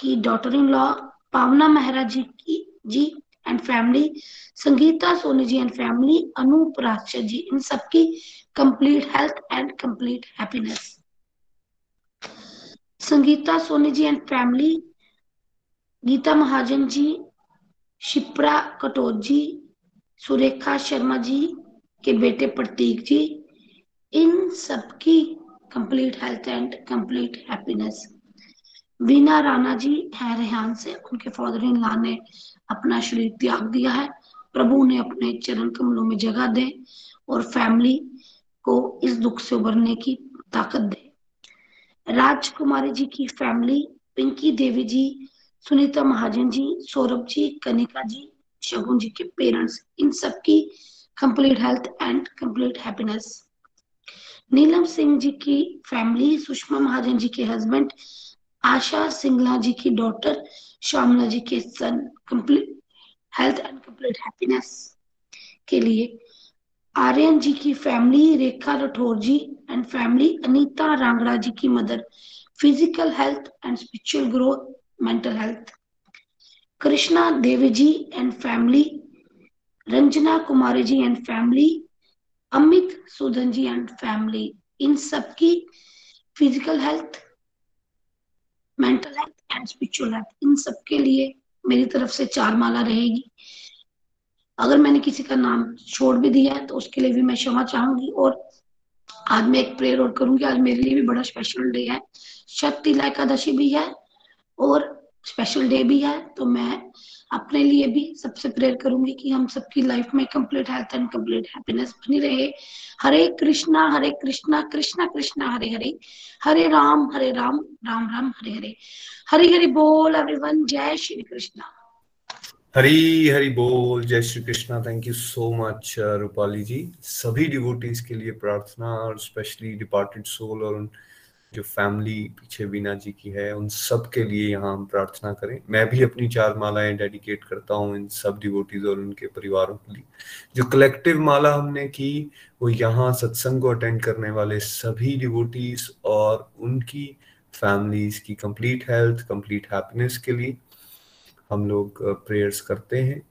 की daughter in law पावना मेहरा जी की, ji and family Sangeeta Soni ji and family Anoop राक्षर ji, इन सबकी complete health and complete happiness Sangeeta Soni ji and family Geeta Mahajan ji, Shipra Katoch ji, Surekha Sharma ji के बेटे प्रतीक जी, इन सबकी complete health and complete happiness Veena Rana ji है रेहान से, उनके father in law ने अपना शरीर त्याग दिया है। प्रभु ने अपने चरण कमलों में जगह दे और फैमिली को इस दुख से उबरने की ताकत दे। राजकुमारी जी की फैमिली पिंकी देवी जी सुनीता महाजन जी, सौरभ जी, कनिका जी, शगुन जी के पेरेंट्स इन सबकी complete health and complete happiness Neelam Singh ji की फैमिली सुषमा महाजन जी के हस्बैंड आशा सिंगला जी की डॉटर श्यामला जी के son complete health and complete happiness के लिए. आर्यन जी की family Rekha Rathore ji and family Anita Rangra ji की mother physical health and spiritual growth Devi ji and family Ranjana Kumari ji and family Amit Sudhan ji and family इन सबकी physical health mental health and spiritual health इन सबके लिए मेरी तरफ़ से चार माला रहेगी। अगर मैंने किसी का नाम छोड़ भी दिया है तो उसके लिए भी मैं क्षमा चाहूँगी और आज मैं एक प्रेयर और करूँगी। आज मेरे लिए भी बड़ा स्पेशल डे है। शक्ति एकादशी भी है। और स्पेशल डे भी है तो मैं अपने लिए भी सबसे प्रेयर करूँगी कि हम सबकी लाइफ में complete health and complete happiness बनी रहे। हरे कृष्णा हरे कृष्णा कृष्णा कृष्णा, हरे हरे। हरे राम हरे राम राम राम, हरे हरे। हरी हरि बोल एवरीवन जय श्री कृष्णा। हरी हरी बोल, जय Shri Krishna. Thank you so much Rupali ji. सभी डिवोटीज के लिए प्रार्थना और स्पेशली डिपार्टेड सोल और जो फैमिली पीछे बीना जी की है उन सब के लिए यहाँ हम प्रार्थना करें। मैं भी अपनी चार मालाएँ डेडिकेट करता हूँ इन सब डिवोटीज और उनके परिवारों के लिए। जो कलेक्टिव माला हमने की वो यहाँ सत्संग को अटेंड करने वाले सभी डिवोटीज और उनकी फैमिलीज़ की कंप्लीट हेल्थ कंप्लीट हैप्पीनेस के लिए हम लोग प्रेयर्स करते हैं।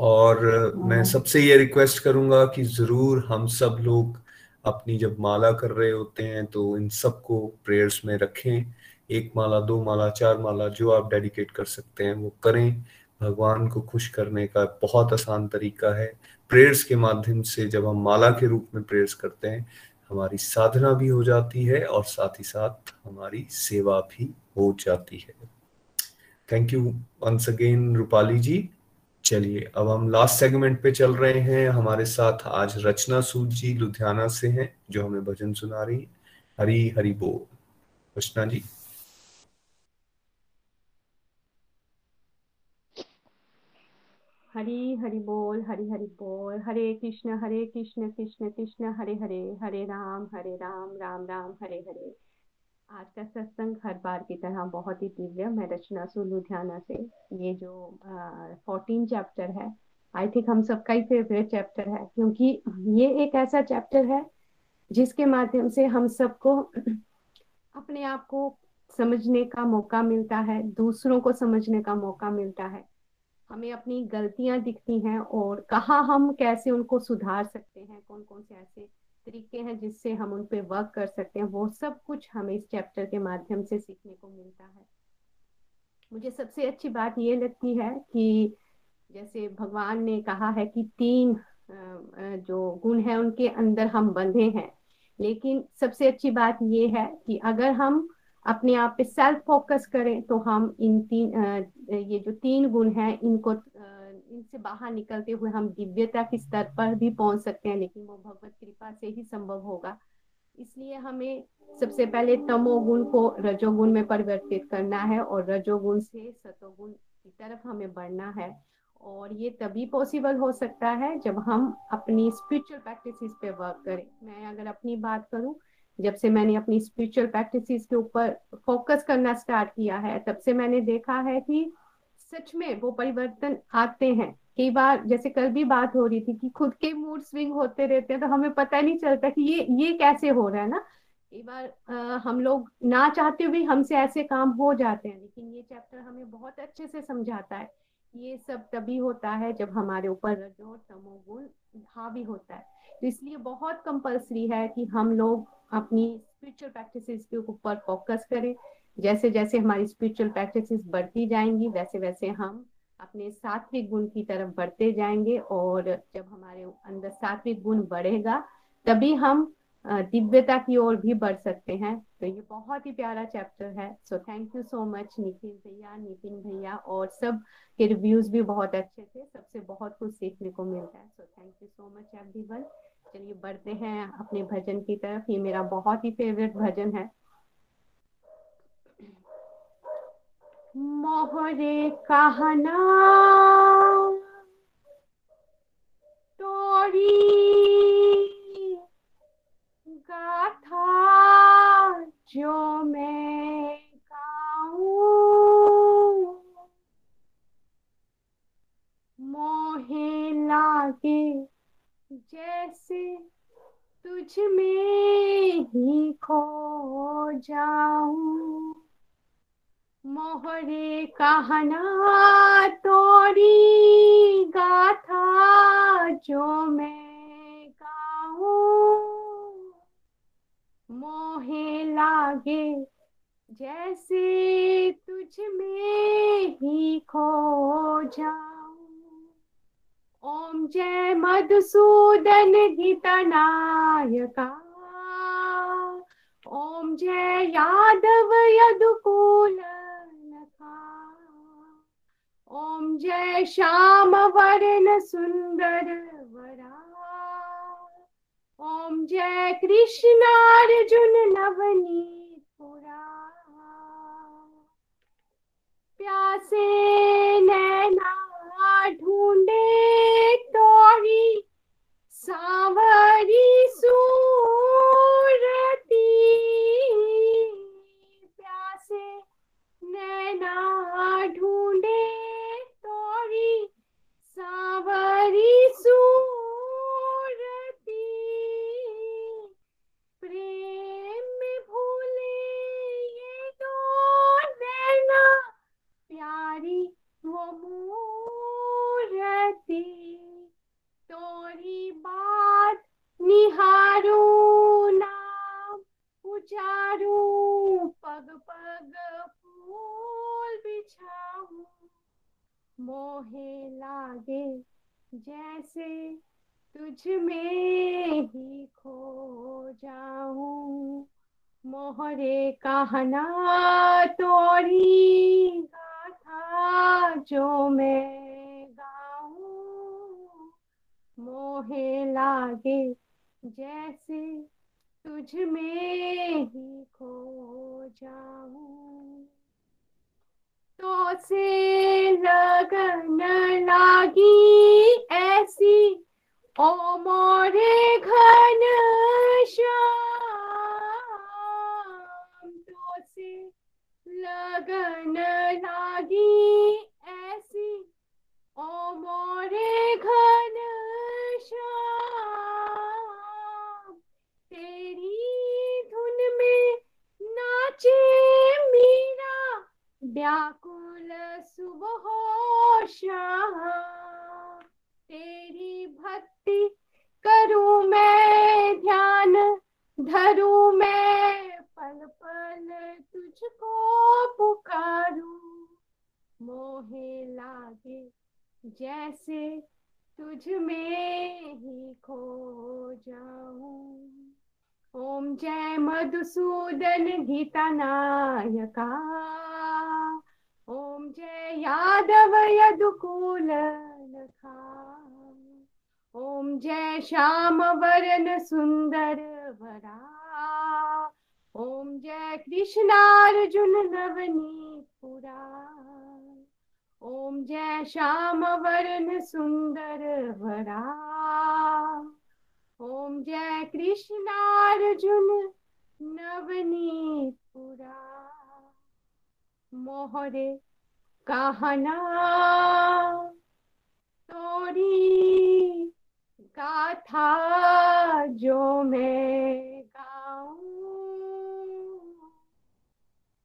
और मैं सबसे ये रिक्वेस्ट करूँगा कि ज़रूर हम सब लोग अपनी जब माला कर रहे होते हैं तो इन सबको प्रेयर्स में रखें। एक माला, दो माला, चार माला, जो आप डेडिकेट कर सकते हैं, वो करें। भगवान को खुश करने का बहुत आसान तरीका है। प्रेयर्स के माध्यम से जब हम माला के रूप में प्रेयर्स करते हैं, हमारी साधना भी हो जाती है और साथ ही साथ हमारी सेवा भी हो जाती है। Thank you once again Rupali ji चलिए, अब हम लास्ट सेगमेंट पे चल रहे हैं। हमारे साथ आज रचना सूद जी लुधियाना से हैं, जो हमें भजन सुना रही हरी हरी बोल। रचना जी। हरी, हरि बोल, हरी, हरि बोल। हरे कृष्ण हरे कृष्ण कृष्ण कृष्ण, हरे हरे। हरे राम हरे राम राम राम, हरे हरे। आज का सत्संग हर बार की तरह बहुत ही दिव्य, मैं रचना सु लुधियाना से। ये जो फोर्टीन चैप्टर है आई थिंक हम सबका ही फेवरेट चैप्टर है, क्योंकि ये एक ऐसा चैप्टर है जिसके माध्यम से हम सबको अपने आप को समझने का मौका मिलता है, दूसरों को समझने का मौका मिलता है। हमें अपनी गलतियाँ दिखती हैं और कहा हम कैसे उनको सुधार सकते हैं कौन कौन से ऐसे तरीके हैं जिससे हम उन पे वर्क कर सकते हैं, वो सब कुछ हमें इस चैप्टर के माध्यम से सीखने को मिलता है। मुझे सबसे अच्छी बात ये लगती है कि जैसे भगवान ने कहा है कि तीन जो गुण है उनके अंदर हम बंधे हैं। लेकिन सबसे अच्छी बात ये है कि अगर हम अपने आप पे सेल्फ फोकस करें तो हम इन तीन ये जो तीन गुण हैं, इनको इनसे बाहर निकलते हुए हम दिव्यता के स्तर पर भी पहुँच सकते हैं, लेकिन वो भगवत कृपा से ही संभव होगा। इसलिए हमें सबसे पहले तमोगुण को रजोगुण में परिवर्तित करना है और रजोगुण से सतोगुण की तरफ़ हमें बढ़ना है। और ये तभी पॉसिबल हो सकता है जब हम अपनी स्पिरिचुअल प्रैक्टिसेस पे वर्क करें। मैं अगर अपनी बात करूँ, जब से मैंने अपनी स्पिरिचुअल प्रैक्टिसेस के ऊपर फोकस करना स्टार्ट किया है, तब से मैंने देखा है कि सच में वो परिवर्तन आते हैं। कई बार जैसे कल भी बात हो रही थी कि खुद के मूड स्विंग होते रहते हैं तो हमें पता नहीं चलता कि ये ये कैसे हो रहा है ना। कई बार आ, हम लोग ना चाहते हुए हमसे ऐसे काम हो जाते हैं लेकिन ये चैप्टर हमें बहुत अच्छे से समझाता है। ये सब तभी होता है जब हमारे ऊपर रजो तमोगुण हावी होता है। तो इसलिए बहुत कंपल्सरी है कि हम लोग अपनी स्पिरिचुअल प्रैक्टिसेस के ऊपर फोकस करें। जैसे जैसे हमारी स्पिरिचुअल प्रैक्टिसेस बढ़ती जाएँगी वैसे वैसे हम अपने सात्विक गुण की तरफ़ बढ़ते जाएँगे और जब हमारे अंदर सात्विक गुण बढ़ेगा, तभी हम दिव्यता की ओर भी बढ़ सकते हैं। तो ये बहुत ही प्यारा चैप्टर है। So thank you so much Nikhil भैया नितिन भैया और सब के रिव्यूज़ भी बहुत अच्छे थे। सबसे बहुत कुछ सीखने को मिलता है। So thank you so much everyone चलिए बढ़ते हैं अपने भजन की तरफ़। ये मेरा बहुत ही फेवरेट भजन है। मोहरे कहना। तोरी गाथा जो मैं गाऊं। मोहे लागे जैसे तुझ में ही खो जाऊँ। मोहरे कहना तोरी गाथा जो मैं गाऊं। मोहे लागे जैसे तुझ में ही खो जाऊँ। ओम जय मधुसूदन गीतनायका। ओम जय यादव यदुकूल ओम जय श्याम वरण सुंदर वरा ओम जय कृष्णार्जुन नवनीत पुरा प्यासे नैना ढूंढे तोरी, सावरी सूरती झाड़ू, पग पग, फूल बिछाऊ। मोहे लागे जैसे तुझ में ही खो जाऊँ। मोहरे कहना तोरी गाथा जो मैं गाऊ। मोहे लागे जैसे तुझ में ही खो जाऊँ। तो से लगन लागी ऐसी ओ मोरे घन श्याम। तो से लगन लागी ऐसी ओ मोरे घन श्याम तेरी धुन में नाचे मीरा व्याकुल सुबह शाम तेरी भक्ति करूँ मैं, ध्यान धरूं मैं, पल पल तुझको पुकारूं। मोहे लागे जैसे तुझ में ही खो जाऊँ। ओम जय मधुसूदन गीता नायका ओम जय यादव यदुकुल नखा ओम जय श्याम वरन सुंदर वरा ओम जय कृष्णार्जुन नवनीत पुरा ओम जय श्याम वरन सुंदर वरा ओम जय कृष्णार्जुन नवनीत पुरा मोहरे कहना तोरी गाथा जो मैं गाऊं।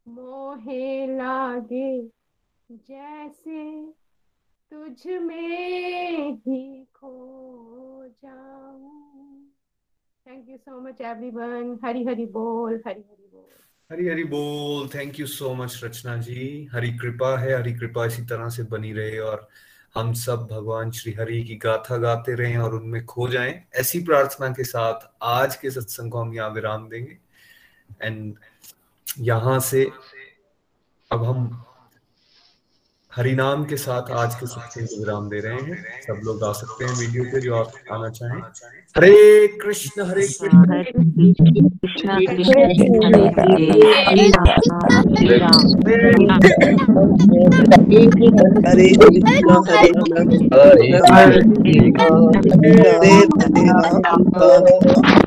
मोहे लागे जैसे तुझ में ही खो जाऊँ। Thank you so much everyone Hari Hari बोल हरी हरी बोल हरी हरी बोल thank you so much Rachna ji Hari कृपा है हरी कृपा इसी तरह से बनी रहे और हम सब भगवान श्री हरि की गाथा गाते रहें और उनमें खो जाएँ ऐसी प्रार्थना के साथ आज के सत्संग को हम यहाँ विराम देंगे एंड यहाँ से अब हम हरिनाम के साथ आज के सत्संग को विराम दे रहे हैं। सब लोग आ सकते हैं वीडियो पे जो आप आना चाहें। हरे कृष्ण हरे कृष्ण। हरे कृष्ण हरे